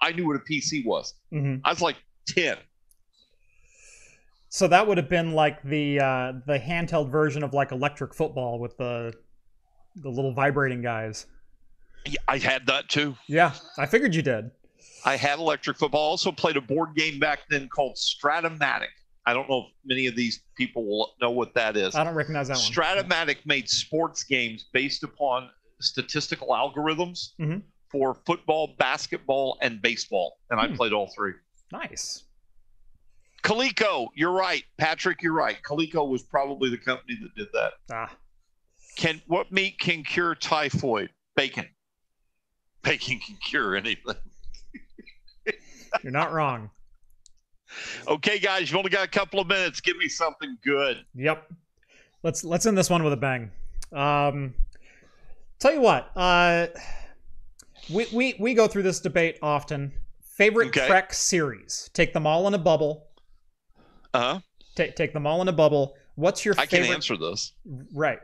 I knew what a PC was. hmm I was like ten. So that would have been like the uh, the handheld version of like electric football with the the little vibrating guys. Yeah, I had that too. Yeah, I figured you did. I had electric football. I also played a board game back then called Strat-O-Matic. I don't know if many of these people will know what that is. I don't recognize that one. Strat-O-Matic made sports games based upon statistical algorithms Mhm. for football, basketball, and baseball, and I Hmm. played all three. Nice. Coleco, you're right, Patrick. You're right. Coleco was probably the company that did that. Ah, Can what meat can cure typhoid? Bacon. Bacon can cure anything. you're not wrong. Okay, guys, you've only got a couple of minutes. Give me something good. Yep. Let's let's end this one with a bang. Um, tell you what, uh, we we we go through this debate often. Favorite Okay. Trek series? Take them all in a bubble. Uh huh. Take take them all in a bubble. What's your favorite? I can favorite? answer this. Right,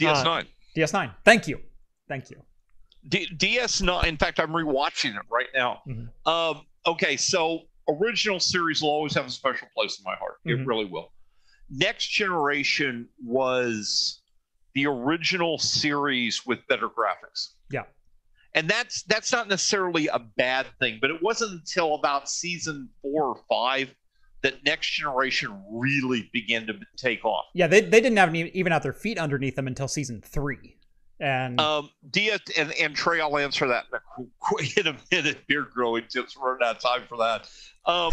DS9. DS9. Thank you, thank you. D- DS9. In fact, I'm rewatching it right now. Mhm. Um, okay, so original series will always have a special place in my heart. Mhm. It really will. Next Generation was the original series with better graphics. Yeah. And that's that's not necessarily a bad thing, but it wasn't until about season four or five that Next Generation really began to take off. Yeah, they they didn't have any, even have their feet underneath them until season three, and Um, DS and, and Trey, I'll answer that in a, qu- in a minute. Beard growing tips. We're running out of time for that. Um,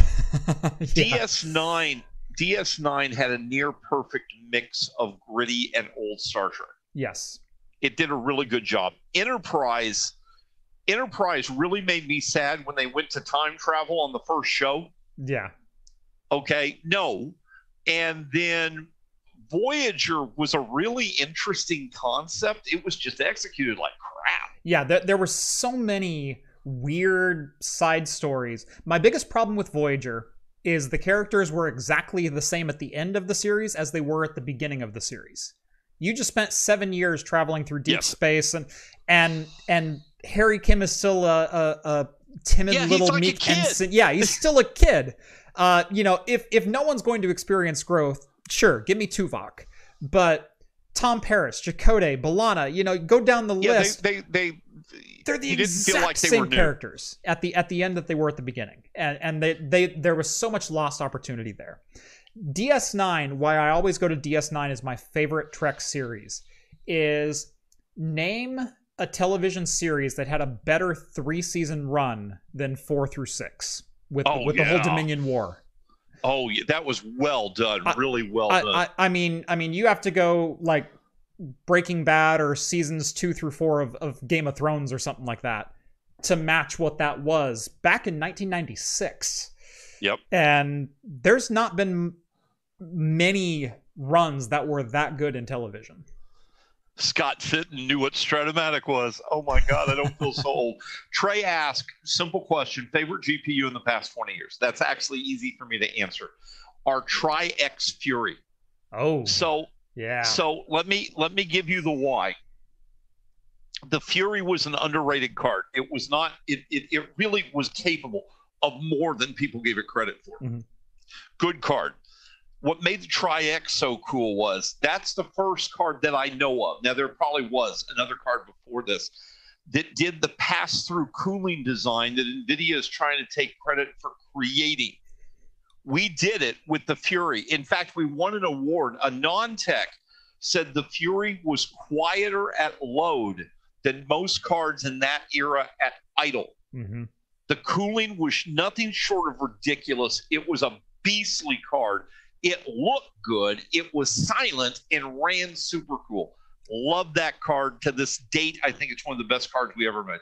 yeah. DS9, DS9 had a near perfect mix of gritty and old Star Trek. Yes. It did a really good job. Enterprise Enterprise really made me sad when they went to time travel on the first show. Yeah. Okay, no. And then Voyager was a really interesting concept. It was just executed like crap. Yeah, there, there were so many weird side stories. My biggest problem with Voyager is the characters were exactly the same at the end of the series as they were at the beginning of the series. You just spent seven years traveling through deep Yes. space, and and and Harry Kim is still a, a, a timid Yeah, little like meek kid. ensign. Yeah, he's still a kid. Uh, you know, if if no one's going to experience growth, sure, give me Tuvok, but Tom Paris, Chakotay, B'Elanna, you know, go down the Yeah, list they, they they they're the exact feel like they same characters at the at the end that they were at the beginning, and and they they there was so much lost opportunity there. DS9, why I always go to DS9 is my favorite Trek series, is name a television series that had a better three season run than four through six with Oh, with the whole. Dominion War. Oh, that was well done. I- really well I, done. I, I mean, I mean, you have to go like Breaking Bad or seasons two through four of, of Game of Thrones or something like that to match what that was back in 1996. Yep. And there's not been many runs that were that good in television. Scott Fitton knew what Strat-O-Matic was. Oh my God, I don't feel so old. Trey asked, simple question, favorite GPU in the past 20 years? That's actually easy for me to answer. Our Tri X Fury. Oh, So yeah. so let me let me give you the why. The Fury was an underrated card. It was not. It it, it really was capable of more than people gave it credit for. Mhm. Good card. What made the Tri X so cool was that's the first card that I know of. Now there probably was another card before this that did the pass-through cooling design that NVIDIA is trying to take credit for creating. We did it with the Fury. In fact, we won an award. AnandTech said the Fury was quieter at load than most cards in that era at idle. hmm The cooling was nothing short of ridiculous. It was a beastly card. It looked good. It was silent and ran super cool. Love that card to this date. I think it's one of the best cards we ever made.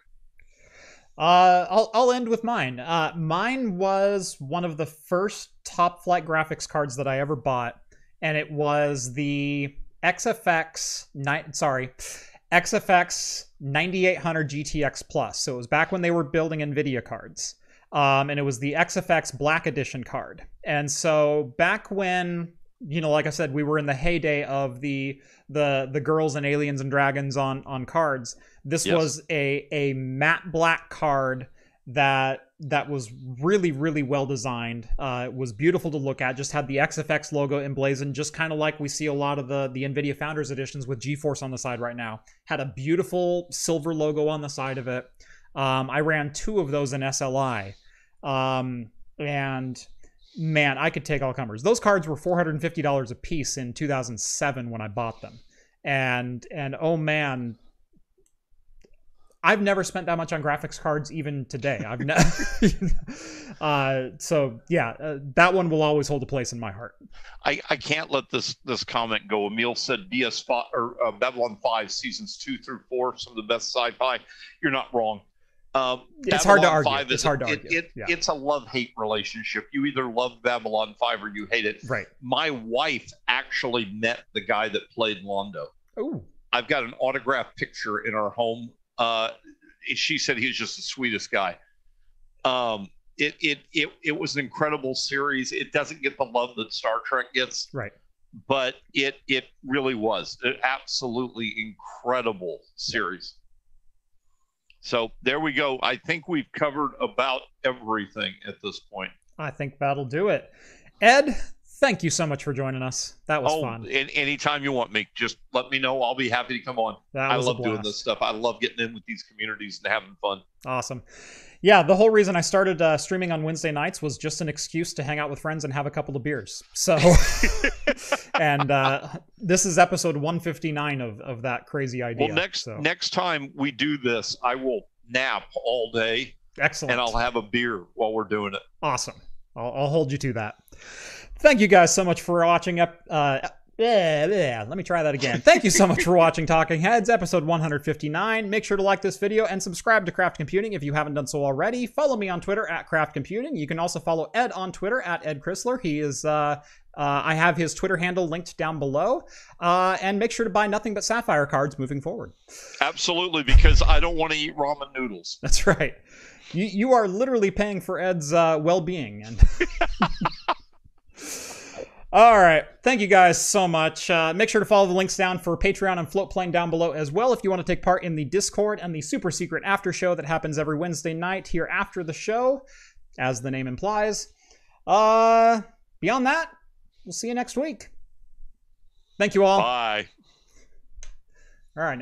Uh, I'll I'll end with mine. Uh, mine was one of the first top flight graphics cards that I ever bought, and it was the XFX nine. Sorry, XFX 9800 GTX Plus. So it was back when they were building Nvidia cards, um, and it was the XFX Black Edition card. And so back when you know, like I said, we were in the heyday of the the the girls and aliens and dragons on on cards. This Yes. was a a matte black card that that was really really well designed. Uh, it was beautiful to look at. Just had the XFX logo emblazoned, just kind of like we see a lot of the the Nvidia Founders editions with GeForce on the side right now. Had a beautiful silver logo on the side of it. Um, I ran two of those in SLI, um, and man, I could take all comers. Those cards were four hundred and fifty dollars a piece in two thousand seven when I bought them, and and oh man, I've never spent that much on graphics cards even today. I've never. uh, so yeah, uh, that one will always hold a place in my heart. I, I can't let this this comment go. Emil said BS five or uh, Babylon five seasons two through four, some of the best sci-fi. You're not wrong. Um, It's hard to argue. 5 It's hard a- to argue. it- Yeah. It's a love-hate relationship. You either love Babylon five or you hate it. Right. My wife actually met the guy that played Londo. Ooh. I've got an autographed picture in our home. Uh, she said he was just the sweetest guy. Um, it, it it it was an incredible series. It doesn't get the love that Star Trek gets, Right. but it it really was an absolutely incredible series. So there we go. I think we've covered about everything at this point. I think that'll do it. Ed, thank you so much for joining us. That was oh, fun. and anytime you want me, just let me know. I'll be happy to come on. I love doing this stuff. I love getting in with these communities and having fun. Awesome. Yeah, the whole reason I started uh, streaming on Wednesday nights was just an excuse to hang out with friends and have a couple of beers. So, and uh, this is episode 159 of, of that crazy idea. Well, next so. next time we do this, I will nap all day excellent. and I'll have a beer while we're doing it. Awesome. I'll, I'll hold you to that. Thank you guys so much for watching. Up, uh, yeah, yeah, let me try that again. Thank you so much for watching Talking Heads, episode 159. Make sure to like this video and subscribe to Craft Computing if you haven't done so already. Follow me on Twitter at Craft Computing. You can also follow Ed on Twitter at Ed Crisler. He is, uh, uh, I have his Twitter handle linked down below. Uh, and make sure to buy nothing but Sapphire cards moving forward. Absolutely, because I don't want to eat ramen noodles. That's right. You, you are literally paying for Ed's uh, well being. And. All right. Thank you guys so much. Uh, make sure to follow the links down for Patreon and Floatplane down below as well if you want to take part in the Discord and the super secret after show that happens every Wednesday night here after the show, as the name implies. Uh, beyond that, we'll see you next week. Thank you all. Bye. All right.